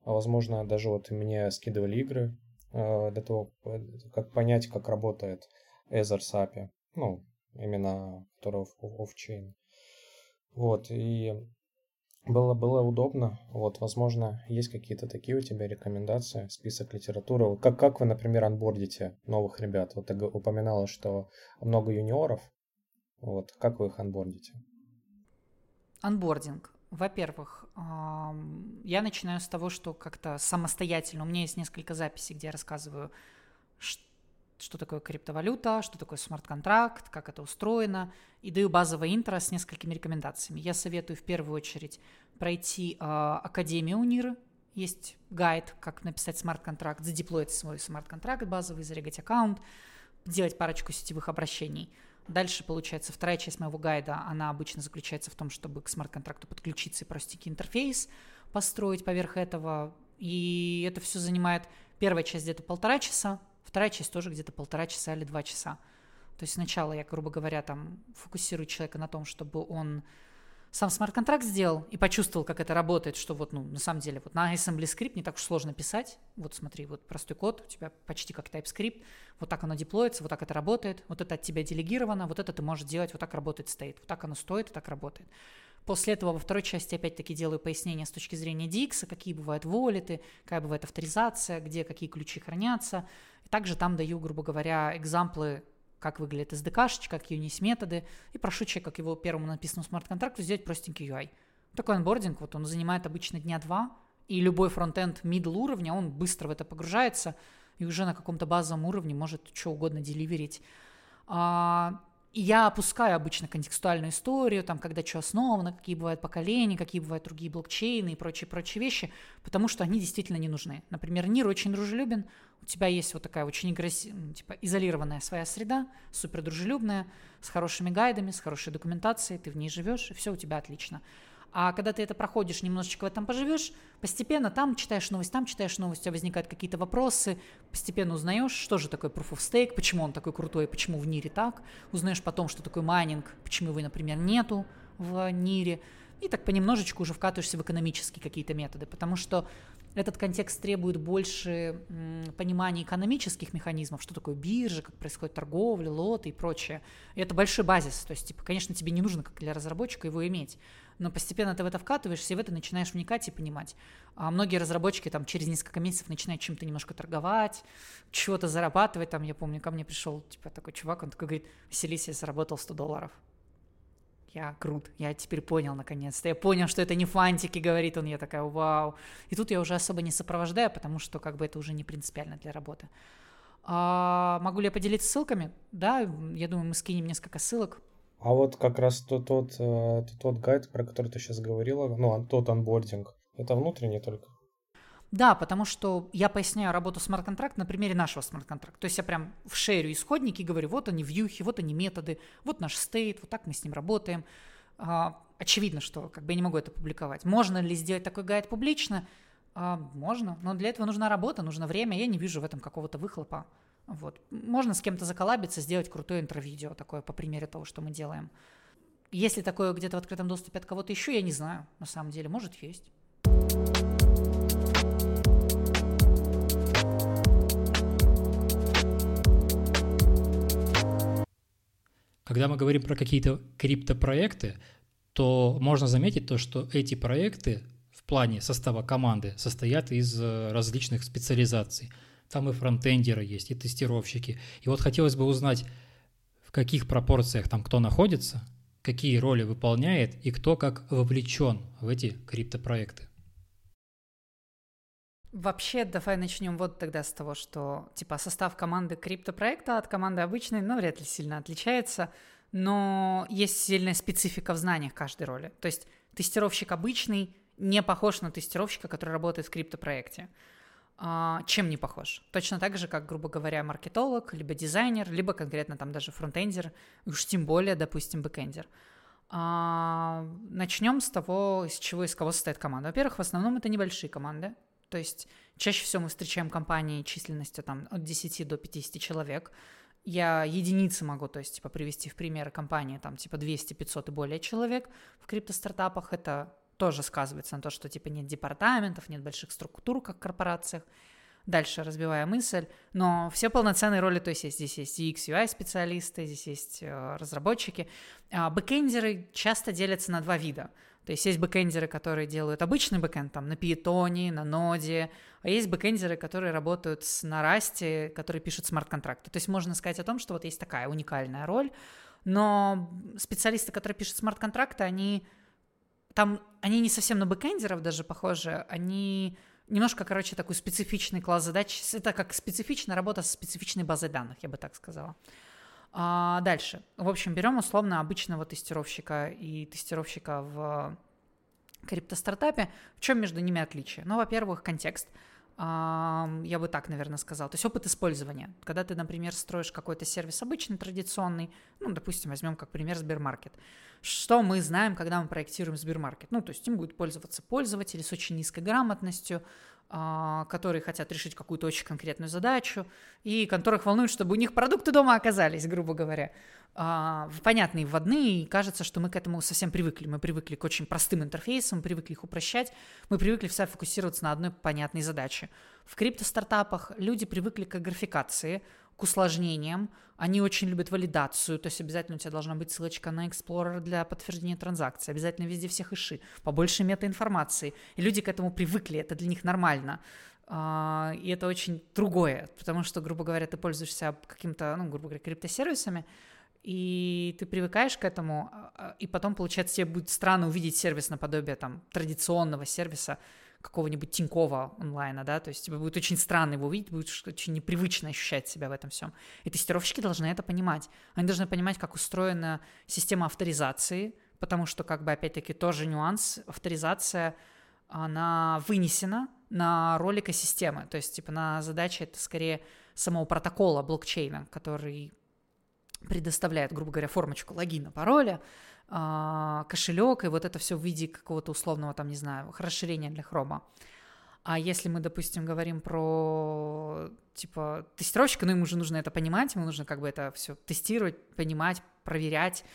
Возможно, даже вот мне скидывали игры э, для того, э, как понять, как работает Ether SAPI, ну, именно который off-chain. Вот, и было, было удобно. Вот, возможно, есть какие-то такие у тебя рекомендации, список литературы. Как, как вы, например, анбордите новых ребят? Вот ты упоминала, что много юниоров. Вот, как вы их анбордите? Анбординг. Во-первых, я начинаю с того, что как-то самостоятельно. У меня есть несколько записей, где я рассказываю, что такое криптовалюта, что такое смарт-контракт, как это устроено, и даю базовое интро с несколькими рекомендациями. Я советую в первую очередь пройти э, Академию Униры, есть гайд, как написать смарт-контракт, задеплоить свой смарт-контракт базовый, зарегать аккаунт, делать парочку сетевых обращений. Дальше, получается, вторая часть моего гайда, она обычно заключается в том, чтобы к смарт-контракту подключиться и простенький интерфейс построить поверх этого. И это все занимает первая часть где-то полтора часа, Вторая часть тоже где-то полтора часа или два часа. То есть сначала я, грубо говоря, там фокусирую человека на том, чтобы он сам смарт-контракт сделал и почувствовал, как это работает, что вот, ну, на самом деле, вот на Assembly Script не так уж сложно писать. Вот смотри, вот простой код, у тебя почти как TypeScript, вот так оно деплоится, вот так это работает, вот это от тебя делегировано, вот это ты можешь делать, вот так работает стейт, вот так оно стоит, вот так работает. После этого во второй части опять-таки делаю пояснение с точки зрения DX, какие бывают волеты, какая бывает авторизация, где какие ключи хранятся. Также там даю, грубо говоря, экзамплы, как выглядит SDK, как юнис методы, и прошу человека, как его первому написанному смарт-контракту, сделать простенький UI. Такой анбординг, вот он занимает обычно дня два, и любой фронтенд middle уровня, он быстро в это погружается и уже на каком-то базовом уровне может что угодно деливерить. А, я опускаю обычно контекстуальную историю, там, когда что основано, какие бывают поколения, какие бывают другие блокчейны и прочие-прочие вещи, потому что они действительно не нужны. Например, НИР очень дружелюбен, у тебя есть вот такая очень агрессивная, типа, изолированная своя среда, супер дружелюбная, с хорошими гайдами, с хорошей документацией, ты в ней живешь, и все у тебя отлично. А когда ты это проходишь, немножечко в этом поживешь, постепенно там читаешь новость, там читаешь новость, у тебя возникают какие-то вопросы, постепенно узнаешь, что же такое Proof of Stake, почему он такой крутой, почему в Нире так, узнаешь потом, что такое майнинг, почему его, например, нету в Нире, и так понемножечку уже вкатываешься в экономические какие-то методы, потому что этот контекст требует больше понимания экономических механизмов, что такое биржа, как происходит торговля, лоты и прочее. И это большой базис. То есть, типа, конечно, тебе не нужно, как для разработчика, его иметь но постепенно ты в это вкатываешься и в это начинаешь вникать и понимать. А многие разработчики там через несколько месяцев начинают чем-то немножко торговать, чего-то зарабатывать. Там, я помню, ко мне пришел типа такой чувак, он такой говорит, Василис, я заработал 100 долларов. Я крут, я теперь понял наконец-то. Я понял, что это не фантики, говорит он. Я такая, вау. И тут я уже особо не сопровождаю, потому что как бы это уже не принципиально для работы. А могу ли я поделиться ссылками? Да, я думаю, мы скинем несколько ссылок. А вот как раз тот, тот, э, тот, тот гайд, про который ты сейчас говорила, ну, тот анбординг, это внутренний только? Да, потому что я поясняю работу смарт-контракта на примере нашего смарт-контракта. То есть я прям в шерю исходники говорю, вот они вьюхи, вот они методы, вот наш стейт, вот так мы с ним работаем. А, очевидно, что как бы я не могу это публиковать. Можно ли сделать такой гайд публично? А, можно, но для этого нужна работа, нужно время. Я не вижу в этом какого-то выхлопа. Вот. Можно с кем-то заколабиться, сделать крутое интро-видео такое по примеру того, что мы делаем. Если такое где-то в открытом доступе от кого-то еще, я не знаю, на самом деле, может есть. Когда мы говорим про какие-то криптопроекты, то можно заметить то, что эти проекты в плане состава команды состоят из э, различных специализаций – там и фронтендеры есть, и тестировщики. И вот хотелось бы узнать, в каких пропорциях там кто находится, какие роли выполняет и кто как вовлечен в эти криптопроекты. Вообще, давай начнем вот тогда с того, что типа состав команды криптопроекта от команды обычной, ну, вряд ли сильно отличается, но есть сильная специфика в знаниях каждой роли. То есть тестировщик обычный не похож на тестировщика, который работает в криптопроекте. А, чем не похож? Точно так же, как, грубо говоря, маркетолог, либо дизайнер, либо конкретно там даже фронтендер, уж тем более, допустим, бэкендер. А, начнем с того, из чего, из кого состоит команда. Во-первых, в основном это небольшие команды, то есть чаще всего мы встречаем компании численностью там от 10 до 50 человек. Я единицы могу, то есть, типа, привести в пример компании, там, типа, 200-500 и более человек в криптостартапах. Это тоже сказывается на то, что типа нет департаментов, нет больших структур, как в корпорациях. Дальше разбивая мысль, но все полноценные роли, то есть здесь есть UX, UI специалисты, здесь есть э, разработчики. А бэкэндеры часто делятся на два вида. То есть есть бэкэндеры, которые делают обычный бэкэнд, там, на Python, на Node, а есть бэкэндеры, которые работают с, на Rust, которые пишут смарт-контракты. То есть можно сказать о том, что вот есть такая уникальная роль, но специалисты, которые пишут смарт-контракты, они там, они не совсем на бэкэндеров даже похожи, они немножко, короче, такой специфичный класс задач. Это как специфичная работа с специфичной базой данных, я бы так сказала. А дальше. В общем, берем условно обычного тестировщика и тестировщика в криптостартапе. В чем между ними отличие? Ну, во-первых, контекст – я бы так, наверное, сказал. То есть опыт использования. Когда ты, например, строишь какой-то сервис обычный, традиционный, ну, допустим, возьмем как пример Сбермаркет. Что мы знаем, когда мы проектируем Сбермаркет? Ну, то есть им будут пользоваться пользователи с очень низкой грамотностью, а, которые хотят решить какую-то очень конкретную задачу, и которых волнует, чтобы у них продукты дома оказались, грубо говоря. А, понятные вводные, и кажется, что мы к этому совсем привыкли. Мы привыкли к очень простым интерфейсам, привыкли их упрощать, мы привыкли вся фокусироваться на одной понятной задаче. В крипто-стартапах люди привыкли к графикации, к усложнениям, они очень любят валидацию, то есть обязательно у тебя должна быть ссылочка на Explorer для подтверждения транзакции, обязательно везде все хэши, побольше метаинформации. И люди к этому привыкли, это для них нормально. А, и это очень другое, потому что, грубо говоря, ты пользуешься каким-то, ну, грубо говоря, криптосервисами, и ты привыкаешь к этому, а, и потом, получается, тебе будет странно увидеть сервис наподобие там традиционного сервиса какого-нибудь Тинькова онлайна, да, то есть тебе будет очень странно его увидеть, будет очень непривычно ощущать себя в этом всем. И тестировщики должны это понимать. Они должны понимать, как устроена система авторизации, потому что, как бы, опять-таки, тоже нюанс, авторизация, она вынесена на роль экосистемы, то есть, типа, на задаче это скорее самого протокола блокчейна, который предоставляет, грубо говоря, формочку логина, пароля, кошелек, и вот это все в виде какого-то условного, там, не знаю, расширения для хрома. А если мы, допустим, говорим про, типа, тестировщика, ну, ему же нужно это понимать, ему нужно как бы это все тестировать, понимать, проверять,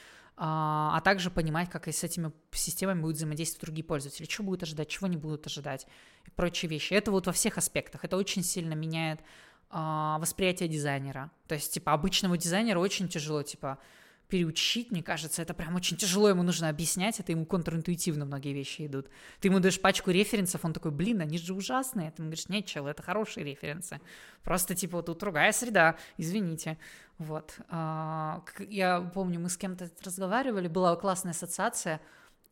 а, а также понимать, как и с этими системами будут взаимодействовать другие пользователи, что будут ожидать, чего не будут ожидать и прочие вещи. Это вот во всех аспектах. Это очень сильно меняет а, восприятие дизайнера. То есть, типа, обычному дизайнеру очень тяжело, типа, переучить, мне кажется, это прям очень тяжело, ему нужно объяснять, это ему контринтуитивно многие вещи идут. Ты ему даешь пачку референсов, он такой, блин, они же ужасные. Ты ему говоришь, нет, чел, это хорошие референсы. Просто, типа, тут другая среда, извините. Вот. А, я помню, мы с кем-то разговаривали, была классная ассоциация,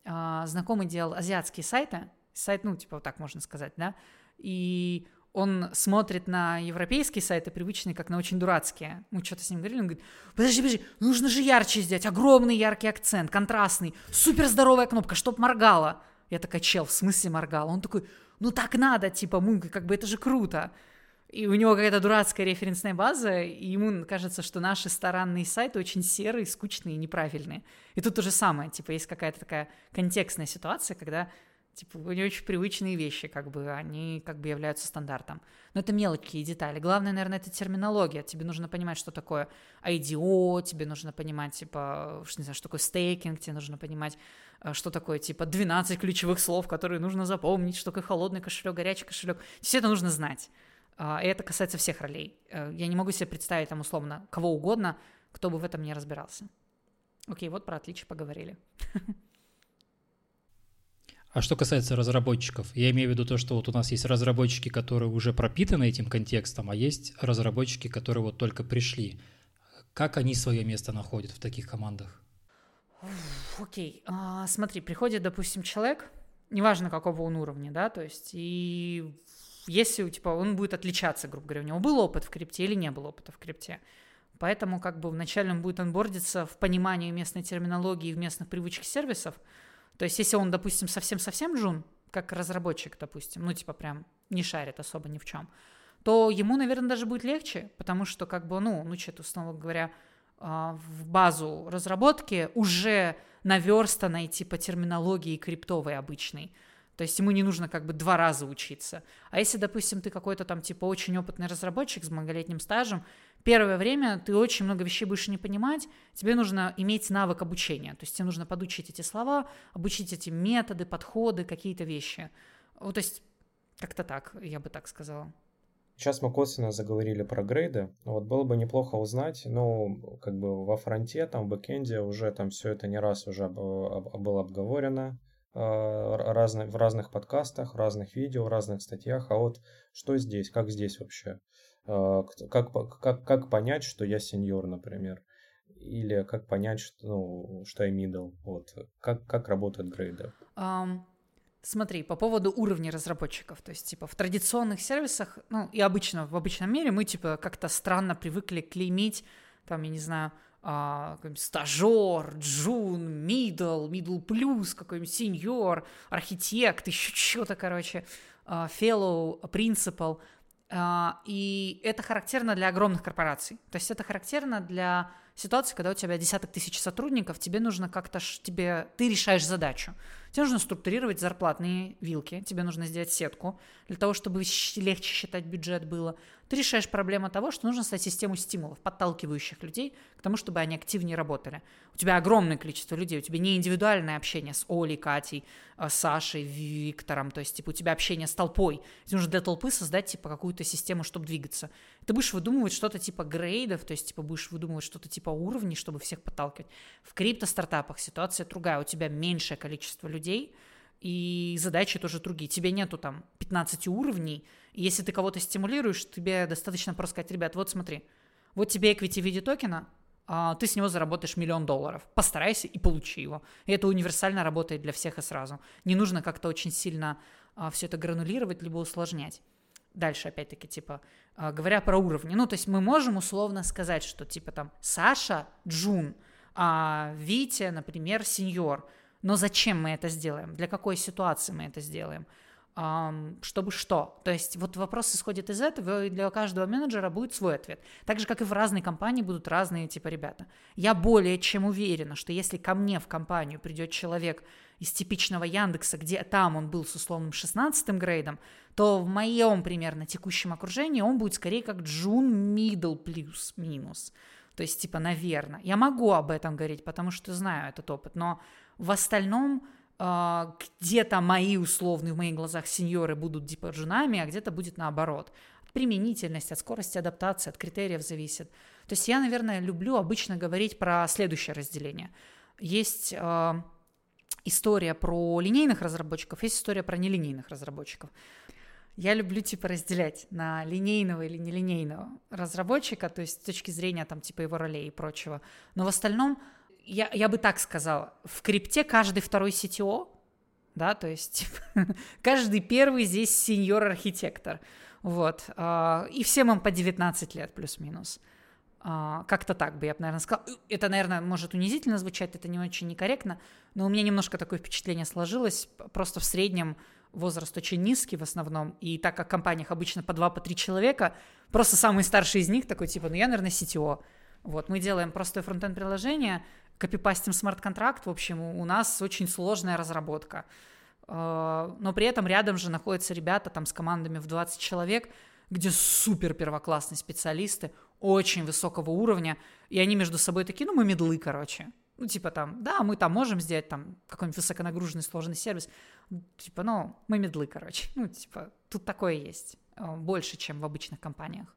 а, знакомый делал азиатские сайты, сайт, ну, типа, вот так можно сказать, да, и он смотрит на европейские сайты, привычные, как на очень дурацкие. Мы что-то с ним говорили, он говорит, подожди, подожди, нужно же ярче сделать, огромный яркий акцент, контрастный, супер здоровая кнопка, чтоб моргала. Я такая, чел, в смысле моргала? Он такой, ну так надо, типа, мы, как бы это же круто. И у него какая-то дурацкая референсная база, и ему кажется, что наши старанные сайты очень серые, скучные и неправильные. И тут то же самое, типа, есть какая-то такая контекстная ситуация, когда Типа, не очень привычные вещи, как бы, они как бы являются стандартом. Но это мелкие детали. Главное, наверное, это терминология. Тебе нужно понимать, что такое IDO, тебе нужно понимать, типа, что, не знаю, что такое стейкинг, тебе нужно понимать, э, что такое, типа, 12 ключевых слов, которые нужно запомнить, что такое холодный кошелек, горячий кошелек. Все это нужно знать. А, и это касается всех ролей. Э, я не могу себе представить, там, условно, кого угодно, кто бы в этом не разбирался. Окей, вот про отличия поговорили. А что касается разработчиков, я имею в виду то, что вот у нас есть разработчики, которые уже пропитаны этим контекстом, а есть разработчики, которые вот только пришли. Как они свое место находят в таких командах? Окей, okay. а, смотри, приходит, допустим, человек, неважно какого он уровня, да, то есть и если типа он будет отличаться, грубо говоря, у него был опыт в крипте или не был опыта в крипте, поэтому как бы вначале он будет онбордиться в понимании местной терминологии и в местных привычек сервисов, то есть, если он, допустим, совсем-совсем джун, как разработчик, допустим, ну, типа прям не шарит особо ни в чем, то ему, наверное, даже будет легче, потому что, как бы, ну, ну, что-то, условно говоря, а, в базу разработки уже наверстанной типа терминологии криптовой обычной. То есть ему не нужно как бы два раза учиться. А если, допустим, ты какой-то там типа очень опытный разработчик с многолетним стажем, первое время ты очень много вещей будешь не понимать, тебе нужно иметь навык обучения. То есть тебе нужно подучить эти слова, обучить эти методы, подходы, какие-то вещи. Вот, то есть как-то так, я бы так сказала. Сейчас мы косвенно заговорили про грейды. Вот было бы неплохо узнать, ну, как бы во фронте, там, в бэкенде уже там все это не раз уже было обговорено а, разные, в разных подкастах, в разных видео, в разных статьях. А вот что здесь, как здесь вообще? А, как, как, как понять, что я сеньор, например? Или как понять, что, ну, что я middle? Вот. Как, как работают грейды? Um, Смотри, по поводу уровня разработчиков, то есть, типа, в традиционных сервисах, ну, и обычно, в обычном мире мы, типа, как-то странно привыкли клеймить, там, я не знаю, а, стажер, джун, middle, middle plus, какой-нибудь сеньор, architect, еще что-то, короче, принципал, а, и это характерно для огромных корпораций, то есть это характерно для ситуации, когда у тебя десяток тысяч сотрудников, тебе нужно как-то, тебе, ты решаешь задачу. Тебе нужно структурировать зарплатные вилки, тебе нужно сделать сетку для того, чтобы легче считать бюджет было. Ты решаешь проблему того, что нужно создать систему стимулов, подталкивающих людей к тому, чтобы они активнее работали. У тебя огромное количество людей, у тебя не индивидуальное общение с Олей, Катей, э, Сашей, Виктором, то есть типа у тебя общение с толпой. Тебе нужно для толпы создать типа какую-то систему, чтобы двигаться. Ты будешь выдумывать что-то типа грейдов, то есть типа будешь выдумывать что-то типа уровней, чтобы всех подталкивать. В крипто-стартапах ситуация другая, у тебя меньшее количество людей, и задачи тоже другие. Тебе нету там 15 уровней, если ты кого-то стимулируешь, тебе достаточно просто сказать, ребят, вот смотри, вот тебе equity в виде токена, а, ты с него заработаешь миллион долларов. Постарайся и получи его. И это универсально работает для всех и сразу. Не нужно как-то очень сильно а, все это гранулировать, либо усложнять. Дальше, опять-таки, типа, а, говоря про уровни. Ну, то есть мы можем условно сказать, что, типа, там, Саша – Джун, а Витя, например, сеньор. Но зачем мы это сделаем? Для какой ситуации мы это сделаем? чтобы что? То есть вот вопрос исходит из этого, и для каждого менеджера будет свой ответ. Так же, как и в разной компании будут разные типа ребята. Я более чем уверена, что если ко мне в компанию придет человек из типичного Яндекса, где там он был с условным 16 грейдом, то в моем примерно текущем окружении он будет скорее как Джун Middle плюс-минус. То есть, типа, наверное. Я могу об этом говорить, потому что знаю этот опыт, но в остальном э, где-то мои условные в моих глазах сеньоры будут типа женами, а где-то будет наоборот. От применительности, от скорости адаптации, от критериев зависит. То есть я, наверное, люблю обычно говорить про следующее разделение. Есть э, история про линейных разработчиков, есть история про нелинейных разработчиков. Я люблю, типа, разделять на линейного или нелинейного разработчика, то есть с точки зрения, там, типа, его ролей и прочего. Но в остальном, я, я бы так сказала, в крипте каждый второй CTO, да, то есть каждый первый здесь сеньор-архитектор, вот, а, и всем им по 19 лет плюс-минус. А, как-то так бы я, наверное, сказала. Это, наверное, может унизительно звучать, это не очень некорректно, но у меня немножко такое впечатление сложилось. Просто в среднем возраст очень низкий в основном, и так как в компаниях обычно по два, по три человека, просто самый старший из них такой, типа, ну я, наверное, CTO. Вот, мы делаем простое фронтенд приложение, копипастим смарт-контракт, в общем, у нас очень сложная разработка. А, но при этом рядом же находятся ребята там с командами в 20 человек, где супер первоклассные специалисты, очень высокого уровня, и они между собой такие, ну, мы медлы, короче. Ну, типа там, да, мы там можем сделать там какой-нибудь высоконагруженный сложный сервис. Типа, ну, мы медлы, короче. Ну, типа, тут такое есть. Э, больше, чем в обычных компаниях.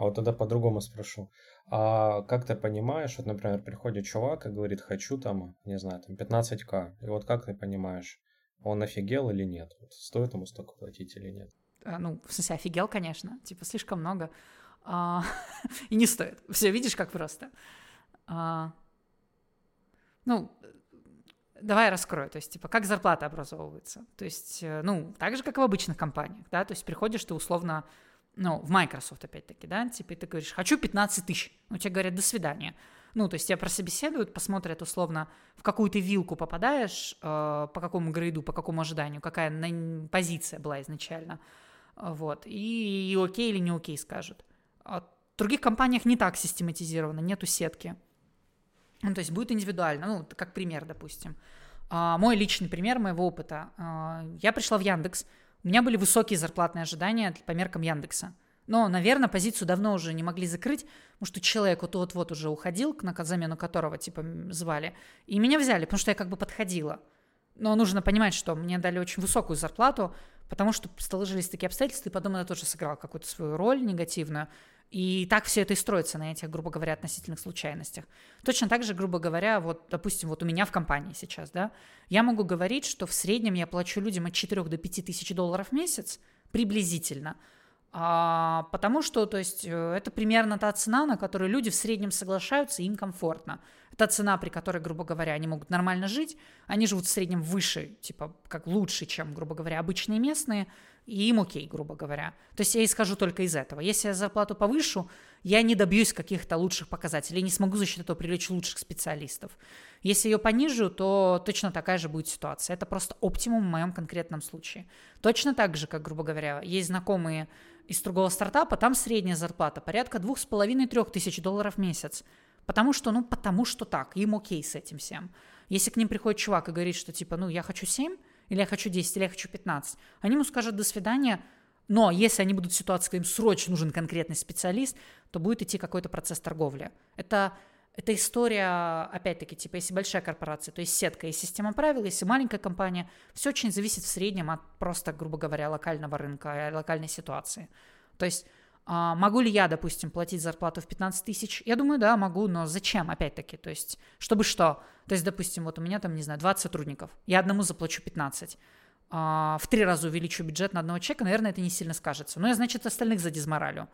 А вот тогда по-другому спрошу. А как ты понимаешь, вот, например, приходит чувак и говорит, хочу там, не знаю, там 15к. И вот как ты понимаешь, он офигел или нет? Вот стоит ему столько платить или нет? А, ну, в смысле, офигел, конечно. Типа, слишком много. А, и не стоит. Все, видишь, как просто. А, ну, давай раскрою, то есть, типа, как зарплата образовывается. То есть, э, ну, так же, как и в обычных компаниях, да, то есть приходишь ты условно, ну, в Microsoft опять-таки, да, типа, ты говоришь, хочу 15 тысяч, ну, тебе говорят, до свидания. Ну, то есть тебя прособеседуют, посмотрят условно, в какую ты вилку попадаешь, э, по какому грейду, по какому ожиданию, какая позиция была изначально, вот, и, и окей или не окей скажут. А в других компаниях не так систематизировано, нету сетки. Ну, то есть будет индивидуально, ну, как пример, допустим. А, мой личный пример моего опыта. А, я пришла в Яндекс, у меня были высокие зарплатные ожидания по меркам Яндекса. Но, наверное, позицию давно уже не могли закрыть, потому что человек вот-вот уже уходил, на замену которого, типа, звали. И меня взяли, потому что я как бы подходила. Но нужно понимать, что мне дали очень высокую зарплату, потому что сложились такие обстоятельства, и потом это тоже сыграло какую-то свою роль негативную. И так все это и строится на этих, грубо говоря, относительных случайностях. Точно так же, грубо говоря, вот, допустим, вот у меня в компании сейчас, да, я могу говорить, что в среднем я плачу людям от 4 до 5 тысяч долларов в месяц, приблизительно – а, потому что, то есть, э, это примерно та цена, на которую люди в среднем соглашаются, им комфортно. Это цена, при которой, грубо говоря, они могут нормально жить. Они живут в среднем выше, типа, как лучше, чем, грубо говоря, обычные местные, и им окей, грубо говоря. То есть я исхожу только из этого. Если я зарплату повышу, я не добьюсь каких-то лучших показателей, не смогу за счет этого привлечь лучших специалистов. Если ее понижу, то точно такая же будет ситуация. Это просто оптимум в моем конкретном случае. Точно так же, как, грубо говоря, есть знакомые из другого стартапа, там средняя зарплата порядка двух с половиной-трех тысяч долларов в месяц. Потому что, ну, потому что так, им окей с этим всем. Если к ним приходит чувак и говорит, что типа, ну, я хочу 7, или я хочу 10, или я хочу 15, они ему скажут до свидания, но если они будут в ситуации, когда им срочно нужен конкретный специалист, то будет идти какой-то процесс торговли. Это это история, опять-таки, типа, если большая корпорация, то есть сетка и система правил, если маленькая компания, все очень зависит в среднем от просто, грубо говоря, локального рынка, локальной ситуации. То есть а, могу ли я, допустим, платить зарплату в 15 тысяч? Я думаю, да, могу, но зачем, опять-таки? То есть, чтобы что? То есть, допустим, вот у меня там, не знаю, 20 сотрудников, я одному заплачу 15 а, в три раза увеличу бюджет на одного человека, наверное, это не сильно скажется. Но я, значит, остальных задизморалю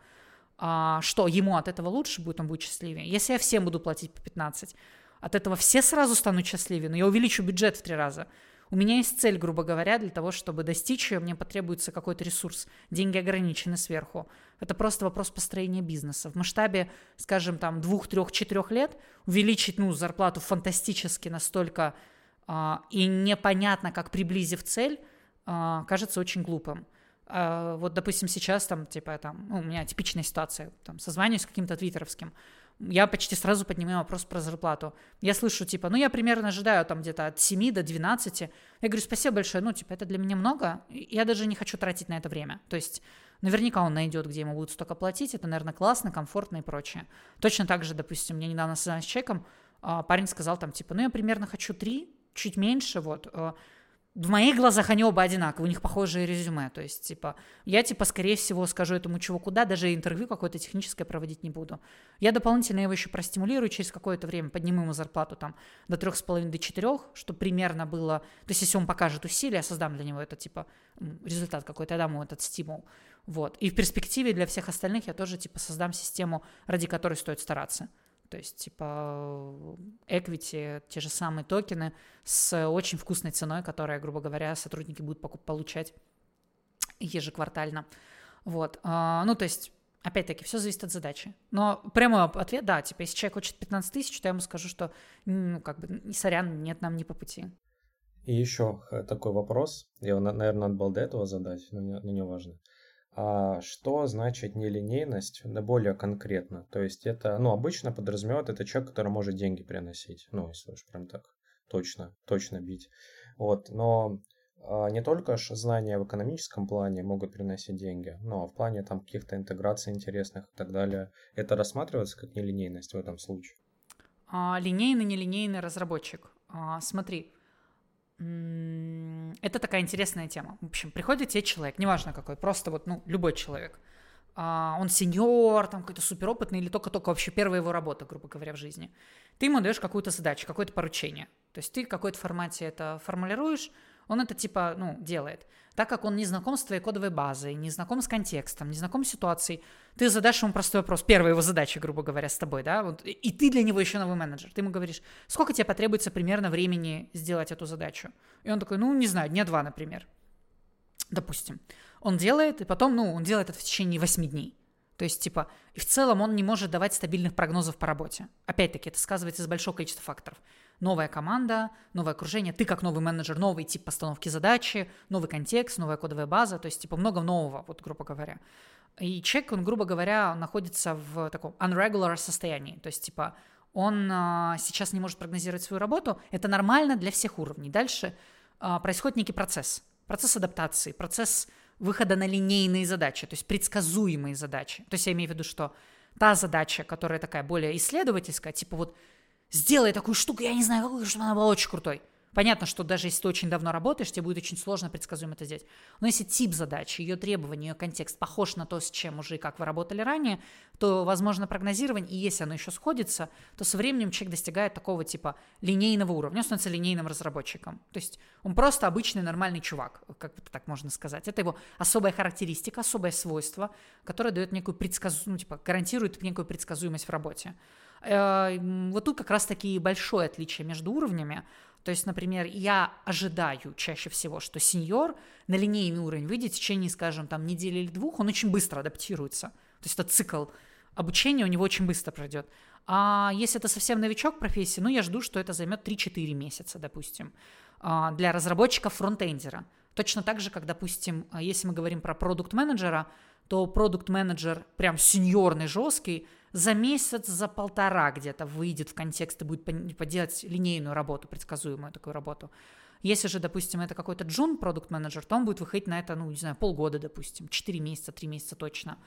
а, что ему от этого лучше будет, он будет счастливее. Если я всем буду платить по 15, от этого все сразу станут счастливее, но я увеличу бюджет в три раза. У меня есть цель, грубо говоря, для того, чтобы достичь ее, мне потребуется какой-то ресурс. Деньги ограничены сверху. Это просто вопрос построения бизнеса. В масштабе, скажем, там двух, трех, четырех лет увеличить, ну, зарплату фантастически настолько а, и непонятно, как приблизив цель, а, кажется очень глупым. А, вот, допустим, сейчас там, типа, там, ну, у меня типичная ситуация, там, созваниваюсь с каким-то твиттеровским, я почти сразу поднимаю вопрос про зарплату. Я слышу, типа, ну, я примерно ожидаю там где-то от 7 до 12. Я говорю, спасибо большое, ну, типа, это для меня много, я даже не хочу тратить на это время. То есть, наверняка он найдет, где ему будут столько платить, это, наверное, классно, комфортно и прочее. Точно так же, допустим, мне недавно с чеком, а, парень сказал там, типа, ну, я примерно хочу 3, чуть меньше, вот, а, в моих глазах они оба одинаковые, у них похожие резюме. То есть, типа, я, типа, скорее всего, скажу этому чуваку, да, даже интервью какое-то техническое проводить не буду. Я дополнительно его еще простимулирую, через какое-то время подниму ему зарплату там до трех с половиной, до четырех, чтобы примерно было... То есть, если он покажет усилия, я создам для него это, типа, результат какой-то, я дам ему этот стимул. Вот. И в перспективе для всех остальных я тоже, типа, создам систему, ради которой стоит стараться. То есть, типа, equity, те же самые токены с очень вкусной ценой, которая, грубо говоря, сотрудники будут получать ежеквартально. Вот. А, ну, то есть, опять-таки, все зависит от задачи. Но прямой ответ, да, типа, если человек хочет 15 тысяч, то я ему скажу, что, ну, как бы, сорян, нет, нам не по пути. И еще такой вопрос, я, наверное, надо было до этого задать, но не, не важно. А что значит нелинейность, да более конкретно? То есть это, ну, обычно подразумевает это человек, который может деньги приносить. Ну, если уж прям так точно, точно бить. Вот, но а, не только знания в экономическом плане могут приносить деньги, но в плане там каких-то интеграций интересных и так далее. Это рассматривается как нелинейность в этом случае? А, линейный, нелинейный разработчик. А, смотри, это такая интересная тема. В общем, приходит тебе человек, неважно какой, просто вот, ну, любой человек. А, он сеньор, там какой-то суперопытный или только-только вообще первая его работа, грубо говоря, в жизни. Ты ему даешь какую-то задачу, какое-то поручение. То есть ты в какой-то формате это формулируешь, он это типа, ну, делает. Так как он не знаком с твоей кодовой базой, не знаком с контекстом, не знаком с ситуацией, ты задашь ему простой вопрос. Первая его задача, грубо говоря, с тобой, да, вот, и ты для него еще новый менеджер. Ты ему говоришь, сколько тебе потребуется примерно времени сделать эту задачу? И он такой, ну, не знаю, дня два, например. Допустим. Он делает, и потом, ну, он делает это в течение восьми дней. То есть, типа, и в целом он не может давать стабильных прогнозов по работе. Опять-таки, это сказывается из большого количества факторов новая команда, новое окружение, ты как новый менеджер, новый тип постановки задачи, новый контекст, новая кодовая база, то есть типа много нового, вот грубо говоря. И человек, он, грубо говоря, находится в таком unregular состоянии, то есть типа он а, сейчас не может прогнозировать свою работу. Это нормально для всех уровней. Дальше а, происходит некий процесс. Процесс адаптации, процесс выхода на линейные задачи, то есть предсказуемые задачи. То есть я имею в виду, что та задача, которая такая более исследовательская, типа вот сделай такую штуку, я не знаю, какую, чтобы она была очень крутой. Понятно, что даже если ты очень давно работаешь, тебе будет очень сложно предсказуемо это сделать. Но если тип задачи, ее требования, ее контекст похож на то, с чем уже и как вы работали ранее, то возможно прогнозирование, и если оно еще сходится, то со временем человек достигает такого типа линейного уровня, он становится линейным разработчиком. То есть он просто обычный нормальный чувак, как это так можно сказать. Это его особая характеристика, особое свойство, которое дает некую предсказуемость, ну, типа гарантирует некую предсказуемость в работе. Э, вот тут как раз таки большое отличие между уровнями. То есть, например, я ожидаю чаще всего, что сеньор на линейный уровень выйдет в течение, скажем, там недели или двух, он очень быстро адаптируется. То есть это цикл обучения у него очень быстро пройдет. А если это совсем новичок профессии, ну, я жду, что это займет 3-4 месяца, допустим, а, для разработчика фронтендера. Точно так же, как, допустим, а, если мы говорим про продукт-менеджера, то продукт-менеджер прям сеньорный, жесткий, за месяц, за полтора где-то выйдет в контекст и будет поделать линейную работу, предсказуемую такую работу. Если же, допустим, это какой-то джун продукт менеджер то он будет выходить на это, ну, не знаю, полгода, допустим, 4 месяца, 3 месяца точно.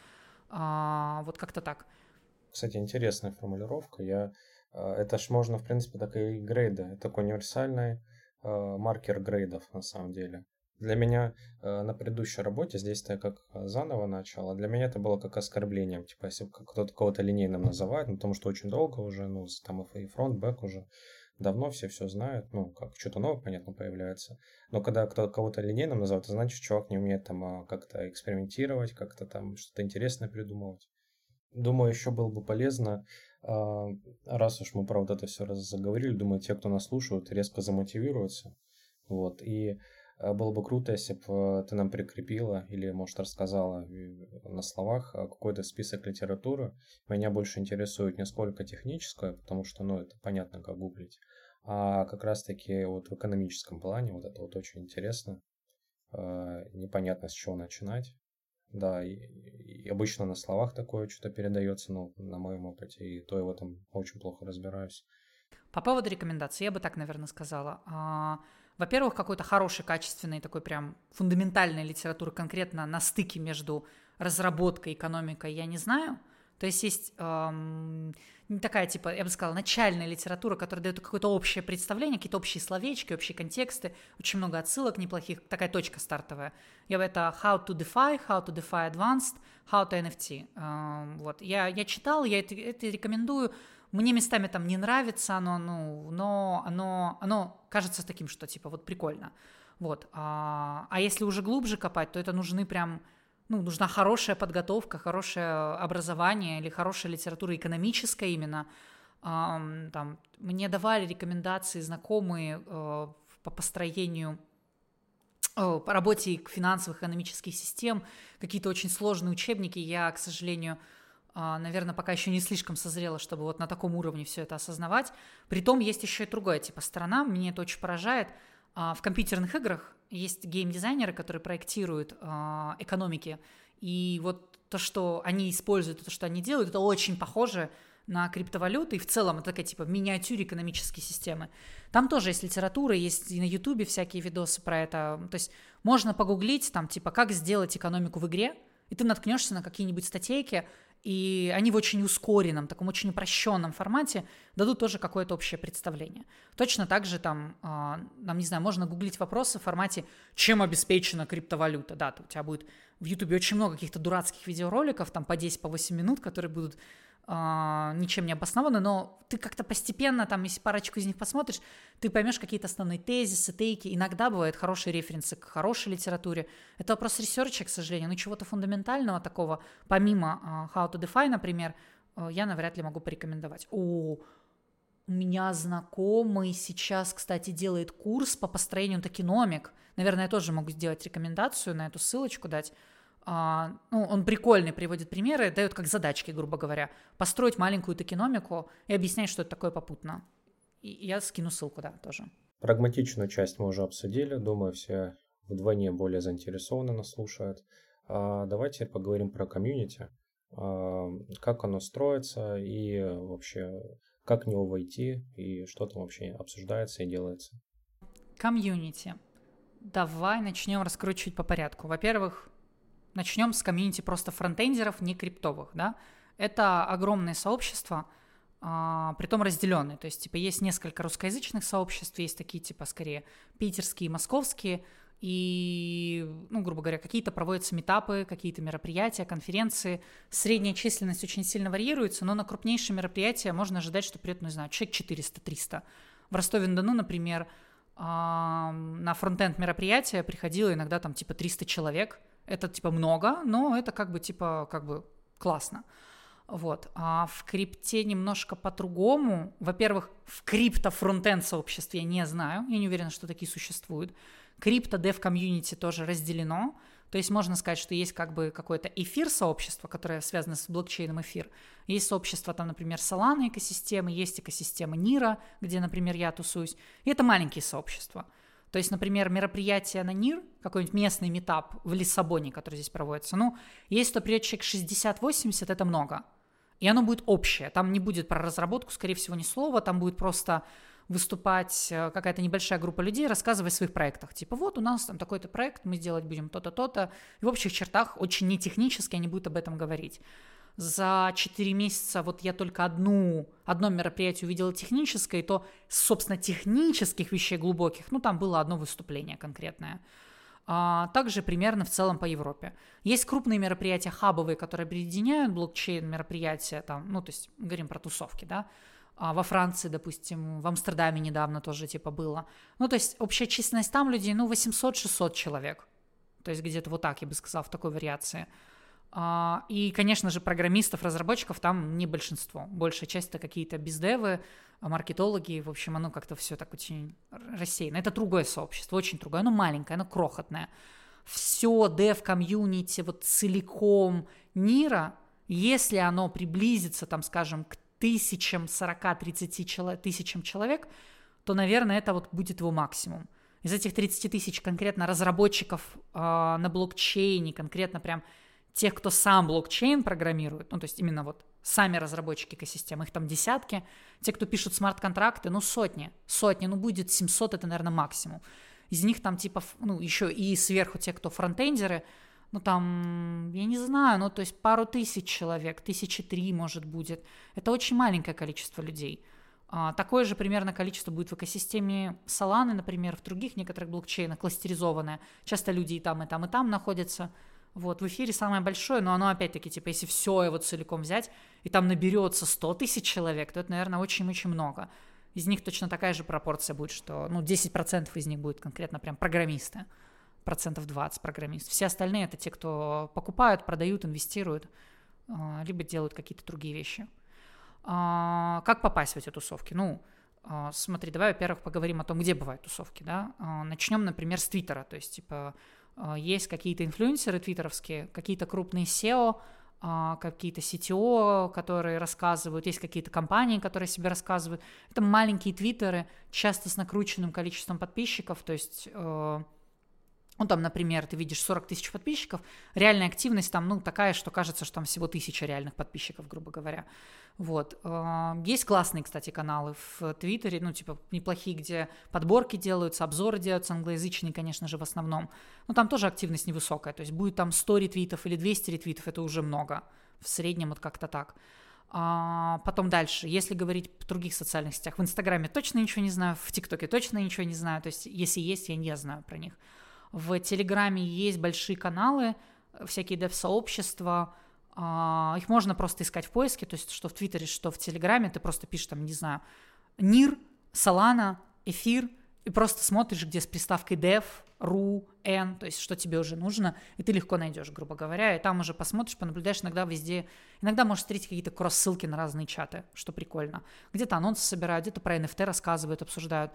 А, вот как-то так. Кстати, интересная формулировка. Я, а, это ж можно, в принципе, так и грейда. Это такой универсальный а, маркер грейдов, на самом деле. Для меня э, на предыдущей работе, здесь я как э, заново начал, а для меня это было как оскорблением. Типа, если кто-то кого-то линейным называет, ну, потому что очень долго уже, ну, там и фронт, бэк уже давно все все знают, ну, как что-то новое, понятно, появляется. Но когда кто-то кого-то линейным называет, это значит, чувак не умеет там а, как-то экспериментировать, как-то там что-то интересное придумывать. Думаю, еще было бы полезно, а, раз уж мы про вот это все раз заговорили, думаю, те, кто нас слушают, резко замотивируются. Вот, и было бы круто, если бы ты нам прикрепила или, может, рассказала на словах э, какой-то список литературы. Меня больше интересует не сколько техническое, потому что, ну, это понятно, как гуглить, а как раз-таки вот в экономическом плане вот это вот очень интересно. Э, непонятно, с чего начинать. Да, и, и обычно на словах такое что-то передается, ну, на моем опыте, и то я в этом очень плохо разбираюсь. По поводу рекомендаций, я бы так, наверное, сказала. Во-первых, какой-то хороший, качественный, такой прям фундаментальной литературы конкретно на стыке между разработкой и экономикой я не знаю. То есть есть эм, такая, типа, я бы сказала, начальная литература, которая дает какое-то общее представление, какие-то общие словечки, общие контексты, очень много отсылок неплохих, такая точка стартовая. Я это How to DeFi, How to DeFi Advanced, How to NFT. Эм, вот, я, я читал, я это, это рекомендую. Мне местами там не нравится оно, ну, но оно, оно кажется таким, что типа вот прикольно. Вот. А, а если уже глубже копать, то это нужны прям, ну, нужна хорошая подготовка, хорошее образование или хорошая литература экономическая именно. Там, мне давали рекомендации знакомые а, по построению по работе финансовых экономических систем, какие-то очень сложные учебники. Я, к сожалению, наверное, пока еще не слишком созрела, чтобы вот на таком уровне все это осознавать. Притом есть еще и другая типа сторона, мне это очень поражает. А, в компьютерных играх есть геймдизайнеры, которые проектируют а, экономики, и вот то, что они используют, то, что они делают, это очень похоже на криптовалюты, и в целом это такая типа в миниатюре экономические системы. Там тоже есть литература, есть и на ютубе всякие видосы про это. То есть можно погуглить там типа как сделать экономику в игре, и ты наткнешься на какие-нибудь статейки, и они в очень ускоренном, таком очень упрощенном формате дадут тоже какое-то общее представление. Точно так же там, э, нам, не знаю, можно гуглить вопросы в формате «Чем обеспечена криптовалюта?» Да, у тебя будет в Ютубе очень много каких-то дурацких видеороликов, там по 10, по 8 минут, которые будут а, ничем не обоснованы, но ты как-то постепенно, там, если парочку из них посмотришь, ты поймешь какие-то основные тезисы, тейки. Иногда бывают хорошие референсы к хорошей литературе. Это вопрос research а, к сожалению, но чего-то фундаментального такого, помимо uh, How to DeFi, например, uh, я навряд ли могу порекомендовать. О, у меня знакомый сейчас, кстати, делает курс по построению токеномик. Наверное, я тоже могу сделать рекомендацию, на эту ссылочку дать. А, ну, он прикольный, приводит примеры, дает как задачки, грубо говоря, построить маленькую токеномику и объяснять, что это такое попутно. И я скину ссылку, да, тоже. Прагматичную часть мы уже обсудили, думаю, все вдвойне более заинтересованно нас слушают. А давайте поговорим про комьюнити, а, как оно строится и вообще как в него войти и что там вообще обсуждается и делается. Комьюнити. Давай начнем раскручивать по порядку. Во-первых, начнем с комьюнити просто фронтендеров, не криптовых, да. Это огромное сообщество, а, притом разделенные. То есть, типа, есть несколько русскоязычных сообществ, есть такие, типа, скорее питерские, московские, и, ну, грубо говоря, какие-то проводятся метапы, какие-то мероприятия, конференции. Средняя численность очень сильно варьируется, но на крупнейшие мероприятия можно ожидать, что придет, ну, не знаю, человек 400-300. В Ростове-на-Дону, например, на фронтенд мероприятия приходило иногда там типа 300 человек. Это типа много, но это как бы типа как бы классно. Вот. А в крипте немножко по-другому. Во-первых, в крипто-фронтенд сообществе я не знаю, я не уверена, что такие существуют. Крипто-дев комьюнити тоже разделено. То есть можно сказать, что есть как бы какое-то эфир-сообщество, которое связано с блокчейном эфир. Есть сообщество там, например, Solana экосистемы, есть экосистема Нира, где, например, я тусуюсь. И это маленькие сообщества. То есть, например, мероприятие на НИР, какой-нибудь местный метап в Лиссабоне, который здесь проводится, ну, есть то придет человек 60-80, это много. И оно будет общее. Там не будет про разработку, скорее всего, ни слова. Там будет просто выступать э, какая-то небольшая группа людей, рассказывать о своих проектах. Типа, вот у нас там такой-то проект, мы сделать будем то-то, то-то. И в общих чертах очень не технически они будут об этом говорить. За 4 месяца вот я только одну, одно мероприятие увидела техническое, и то, собственно, технических вещей глубоких, ну, там было одно выступление конкретное. А, также примерно в целом по Европе. Есть крупные мероприятия хабовые, которые объединяют блокчейн мероприятия, там, ну, то есть говорим про тусовки, да, а во Франции, допустим, в Амстердаме недавно тоже типа было. Ну, то есть общая численность там людей, ну, 800-600 человек. То есть где-то вот так, я бы сказала, в такой вариации. А, и, конечно же, программистов, разработчиков там не большинство. Большая часть это какие-то бездевы, маркетологи. В общем, оно как-то все так очень рассеяно. Это другое сообщество, очень другое. Оно маленькое, оно крохотное. Все дев-комьюнити вот целиком мира, если оно приблизится, там, скажем, к тысячам, 40-30 человек, тысячам человек, то, наверное, это вот будет его максимум. Из этих 30 тысяч конкретно разработчиков э, на блокчейне, конкретно прям тех, кто сам блокчейн программирует, ну, то есть именно вот сами разработчики экосистемы, их там десятки, те, кто пишут смарт-контракты, ну, сотни, сотни, ну, будет 700, это, наверное, максимум. Из них там типа, ну, еще и сверху те, кто фронтендеры, ну там, я не знаю, ну то есть пару тысяч человек, тысячи три, может, будет. Это очень маленькое количество людей. А, такое же примерно количество будет в экосистеме Solana, например, в других некоторых блокчейнах, кластеризованное. Часто люди и там, и там, и там находятся. Вот, в эфире самое большое, но оно опять-таки, типа, если все его целиком взять, и там наберется 100 тысяч человек, то это, наверное, очень-очень много. Из них точно такая же пропорция будет, что, ну, 10% из них будет конкретно прям программисты процентов 20 программистов. Все остальные это те, кто покупают, продают, инвестируют, а, либо делают какие-то другие вещи. А, как попасть в эти тусовки? Ну, а, смотри, давай, во-первых, поговорим о том, где бывают тусовки, да. Начнем, например, с Твиттера, то есть, типа, есть какие-то инфлюенсеры твиттеровские, какие-то крупные SEO, какие-то CTO, которые рассказывают, есть какие-то компании, которые себе рассказывают. Это маленькие твиттеры, часто с накрученным количеством подписчиков, то есть э, ну, там, например, ты видишь 40 тысяч подписчиков, реальная активность там, ну, такая, что кажется, что там всего тысяча реальных подписчиков, грубо говоря. Вот. А, есть классные, кстати, каналы в Твиттере, ну, типа, неплохие, где подборки делаются, обзоры делаются, англоязычные, конечно же, в основном. Но там тоже активность невысокая, то есть будет там 100 ретвитов или 200 ретвитов, это уже много. В среднем вот как-то так. А потом дальше, если говорить в других социальных сетях, в Инстаграме точно ничего не знаю, в ТикТоке точно ничего не знаю, то есть если есть, я не знаю про них. В Телеграме есть большие каналы, всякие дев-сообщества, а, их можно просто искать в поиске, то есть что в Твиттере, что в Телеграме, ты просто пишешь там, не знаю, НИР, Солана, Эфир, и просто смотришь, где с приставкой dev, ru, n, то есть что тебе уже нужно, и ты легко найдешь, грубо говоря, и там уже посмотришь, понаблюдаешь, иногда везде, иногда можешь встретить какие-то кросс-ссылки на разные чаты, что прикольно. Где-то анонсы собирают, где-то про NFT рассказывают, обсуждают.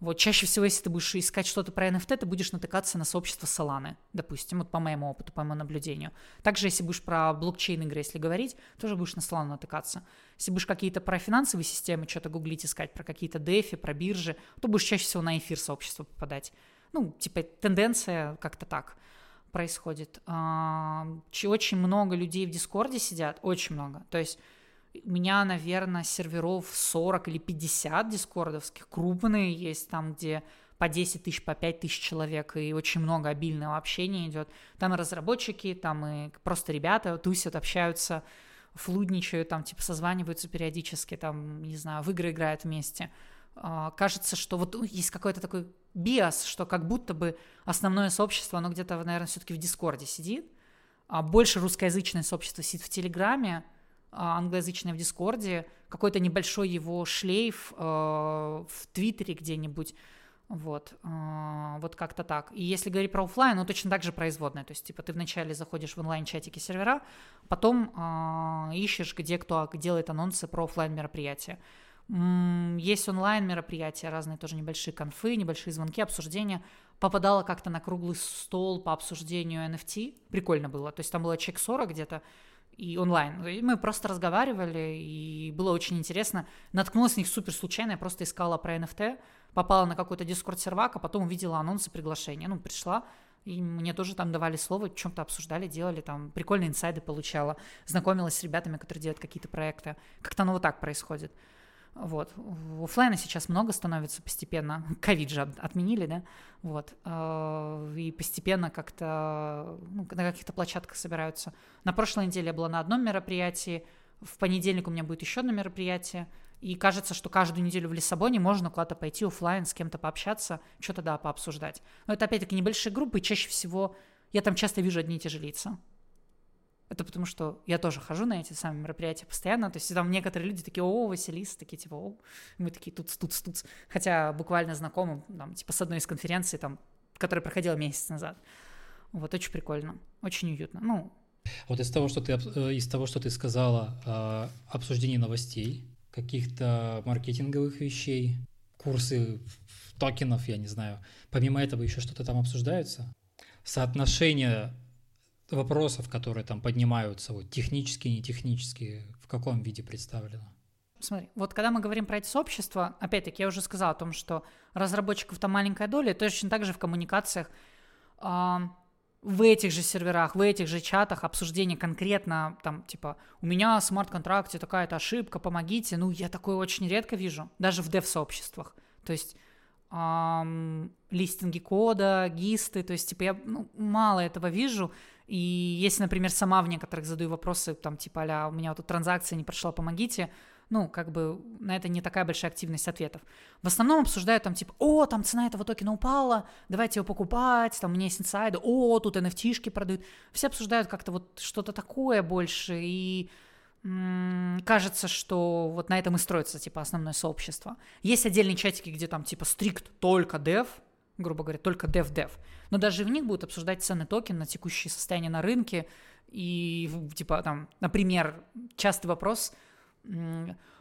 Вот чаще всего, если ты будешь искать что-то про NFT, ты будешь натыкаться на сообщество Solana, допустим, вот по моему опыту, по моему наблюдению. Также, если будешь про блокчейн игры, если говорить, тоже будешь на Solana натыкаться. Если будешь какие-то про финансовые системы что-то гуглить, искать, про какие-то дефи, про биржи, то будешь чаще всего на эфир сообщества попадать. Ну, типа тенденция как-то так происходит. Очень много людей в Дискорде сидят, очень много. То есть У меня, наверное, серверов 40 или 50 дискордовских, крупные есть там, где по 10 тысяч, по 5 тысяч человек, и очень много обильного общения идет. Там и разработчики, там и просто ребята тусят, общаются, флудничают, там типа созваниваются периодически, там, не знаю, в игры играют вместе. А, кажется, что вот есть какой-то такой bias, что как будто бы основное сообщество, оно где-то, наверное, все-таки в Дискорде сидит, а больше русскоязычное сообщество сидит в Телеграме, а англоязычное в Дискорде, какой-то небольшой его шлейф э, в Твиттере где-нибудь, вот, э, вот как-то так. И если говорить про офлайн, ну точно так же производное. То есть, типа, ты вначале заходишь в онлайн-чатики сервера, потом э, ищешь, где кто делает анонсы про офлайн мероприятия. Есть онлайн мероприятия, разные тоже небольшие конфы, небольшие звонки, обсуждения. Попадала как-то на круглый стол по обсуждению NFT. Прикольно было. То есть там было чек 40 где-то и онлайн. И мы просто разговаривали, и было очень интересно. Наткнулась на них супер случайно, я просто искала про NFT, попала на какой-то дискорд-сервак, а потом увидела анонсы приглашения. Ну, пришла, и мне тоже там давали слово, чем-то обсуждали, делали, там прикольные инсайды получала, знакомилась с ребятами, которые делают какие-то проекты. Как-то оно вот так происходит. Вот. Оффлайна сейчас много становится постепенно. Ковид же отменили, да? Вот. Э, и постепенно как-то ну, на каких-то площадках собираются. На прошлой неделе я была на одном мероприятии, в понедельник у меня будет еще одно мероприятие. И кажется, что каждую неделю в Лиссабоне можно куда-то пойти офлайн, с кем-то пообщаться, что-то, да, пообсуждать. Но это, опять-таки, небольшие группы, чаще всего я там часто вижу одни и те же лица. Это потому что я тоже хожу на эти самые мероприятия постоянно. То есть там некоторые люди такие, о, Василис, такие типа, о, мы такие тут, тут, тут. Хотя буквально знакомы, там, типа с одной из конференций, там, которая проходила месяц назад. Вот, очень прикольно, очень уютно. Ну, вот из того, что ты, э, из того, что ты сказала, э, обсуждение новостей, каких-то маркетинговых вещей, курсы токенов, я не знаю. Помимо этого еще что-то там обсуждается? Соотношение вопросов, которые там поднимаются, вот технические, не технические, в каком виде представлено? Смотри, вот когда мы говорим про эти сообщества, опять-таки я уже сказала о том, что разработчиков там маленькая доля, точно так же в коммуникациях э, в этих же серверах, в этих же чатах обсуждение конкретно, там, типа, у меня в смарт-контракте такая-то ошибка, помогите, ну, я такое очень редко вижу, даже в дев-сообществах. То есть эм, листинги кода, гисты, то есть, типа, я ну, мало этого вижу, и если, например, сама в некоторых задаю вопросы, там, типа, а у меня вот тут транзакция не прошла, помогите, ну, как бы на это не такая большая активность ответов. В основном обсуждают там, типа, о, там цена этого токена упала, давайте его покупать, там у меня есть инсайды, о, тут NFT-шки продают. Все обсуждают как-то вот что-то такое больше, и кажется, что вот на этом и строится, типа, основное сообщество. Есть отдельные чатики, где там, типа, стрикт только дев, грубо говоря, только dev-dev. Но даже в них будут обсуждать цены токен на текущее состояние на рынке. И, типа, там, например, частый вопрос,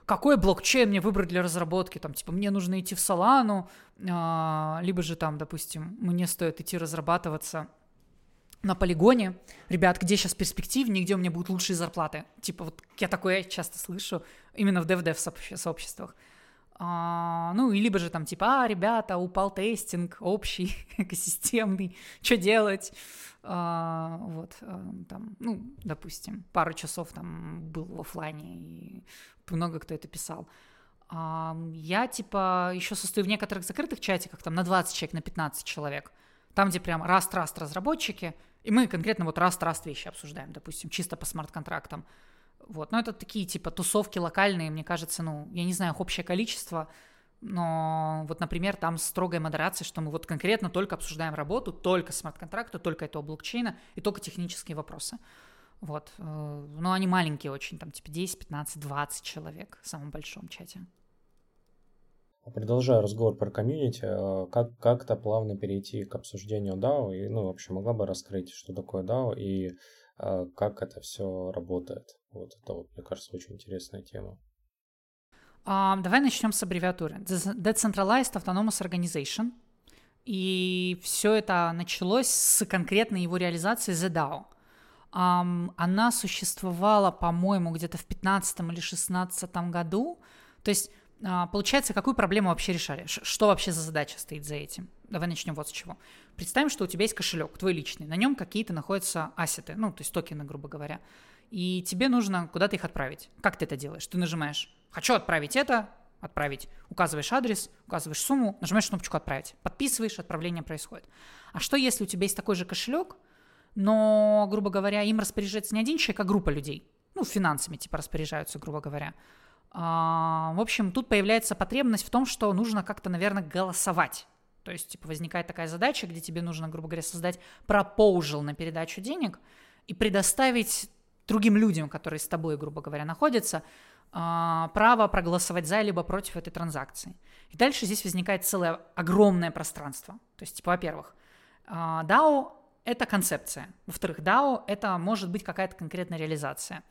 какой блокчейн мне выбрать для разработки? Там, типа, мне нужно идти в Solana, а, либо же там, допустим, мне стоит идти разрабатываться на полигоне. Ребят, где сейчас перспективнее, где у меня будут лучшие зарплаты? Типа, вот я такое часто слышу именно в dev-dev сообществах. А, ну, и либо же там типа, а, ребята, упал тестинг общий, экосистемный, что делать? А, вот, а, там, ну, допустим, пару часов там был в офлайне, и много кто это писал. А, я, типа, еще состою в некоторых закрытых чатиках, там, на 20 человек, на 15 человек, там, где прям раст-раст разработчики, и мы конкретно вот раст-раст вещи обсуждаем, допустим, чисто по смарт-контрактам. Вот. Но это такие, типа, тусовки локальные, мне кажется, ну, я не знаю их общее количество, но вот, например, там строгая модерация, что мы вот конкретно только обсуждаем работу, только смарт-контракты, только этого блокчейна и только технические вопросы. Вот. Э, но они маленькие очень, там типа 10, 15, 20 человек в самом большом чате. Продолжая разговор про комьюнити, э, как, как-то плавно перейти к обсуждению DAO, и, ну, вообще могла бы раскрыть, что такое DAO и э, как это все работает. Вот это, вот, мне кажется, очень интересная тема. Um, давай начнем с аббревиатуры. Decentralized Autonomous Organization. И все это началось с конкретной его реализации ZDAO. Um, она существовала, по-моему, где-то в 15 или 16 году. То есть, uh, получается, какую проблему вообще решали? Ш- что вообще за задача стоит за этим? Давай начнем вот с чего. Представим, что у тебя есть кошелек, твой личный, на нем какие-то находятся ассеты, ну, то есть токены, грубо говоря. И тебе нужно куда-то их отправить. Как ты это делаешь? Ты нажимаешь «Хочу отправить это», отправить. Указываешь адрес, указываешь сумму, нажимаешь кнопочку «Отправить». Подписываешь, отправление происходит. А что, если у тебя есть такой же кошелек, но, грубо говоря, им распоряжается не один человек, а группа людей? Ну, финансами типа распоряжаются, грубо говоря. А, в общем, тут появляется потребность в том, что нужно как-то, наверное, голосовать. То есть, типа, возникает такая задача, где тебе нужно, грубо говоря, создать пропоужил на передачу денег и предоставить другим людям, которые с тобой, грубо говоря, находятся, а, право проголосовать за либо против этой транзакции. И дальше здесь возникает целое огромное пространство. То есть, типа, во-первых, а, DAO — это концепция. Во-вторых, DAO — это может быть какая-то конкретная реализация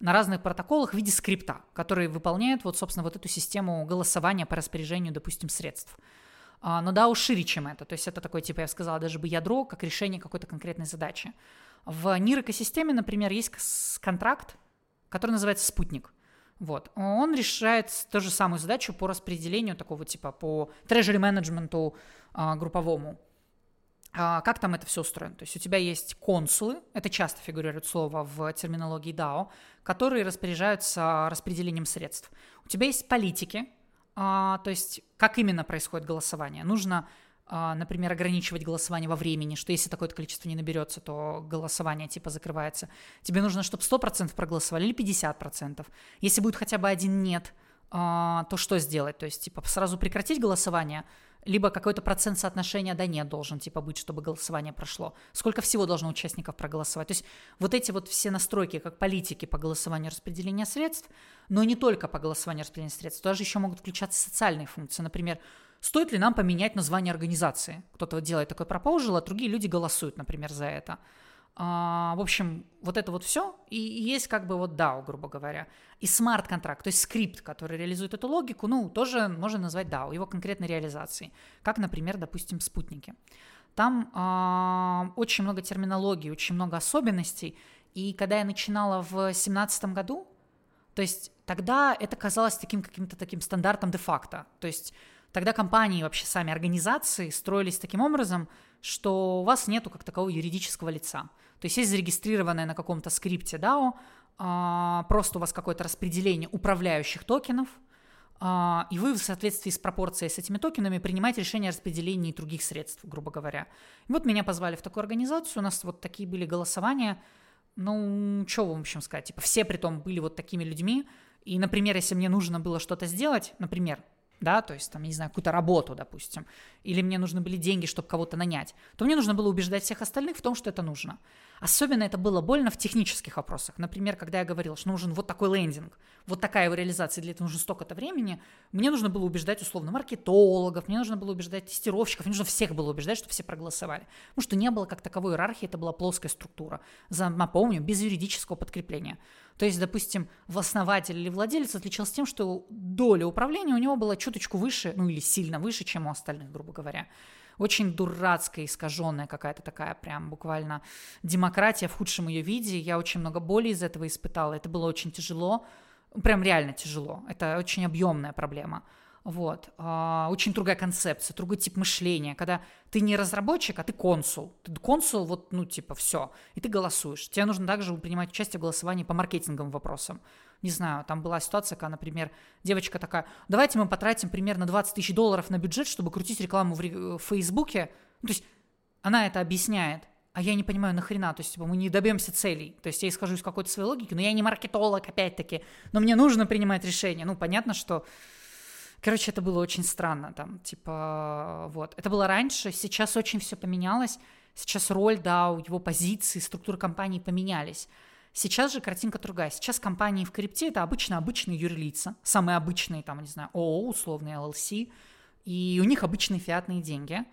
на разных протоколах в виде скрипта, который выполняет вот, собственно, вот эту систему голосования по распоряжению, допустим, средств. А, но DAO шире, чем это. То есть это такое, типа, я сказала, даже бы ядро, как решение какой-то конкретной задачи. В NIR-экосистеме, например, есть контракт, который называется «Спутник». Вот. Он решает ту же самую задачу по распределению такого типа, по treasury менеджменту а, групповому. А, как там это все устроено? То есть у тебя есть консулы, это часто фигурирует слово в терминологии DAO, которые распоряжаются распределением средств. У тебя есть политики, а, то есть как именно происходит голосование. Нужно например, ограничивать голосование во времени, что если такое количество не наберется, то голосование типа закрывается. Тебе нужно, чтобы 100% проголосовали или 50%. Если будет хотя бы один «нет», а, то что сделать? То есть, типа, сразу прекратить голосование, либо какой-то процент соотношения да нет должен, типа, быть, чтобы голосование прошло. Сколько всего должно участников проголосовать? То есть вот эти вот все настройки, как политики по голосованию распределения средств, но не только по голосованию распределения средств, даже еще могут включаться социальные функции. Например, Стоит ли нам поменять название организации? Кто-то делает такой пропоужил, а другие люди голосуют, например, за это. А, в общем, вот это вот все. И есть как бы вот DAO, грубо говоря. И смарт-контракт, то есть скрипт, который реализует эту логику, ну, тоже можно назвать DAO, его конкретной реализацией. Как, например, допустим, спутники. Там а, очень много терминологии, очень много особенностей. И когда я начинала в 2017 году, то есть тогда это казалось таким каким-то таким стандартом де-факто. То есть Тогда компании, вообще сами организации строились таким образом, что у вас нету как такового юридического лица. То есть есть зарегистрированное на каком-то скрипте DAO, а, просто у вас какое-то распределение управляющих токенов, а, и вы в соответствии с пропорцией с этими токенами принимаете решение о распределении других средств, грубо говоря. И вот меня позвали в такую организацию, у нас вот такие были голосования, ну, что в общем сказать, типа все при том были вот такими людьми, и, например, если мне нужно было что-то сделать, например, да, то есть там, не знаю, какую-то работу, допустим, или мне нужны были деньги, чтобы кого-то нанять, то мне нужно было убеждать всех остальных в том, что это нужно. Особенно это было больно в технических вопросах. Например, когда я говорил, что нужен вот такой лендинг, вот такая его реализация, для этого нужно столько-то времени, мне нужно было убеждать условно маркетологов, мне нужно было убеждать тестировщиков, мне нужно всех было убеждать, чтобы все проголосовали. Потому что не было как таковой иерархии, это была плоская структура. За, напомню, без юридического подкрепления. То есть, допустим, в основатель или владелец отличался тем, что доля управления у него была чуточку выше, ну или сильно выше, чем у остальных, грубо говоря очень дурацкая, искаженная какая-то такая прям буквально демократия в худшем ее виде. Я очень много боли из этого испытала. Это было очень тяжело, прям реально тяжело. Это очень объемная проблема. Вот. А, очень другая концепция, другой тип мышления, когда ты не разработчик, а ты консул. Ты консул, вот, ну, типа, все. И ты голосуешь. Тебе нужно также принимать участие в голосовании по маркетинговым вопросам не знаю, там была ситуация, когда, например, девочка такая, давайте мы потратим примерно 20 тысяч долларов на бюджет, чтобы крутить рекламу в, в Фейсбуке. Ну, то есть она это объясняет, а я не понимаю, нахрена, то есть типа, мы не добьемся целей. То есть я исхожу из какой-то своей логики, но я не маркетолог, опять-таки, но мне нужно принимать решения. Ну, понятно, что Короче, это было очень странно, там, типа, вот. Это было раньше, сейчас очень все поменялось, сейчас роль, да, его позиции, структура компании поменялись. Сейчас же картинка другая. Сейчас компании в крипте это обычно обычные юрлица, самые обычные, там, не знаю, ООО, условные LLC, и у них обычные фиатные деньги.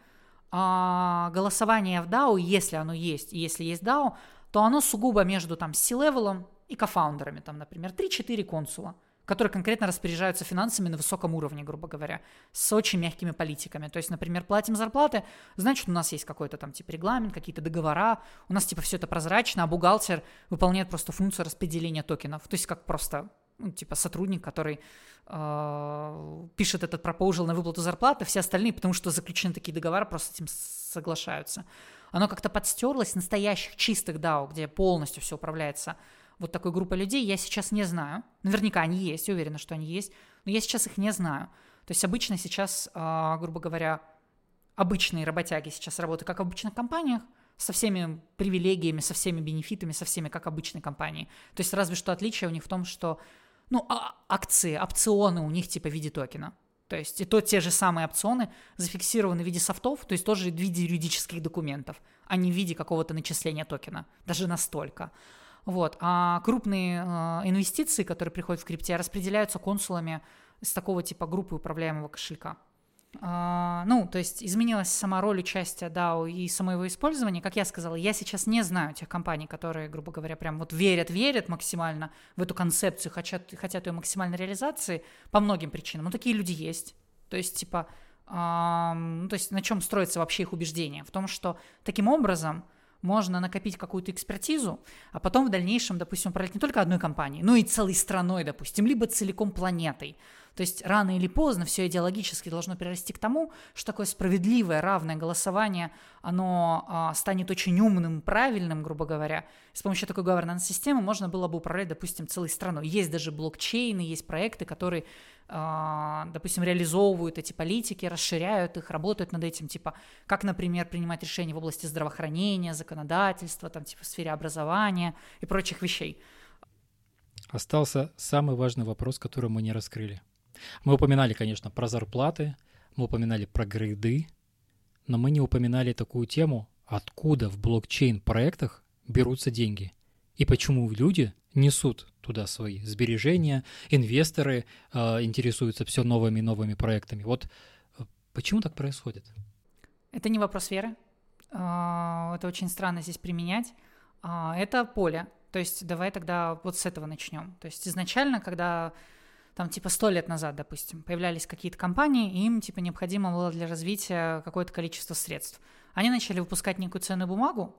А голосование в DAO, если оно есть, и если есть DAO, то оно сугубо между там C-level ом и кофаундерами, там, например, 3-4 консула которые конкретно распоряжаются финансами на высоком уровне, грубо говоря, с очень мягкими политиками. То есть, например, платим зарплаты, значит, у нас есть какой-то там типа регламент, какие-то договора, у нас типа все это прозрачно, а бухгалтер выполняет просто функцию распределения токенов. То есть, как просто ну, типа сотрудник, который э, пишет этот пропоужил на выплату зарплаты, все остальные, потому что заключены такие договоры, просто этим соглашаются. Оно как-то подстерлось настоящих чистых DAO, где полностью все управляется вот такой группой людей, я сейчас не знаю. Наверняка они есть, уверена, что они есть, но я сейчас их не знаю. То есть обычно сейчас, а, грубо говоря, обычные работяги сейчас работают как в обычных компаниях, со всеми привилегиями, со всеми бенефитами, со всеми как обычной компании. То есть разве что отличие у них в том, что ну, а, акции, опционы у них типа в виде токена. То есть и то те же самые опционы зафиксированы в виде софтов, то есть тоже в виде юридических документов, а не в виде какого-то начисления токена, даже настолько. Вот. А крупные э, инвестиции, которые приходят в крипте, распределяются консулами с такого типа группы управляемого кошелька. А, ну, то есть изменилась сама роль участия DAO и само его использование. Как я сказала, я сейчас не знаю тех компаний, которые, грубо говоря, прям вот верят, верят максимально в эту концепцию, хотят, хотят ее максимальной реализации по многим причинам. Но такие люди есть. То есть, типа, ну, то есть на чем строится вообще их убеждение? В том, что таким образом можно накопить какую-то экспертизу, а потом в дальнейшем, допустим, управлять не только одной компанией, но и целой страной, допустим, либо целиком планетой. То есть рано или поздно все идеологически должно перерасти к тому, что такое справедливое, равное голосование, оно а, станет очень умным, правильным, грубо говоря. С помощью такой governance-системы можно было бы управлять, допустим, целой страной. Есть даже блокчейны, есть проекты, которые допустим, реализовывают эти политики, расширяют их, работают над этим, типа, как, например, принимать решения в области здравоохранения, законодательства, там, типа, в сфере образования и прочих вещей. Остался самый важный вопрос, который мы не раскрыли. Мы упоминали, конечно, про зарплаты, мы упоминали про грейды, но мы не упоминали такую тему, откуда в блокчейн-проектах берутся деньги и почему люди несут туда свои сбережения, инвесторы э, интересуются все новыми и новыми проектами. Вот э, почему так происходит? Это не вопрос веры. Э, это очень странно здесь применять. Э, это поле. То есть давай тогда вот с этого начнем. То есть изначально, когда там типа сто лет назад, допустим, появлялись какие-то компании, им типа необходимо было для развития какое-то количество средств. Они начали выпускать некую ценную бумагу,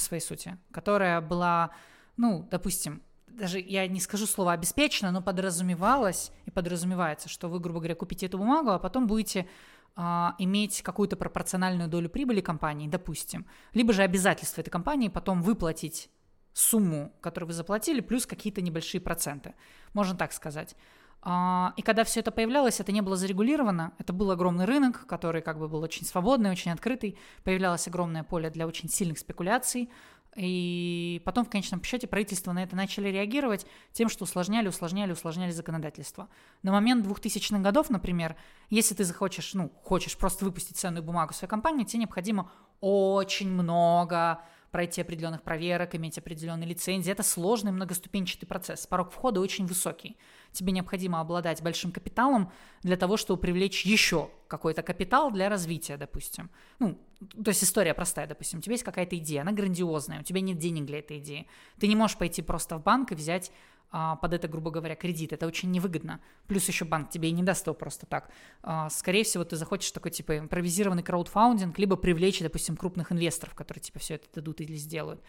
по своей сути, которая была, ну, допустим, даже я не скажу слово обеспечено, но подразумевалось и подразумевается, что вы, грубо говоря, купите эту бумагу, а потом будете а, иметь какую-то пропорциональную долю прибыли компании, допустим, либо же обязательство этой компании потом выплатить сумму, которую вы заплатили, плюс какие-то небольшие проценты, можно так сказать. А, и когда все это появлялось, это не было зарегулировано. Это был огромный рынок, который как бы был очень свободный, очень открытый. Появлялось огромное поле для очень сильных спекуляций. И потом, в конечном счете, правительство на это начали реагировать тем, что усложняли, усложняли, усложняли законодательство. На момент 2000-х годов, например, если ты захочешь, ну, хочешь просто выпустить ценную бумагу своей компании, тебе необходимо очень много пройти определенных проверок, иметь определенные лицензии. Это сложный многоступенчатый процесс. Порог входа очень высокий. Тебе необходимо обладать большим капиталом для того, чтобы привлечь еще какой-то капитал для развития, допустим. Ну, то есть история простая, допустим. У тебя есть какая-то идея, она грандиозная, у тебя нет денег для этой идеи. Ты не можешь пойти просто в банк и взять под это, грубо говоря, кредит. Это очень невыгодно. Плюс еще банк тебе и не даст его просто так. А, скорее всего, ты захочешь такой, типа, импровизированный краудфаундинг, либо привлечь, допустим, крупных инвесторов, которые тебе все это дадут или сделают.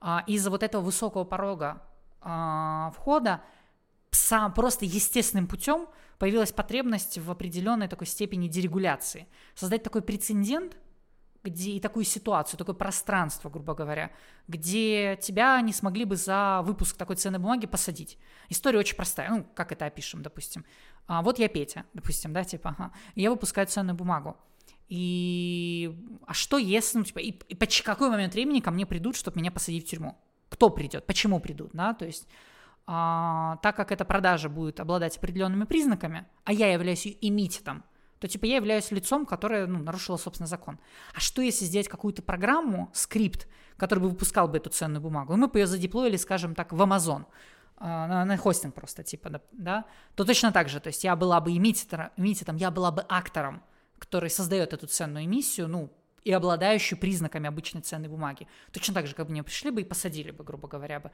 А, из-за вот этого высокого порога входа сам, просто естественным путем появилась потребность в определенной такой степени дерегуляции. Создать такой прецедент – где и такую ситуацию, такое пространство, грубо говоря, где тебя не смогли бы за выпуск такой ценной бумаги посадить. История очень простая. Ну, как это опишем, допустим. А, вот я Петя, допустим, да, типа, ага, я выпускаю ценную бумагу. И а что если, ну, типа, и, и по какой момент времени ко мне придут, чтобы меня посадить в тюрьму? Кто придет? Почему придут, да? То есть а, так как эта продажа будет обладать определенными признаками, а я являюсь эмитетом, то типа я являюсь лицом, которое ну, нарушило, собственно, закон. А что если сделать какую-то программу, скрипт, который бы выпускал бы эту ценную бумагу, и мы бы ее задеплоили, скажем так, в Amazon, а, на, на хостинг просто, типа, да, то точно так же, то есть я была бы эмиттером, я была бы актором, который создает эту ценную эмиссию, ну, и обладающую признаками обычной ценной бумаги. Точно так же, как бы мне пришли бы и посадили бы, грубо говоря бы.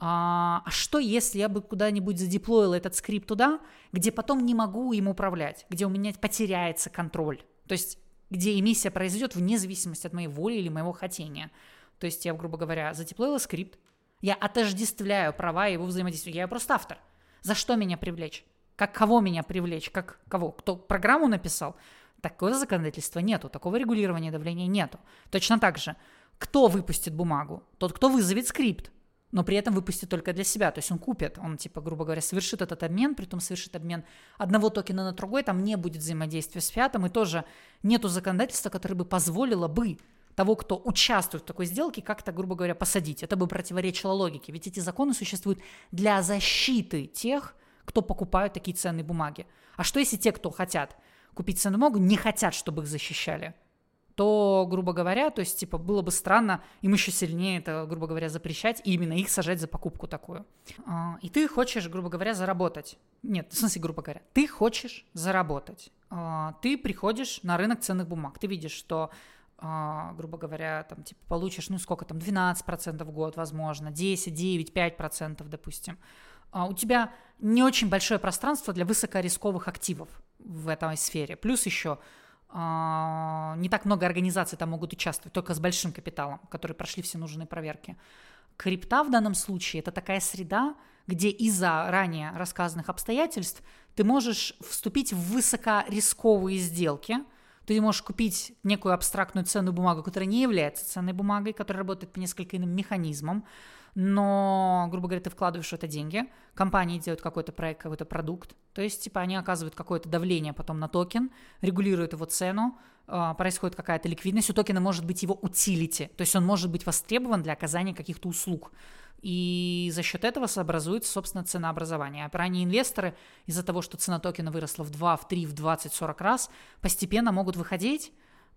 А, а что, если я бы куда-нибудь задеплоила этот скрипт туда, где потом не могу им управлять, где у меня потеряется контроль? То есть где эмиссия произойдет вне зависимости от моей воли или моего хотения. То есть я, грубо говоря, задеплоила скрипт, я отождествляю права его взаимодействия. Я просто автор. За что меня привлечь? Как кого меня привлечь? Как кого? Кто программу написал? Такого законодательства нету, такого регулирования давления нету. Точно так же, кто выпустит бумагу? Тот, кто вызовет скрипт. но при этом выпустит только для себя. То есть он купит, он, типа, грубо говоря, совершит этот обмен, при том совершит обмен одного токена на другой, там не будет взаимодействия с фиатом, и тоже нету законодательства, которое бы позволило бы того, кто участвует в такой сделке, как-то, грубо говоря, посадить. Это бы противоречило логике. Ведь эти законы существуют для защиты тех, кто покупают такие ценные бумаги. А что если те, кто хотят купить бумагу, не хотят, чтобы их защищали? то, грубо говоря, то есть, типа, было бы странно им еще сильнее это, грубо говоря, запрещать и именно их сажать за покупку такую. А, и ты хочешь, грубо говоря, заработать. Нет, в смысле, грубо говоря, ты хочешь заработать. А, ты приходишь на рынок ценных бумаг, ты видишь, что Uh, грубо говоря, там, типа, получишь, ну, сколько там, 12% в год, возможно, 10, 9, 5%, допустим. У тебя не очень большое пространство для высокорисковых активов в этой сфере. Плюс еще а, не так много организаций там могут участвовать, только с большим капиталом, которые прошли все нужные проверки. Крипта в данном случае это такая среда, где из-за ранее рассказанных обстоятельств ты можешь вступить в высокорисковые сделки, ты можешь купить некую абстрактную ценную бумагу, которая не является ценной бумагой, которая работает по несколько иным механизмам, но, грубо говоря, ты вкладываешь в это деньги, компании делают какой-то проект, какой-то продукт, то есть, типа, они оказывают какое-то давление потом на токен, регулируют его цену, а, происходит какая-то ликвидность, у токена может быть его utility, то есть он может быть востребован для оказания каких-то услуг. И за счет этого сообразуется, собственно, ценообразование. А ранее инвесторы из-за того, что цена токена выросла в 2, в 3, в 20, 40 раз, постепенно могут выходить,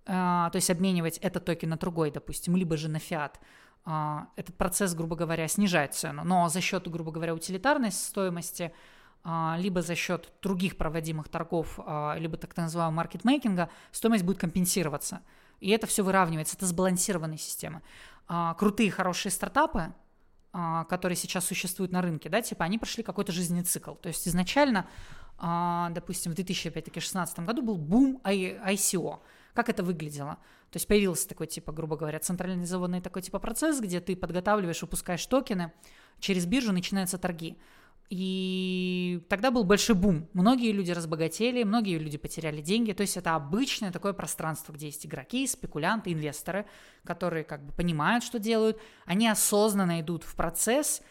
а, то есть обменивать этот токен на другой, допустим, либо же на фиат. А, этот процесс, грубо говоря, снижает цену. Но за счет, грубо говоря, утилитарной стоимости, а, либо за счет других проводимых торгов, а, либо так называемого маркетмейкинга, стоимость будет компенсироваться. И это все выравнивается. Это сбалансированная система. Крутые, хорошие стартапы, которые сейчас существуют на рынке, да, типа они прошли какой-то жизненный цикл. То есть изначально, допустим, в 2016 году был бум ICO. Как это выглядело? То есть появился такой, типа, грубо говоря, централизованный такой типа процесс, где ты подготавливаешь, выпускаешь токены, через биржу начинаются торги. И тогда был большой бум. Многие люди разбогатели, многие люди потеряли деньги. То есть это обычное такое пространство, где есть игроки, спекулянты, инвесторы, которые как бы понимают, что делают. Они осознанно идут в процесс,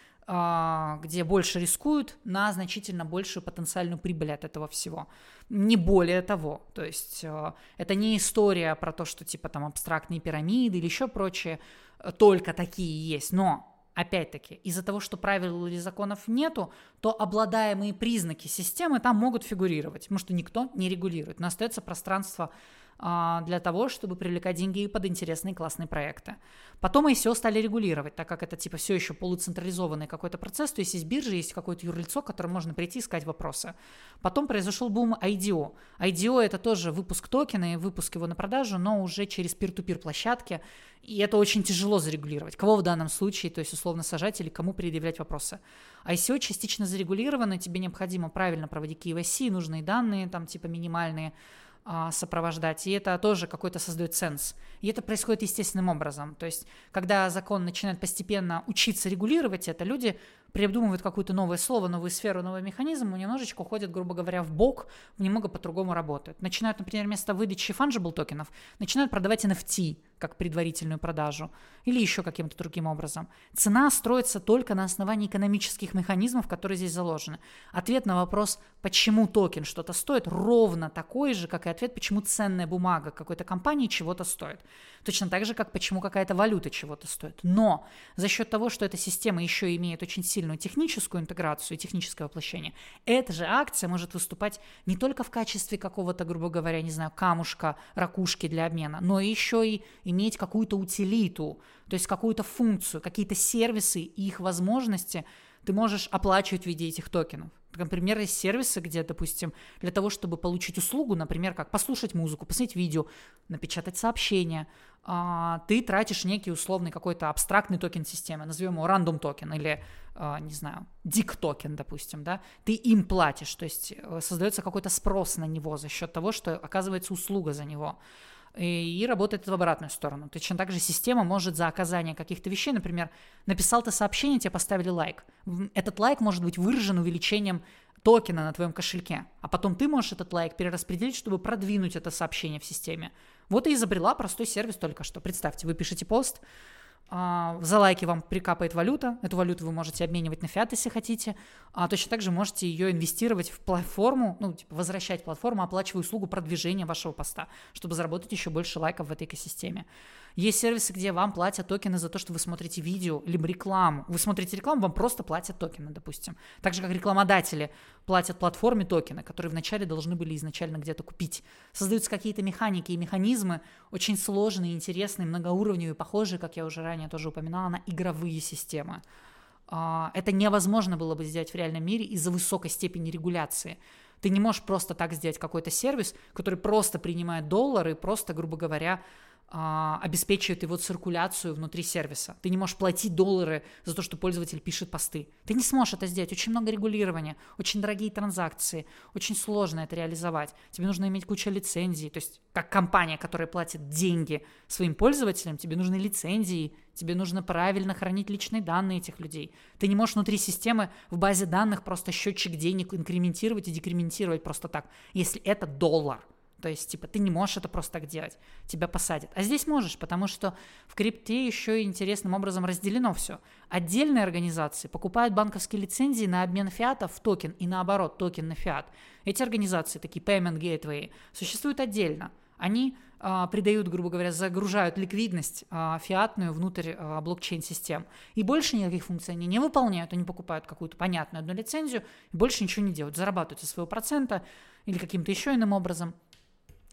где больше рискуют на значительно большую потенциальную прибыль от этого всего. Не более того. То есть а, это не история про то, что типа там абстрактные пирамиды или еще прочее, только такие есть. Но Опять-таки, из-за того, что правил или законов нету, то обладаемые признаки системы там могут фигурировать, потому что никто не регулирует. Но остается пространство а, для того, чтобы привлекать деньги под интересные классные проекты. Потом ICO стали регулировать, так как это типа все еще полуцентрализованный какой-то процесс, то есть есть биржа, есть какое-то юрлицо, к которому можно прийти и искать вопросы. Потом произошел бум IDO. IDO это тоже выпуск токена и выпуск его на продажу, но уже через peer-to-peer площадки, и это очень тяжело зарегулировать. Кого в данном случае, то есть условно сажать или кому предъявлять вопросы. ICO частично зарегулировано, тебе необходимо правильно проводить KYC, нужные данные, там типа минимальные, а, сопровождать, и это тоже какой-то создает сенс. И это происходит естественным образом. То есть, когда закон начинает постепенно учиться регулировать это, люди придумывают какое-то новое слово, новую сферу, новый механизм, немножечко уходят, грубо говоря, в бок, немного по-другому работают. Начинают, например, вместо выдачи fungible токенов, начинают продавать NFT, как предварительную продажу, или еще каким-то другим образом. Цена строится только на основании экономических механизмов, которые здесь заложены. Ответ на вопрос, почему токен что-то стоит, ровно такой же, как и ответ, почему ценная бумага какой-то компании чего-то стоит. Точно так же, как почему какая-то валюта чего-то стоит. Но за счет того, что эта система еще имеет очень сильную техническую интеграцию и техническое воплощение, эта же акция может выступать не только в качестве какого-то, грубо говоря, не знаю, камушка, ракушки для обмена, но еще и иметь какую-то утилиту, то есть какую-то функцию, какие-то сервисы и их возможности ты можешь оплачивать в виде этих токенов. Например, есть сервисы, где, допустим, для того, чтобы получить услугу, например, как послушать музыку, посмотреть видео, напечатать сообщение, а, ты тратишь некий условный какой-то абстрактный токен системы, назовем его random token или, а, не знаю, dick token, допустим, да, ты им платишь, то есть э, создается какой-то спрос на него за счет того, что оказывается услуга за него и работает в обратную сторону. Точно так же система может за оказание каких-то вещей, например, написал ты сообщение, тебе поставили лайк. Этот лайк может быть выражен увеличением токена на твоем кошельке, а потом ты можешь этот лайк перераспределить, чтобы продвинуть это сообщение в системе. Вот и изобрела простой сервис только что. Представьте, вы пишете пост, за лайки вам прикапает валюта, эту валюту вы можете обменивать на фиат, если хотите, а точно так же можете ее инвестировать в платформу, ну, типа возвращать платформу, оплачивая услугу продвижения вашего поста, чтобы заработать еще больше лайков в этой экосистеме. Есть сервисы, где вам платят токены за то, что вы смотрите видео, либо рекламу. Вы смотрите рекламу, вам просто платят токены, допустим. Так же, как рекламодатели платят платформе токены, которые вначале должны были изначально где-то купить. Создаются какие-то механики и механизмы, очень сложные, интересные, многоуровневые, похожие, как я уже ранее тоже упоминала, на игровые системы. А, это невозможно было бы сделать в реальном мире из-за высокой степени регуляции. Ты не можешь просто так сделать какой-то сервис, который просто принимает доллары, просто, грубо говоря, обеспечивает его циркуляцию внутри сервиса. Ты не можешь платить доллары за то, что пользователь пишет посты. Ты не сможешь это сделать. Очень много регулирования, очень дорогие транзакции, очень сложно это реализовать. Тебе нужно иметь кучу лицензий. То есть, как компания, которая платит деньги своим пользователям, тебе нужны лицензии, тебе нужно правильно хранить личные данные этих людей. Ты не можешь внутри системы в базе данных просто счетчик денег инкрементировать и декрементировать просто так, если это доллар. То есть, типа, ты не можешь это просто так делать. Тебя посадят. А здесь можешь, потому что в крипте еще и интересным образом разделено все. Отдельные организации покупают банковские лицензии на обмен фиатов в токен и наоборот, токен на фиат. Эти организации, такие payment gateway, существуют отдельно. Они а, придают, грубо говоря, загружают ликвидность а, фиатную внутрь а, блокчейн-систем. И больше никаких функций они не выполняют. Они покупают какую-то понятную одну лицензию и больше ничего не делают. Зарабатывают из своего процента или каким-то еще иным образом –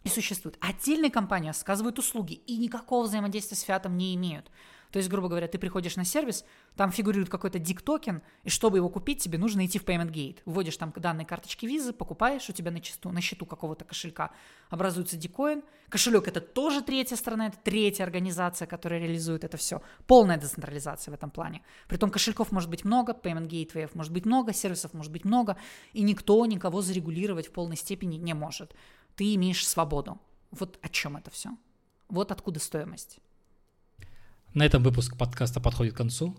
и существуют. Отдельные компании оказывают услуги и никакого взаимодействия с фиатом не имеют. То есть, грубо говоря, ты приходишь на сервис, там фигурирует какой-то dick token, и чтобы его купить, тебе нужно идти в payment gate. Вводишь там данные карточки визы, покупаешь, у тебя на, чисту, на счету какого-то кошелька образуется дикоин. Кошелек это тоже третья сторона, это третья организация, которая реализует это все. Полная децентрализация в этом плане. Притом кошельков может быть много, Payment Gateway может быть много, сервисов может быть много, и никто никого зарегулировать в полной степени не может ты имеешь свободу. Вот о чем это все. Вот откуда стоимость. На этом выпуск подкаста подходит к концу.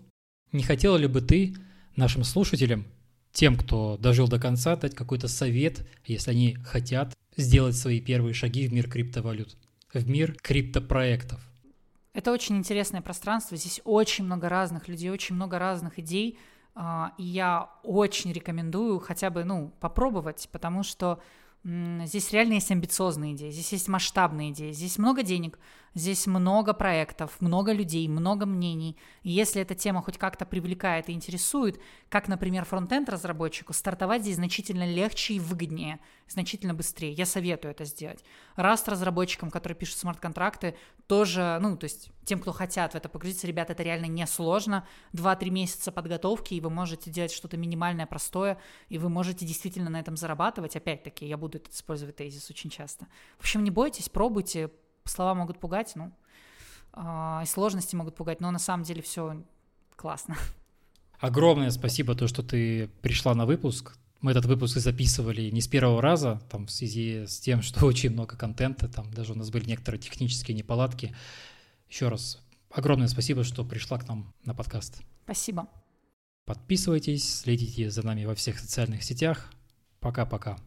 Не хотела ли бы ты нашим слушателям, тем, кто дожил до конца, дать какой-то совет, если они хотят сделать свои первые шаги в мир криптовалют, в мир криптопроектов? Это очень интересное пространство. Здесь очень много разных людей, очень много разных идей. А, и я очень рекомендую хотя бы, ну, попробовать, потому что Здесь реально есть амбициозные идеи, здесь есть масштабные идеи, здесь много денег, Здесь много проектов, много людей, много мнений. И если эта тема хоть как-то привлекает и интересует, как, например, фронтенд разработчику, стартовать здесь значительно легче и выгоднее, значительно быстрее. Я советую это сделать. Раз разработчикам, которые пишут смарт-контракты, тоже, ну, то есть тем, кто хотят в это погрузиться, ребята, это реально несложно. Два-три месяца подготовки, и вы можете делать что-то минимальное, простое, и вы можете действительно на этом зарабатывать. Опять-таки, я буду использовать тезис очень часто. В общем, не бойтесь, пробуйте, слова могут пугать, ну, э, и сложности могут пугать, но на самом деле все классно. Огромное спасибо, то, что ты пришла на выпуск. Мы этот выпуск записывали не с первого раза, там, в связи с тем, что очень много контента, там даже у нас были некоторые технические неполадки. Еще раз огромное спасибо, что пришла к нам на подкаст. Спасибо. Подписывайтесь, следите за нами во всех социальных сетях. Пока-пока.